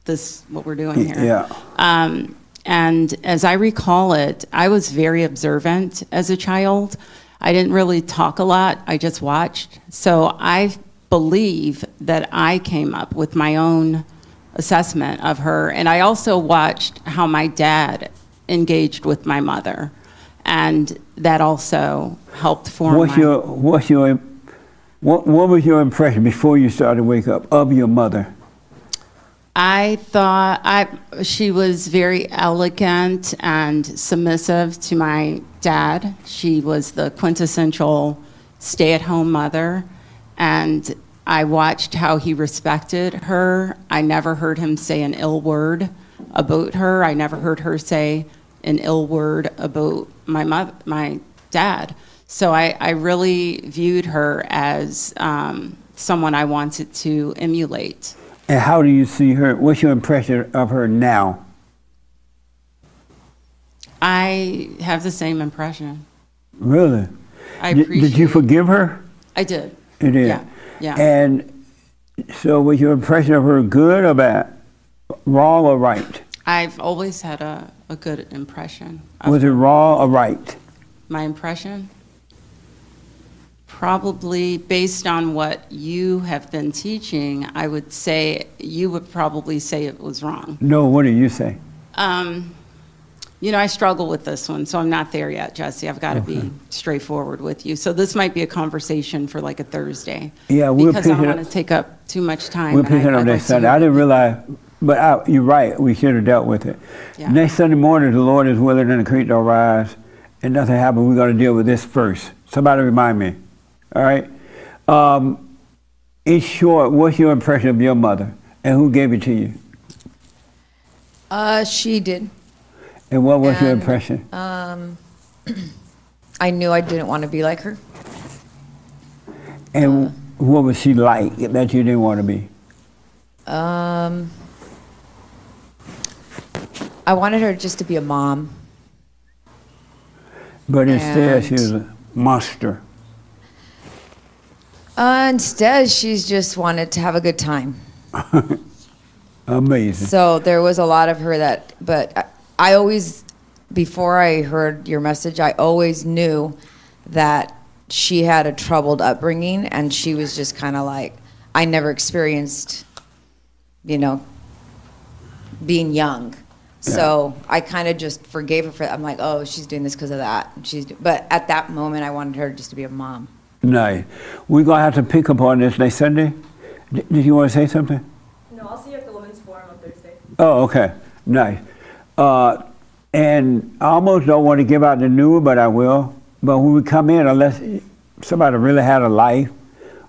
Speaker 10: this what we're doing here.
Speaker 2: Yeah.
Speaker 10: Um, and as I recall it, I was very observant as a child. I didn't really talk a lot. I just watched. So I believe that I came up with my own assessment of her, and I also watched how my dad engaged with my mother, and that also helped form
Speaker 2: What's
Speaker 10: my.
Speaker 2: your what's your what, what was your impression before you started to wake up of your mother?
Speaker 10: I thought I she was very elegant and submissive to my dad. She was the quintessential stay-at-home mother, and I watched how he respected her. I never heard him say an ill word about her. I never heard her say an ill word about my mother, my dad. So I, I really viewed her as um, someone I wanted to emulate.
Speaker 2: And how do you see her? What's your impression of her now?
Speaker 10: I have the same impression.
Speaker 2: Really?
Speaker 10: I
Speaker 2: Did- Did you forgive her?
Speaker 10: I did.
Speaker 2: You did.
Speaker 10: Yeah. Yeah.
Speaker 2: And so was your impression of her good or bad? Wrong or right?
Speaker 33: I've always had a, a good impression. of
Speaker 2: Was it wrong or right?
Speaker 33: My impression? Probably based on what you have been teaching, I would say, you would probably say it was wrong.
Speaker 2: No, what do you say?
Speaker 33: Um, you know, I struggle with this one, so I'm not there yet, Jesse. I've got to be straightforward with you. So this might be a conversation for like a Thursday.
Speaker 2: Yeah, we'll
Speaker 33: because I don't want to take up too much time.
Speaker 2: We'll pick it up next Sunday. I didn't realize, but I, you're right. We should have dealt with it.
Speaker 33: Yeah.
Speaker 2: Next Sunday morning, the Lord is willing and the creek don't rise, and nothing happened. We're going to deal with this first. Somebody remind me. All right. Um, in short, what's your impression of your mother, and who gave it to you,
Speaker 7: Uh, she did.
Speaker 2: and what was your impression?
Speaker 7: Um, I knew I didn't want to be like her.
Speaker 2: And what was she like that you didn't want to be?
Speaker 7: Um, I wanted her just to be a mom.
Speaker 2: But instead, she was a monster.
Speaker 7: Uh, instead, she's just wanted to have a good time.
Speaker 2: Amazing.
Speaker 7: So there was a lot of her that, but I, I always, before I heard your message, I always knew that she had a troubled upbringing and she was just kind of like, I never experienced, you know, being young. So I kind of just forgave her for that. I'm like, oh, she's doing this because of that. She's, but at that moment, I wanted her just to be a mom.
Speaker 2: Nice. We're going to have to pick up on this next Sunday. D- did you want to say something?
Speaker 3: No, I'll see you at the women's forum on Thursday.
Speaker 2: Oh, okay. Nice. Uh, and I almost don't want to give out the new, but I will. But when we come in, unless somebody really had a life,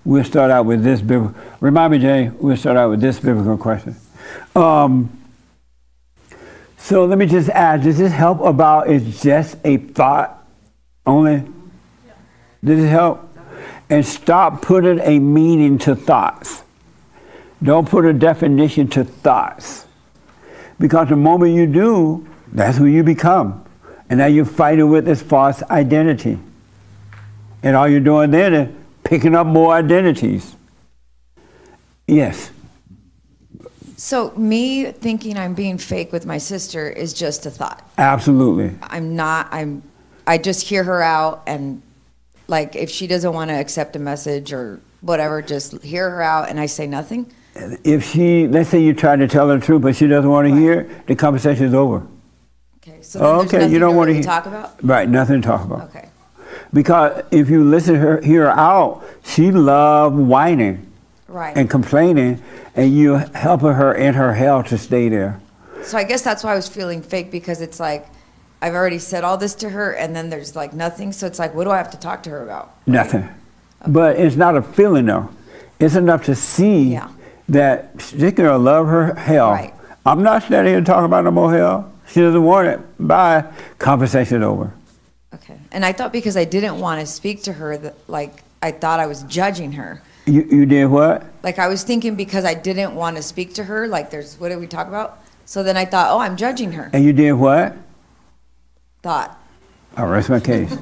Speaker 2: we'll start out with this biblical. Remind me, Jay, we'll start out with this biblical question. Um, so let me just ask, does this help about it's just a thought only? Does it help? And stop putting a meaning to thoughts. Don't put a definition to thoughts. Because the moment you do, that's who you become. And now you're fighting with this false identity. And all you're doing then is picking up more identities. Yes.
Speaker 7: So me thinking I'm being fake with my sister is just a thought.
Speaker 2: Absolutely.
Speaker 7: I'm not. I'm. I just hear her out, and like if she doesn't want to accept a message or whatever, just hear her out, and I say nothing.
Speaker 2: If she, let's say you try to tell her the truth, but she doesn't want to hear, the conversation is over.
Speaker 7: Okay. So
Speaker 2: okay,
Speaker 7: nothing
Speaker 2: you don't
Speaker 7: to
Speaker 2: want to
Speaker 7: talk about.
Speaker 2: Right, nothing to talk about.
Speaker 7: Okay.
Speaker 2: Because if you listen to her, hear her out, she loved whining
Speaker 7: Right.
Speaker 2: and complaining, and you helping her in her hell to stay there.
Speaker 7: So I guess that's why I was feeling fake because it's like I've already said all this to her, and then there's like nothing. So it's like, what do I have to talk to her about?
Speaker 2: Nothing. But it's not a feeling though. It's enough to see that this girl love her hell.
Speaker 7: Right.
Speaker 2: I'm not standing here talking about no more hell. She doesn't want it. Bye. Conversation over.
Speaker 7: Okay. And I thought because I didn't want to speak to her, that like I thought I was judging her.
Speaker 2: You you did what?
Speaker 7: Like I was thinking because I didn't want to speak to her. Like there's what did we talk about? So then I thought, oh, I'm judging her.
Speaker 2: And you did what?
Speaker 7: Thought.
Speaker 2: I'll rest my case.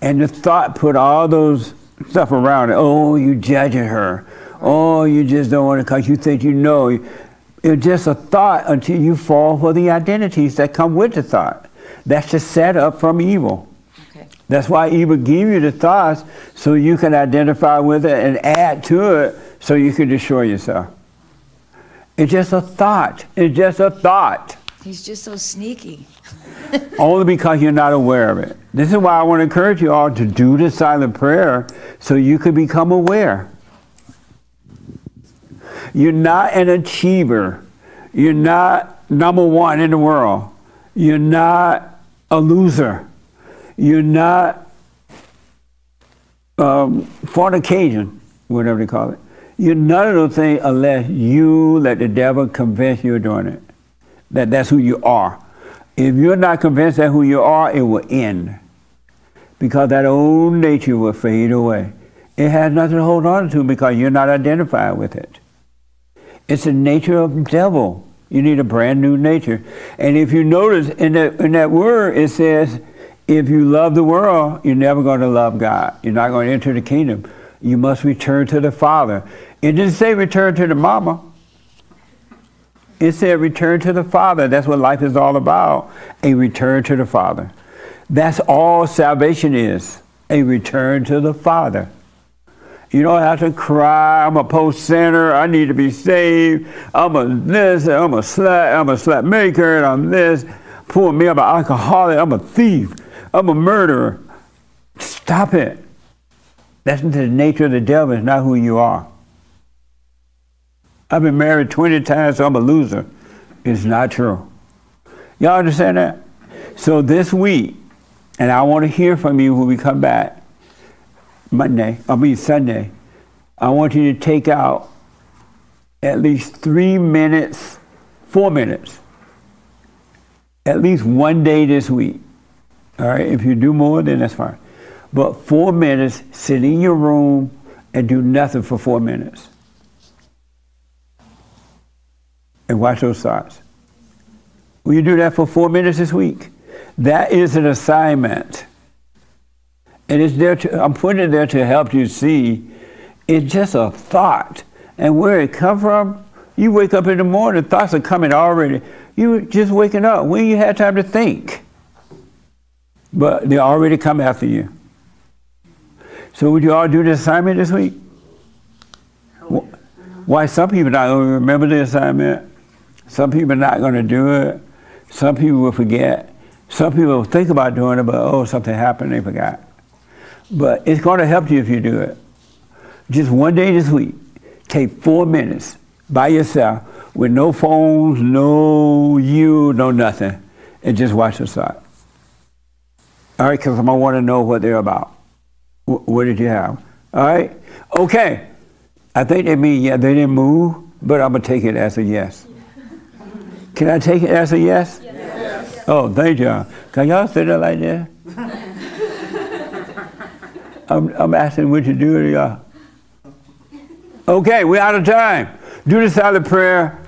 Speaker 2: and the thought put all those stuff around it. Oh, you judging her. Oh, you just don't want to because you think you know. It's just a thought until you fall for the identities that come with the thought. That's the setup from evil. That's why evil give you the thoughts so you can identify with it and add to it so you can destroy yourself. It's just a thought. It's just a thought.
Speaker 7: He's just so sneaky.
Speaker 2: Only because you're not aware of it. This is why I want to encourage you all to do the silent prayer so you can become aware. You're not an achiever. You're not number one in the world. You're not a loser. You're not um, fornication, whatever they call it. You're none of those things unless you let the devil convince you're doing it. That that's who you are. If you're not convinced that who you are, it will end. Because that old nature will fade away. It has nothing to hold on to because you're not identified with it. It's the nature of the devil. You need a brand new nature. And if you notice in that, in that word, it says, if you love the world, you're never going to love God. You're not going to enter the kingdom. You must return to the Father. It didn't say return to the mama. It said return to the Father. That's what life is all about. A return to the Father. That's all salvation is. A return to the Father. You don't have to cry. I'm a post sinner. I need to be saved. I'm a this. I'm a slut. I'm a slut maker. And I'm this. Poor me. I'm an alcoholic. I'm a thief. I'm a murderer. Stop it. That's the nature of the devil. It's not who you are. I've been married 20 times, so I'm a loser. It's not true. Y'all understand that? So this week, and I want to hear from you when we come back Monday, I mean Sunday, I want you to take out at least three minutes, four minutes, at least one day this week. All right, if you do more, then that's fine. But four minutes, sit in your room and do nothing for four minutes. And watch those thoughts. Will you do that for four minutes this week? That is an assignment. And it's there to, I'm putting it there to help you see it's just a thought. And where it come from, you wake up in the morning, thoughts are coming already. You just waking up. When you had time to think. But they already come after you. So would you all do the assignment this week? Why some people not going to remember the assignment? Some people are not going to do it. Some people will forget. Some people will think about doing it, but oh, something happened, they forgot. But it's going to help you if you do it. Just one day this week, take four minutes by yourself with no phones, no you, no nothing, and just watch the side. All right, because I want to know what they're about. What did you have? All right? Okay. I think they mean, yeah, they didn't move, but I'm going to take it as a yes. Can I take it as a yes? Yes. Oh, thank you. Can y'all sit there like that? I'm, I'm asking what you do to y'all. Okay, we're out of time. Do the silent prayer.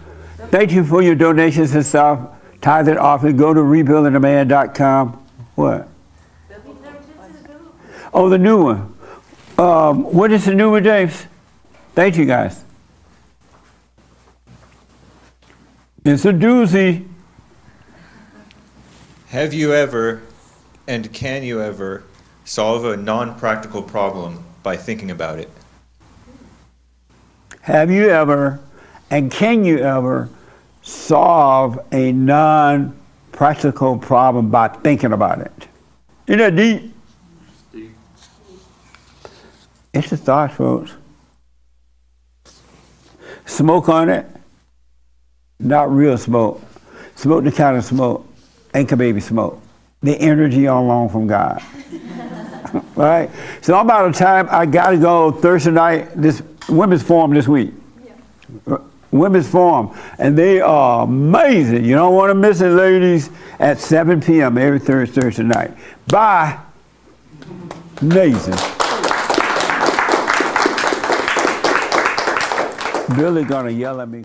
Speaker 2: Thank you for your donations and stuff. Tithe it off and go to rebuildingtheman.com. What? Oh, the new one. Um, what is the new one, James? Thank you, guys. It's a doozy.
Speaker 16: Have you ever, and can you ever, solve a non practical problem by thinking about it?
Speaker 2: Have you ever, and can you ever, solve a non practical problem by thinking about it? Isn't that deep? It's a thought, folks. Smoke on it, not real smoke. Smoke the kind of smoke, anchor baby smoke. The energy on loan from God. right? So I'm out of time. I got to go Thursday night, this women's forum this week. Yeah. Uh, women's forum. And they are amazing. You don't want to miss it, ladies, at 7 p.m. every Thursday, Thursday night. Bye. Amazing. Billy gonna yell at me.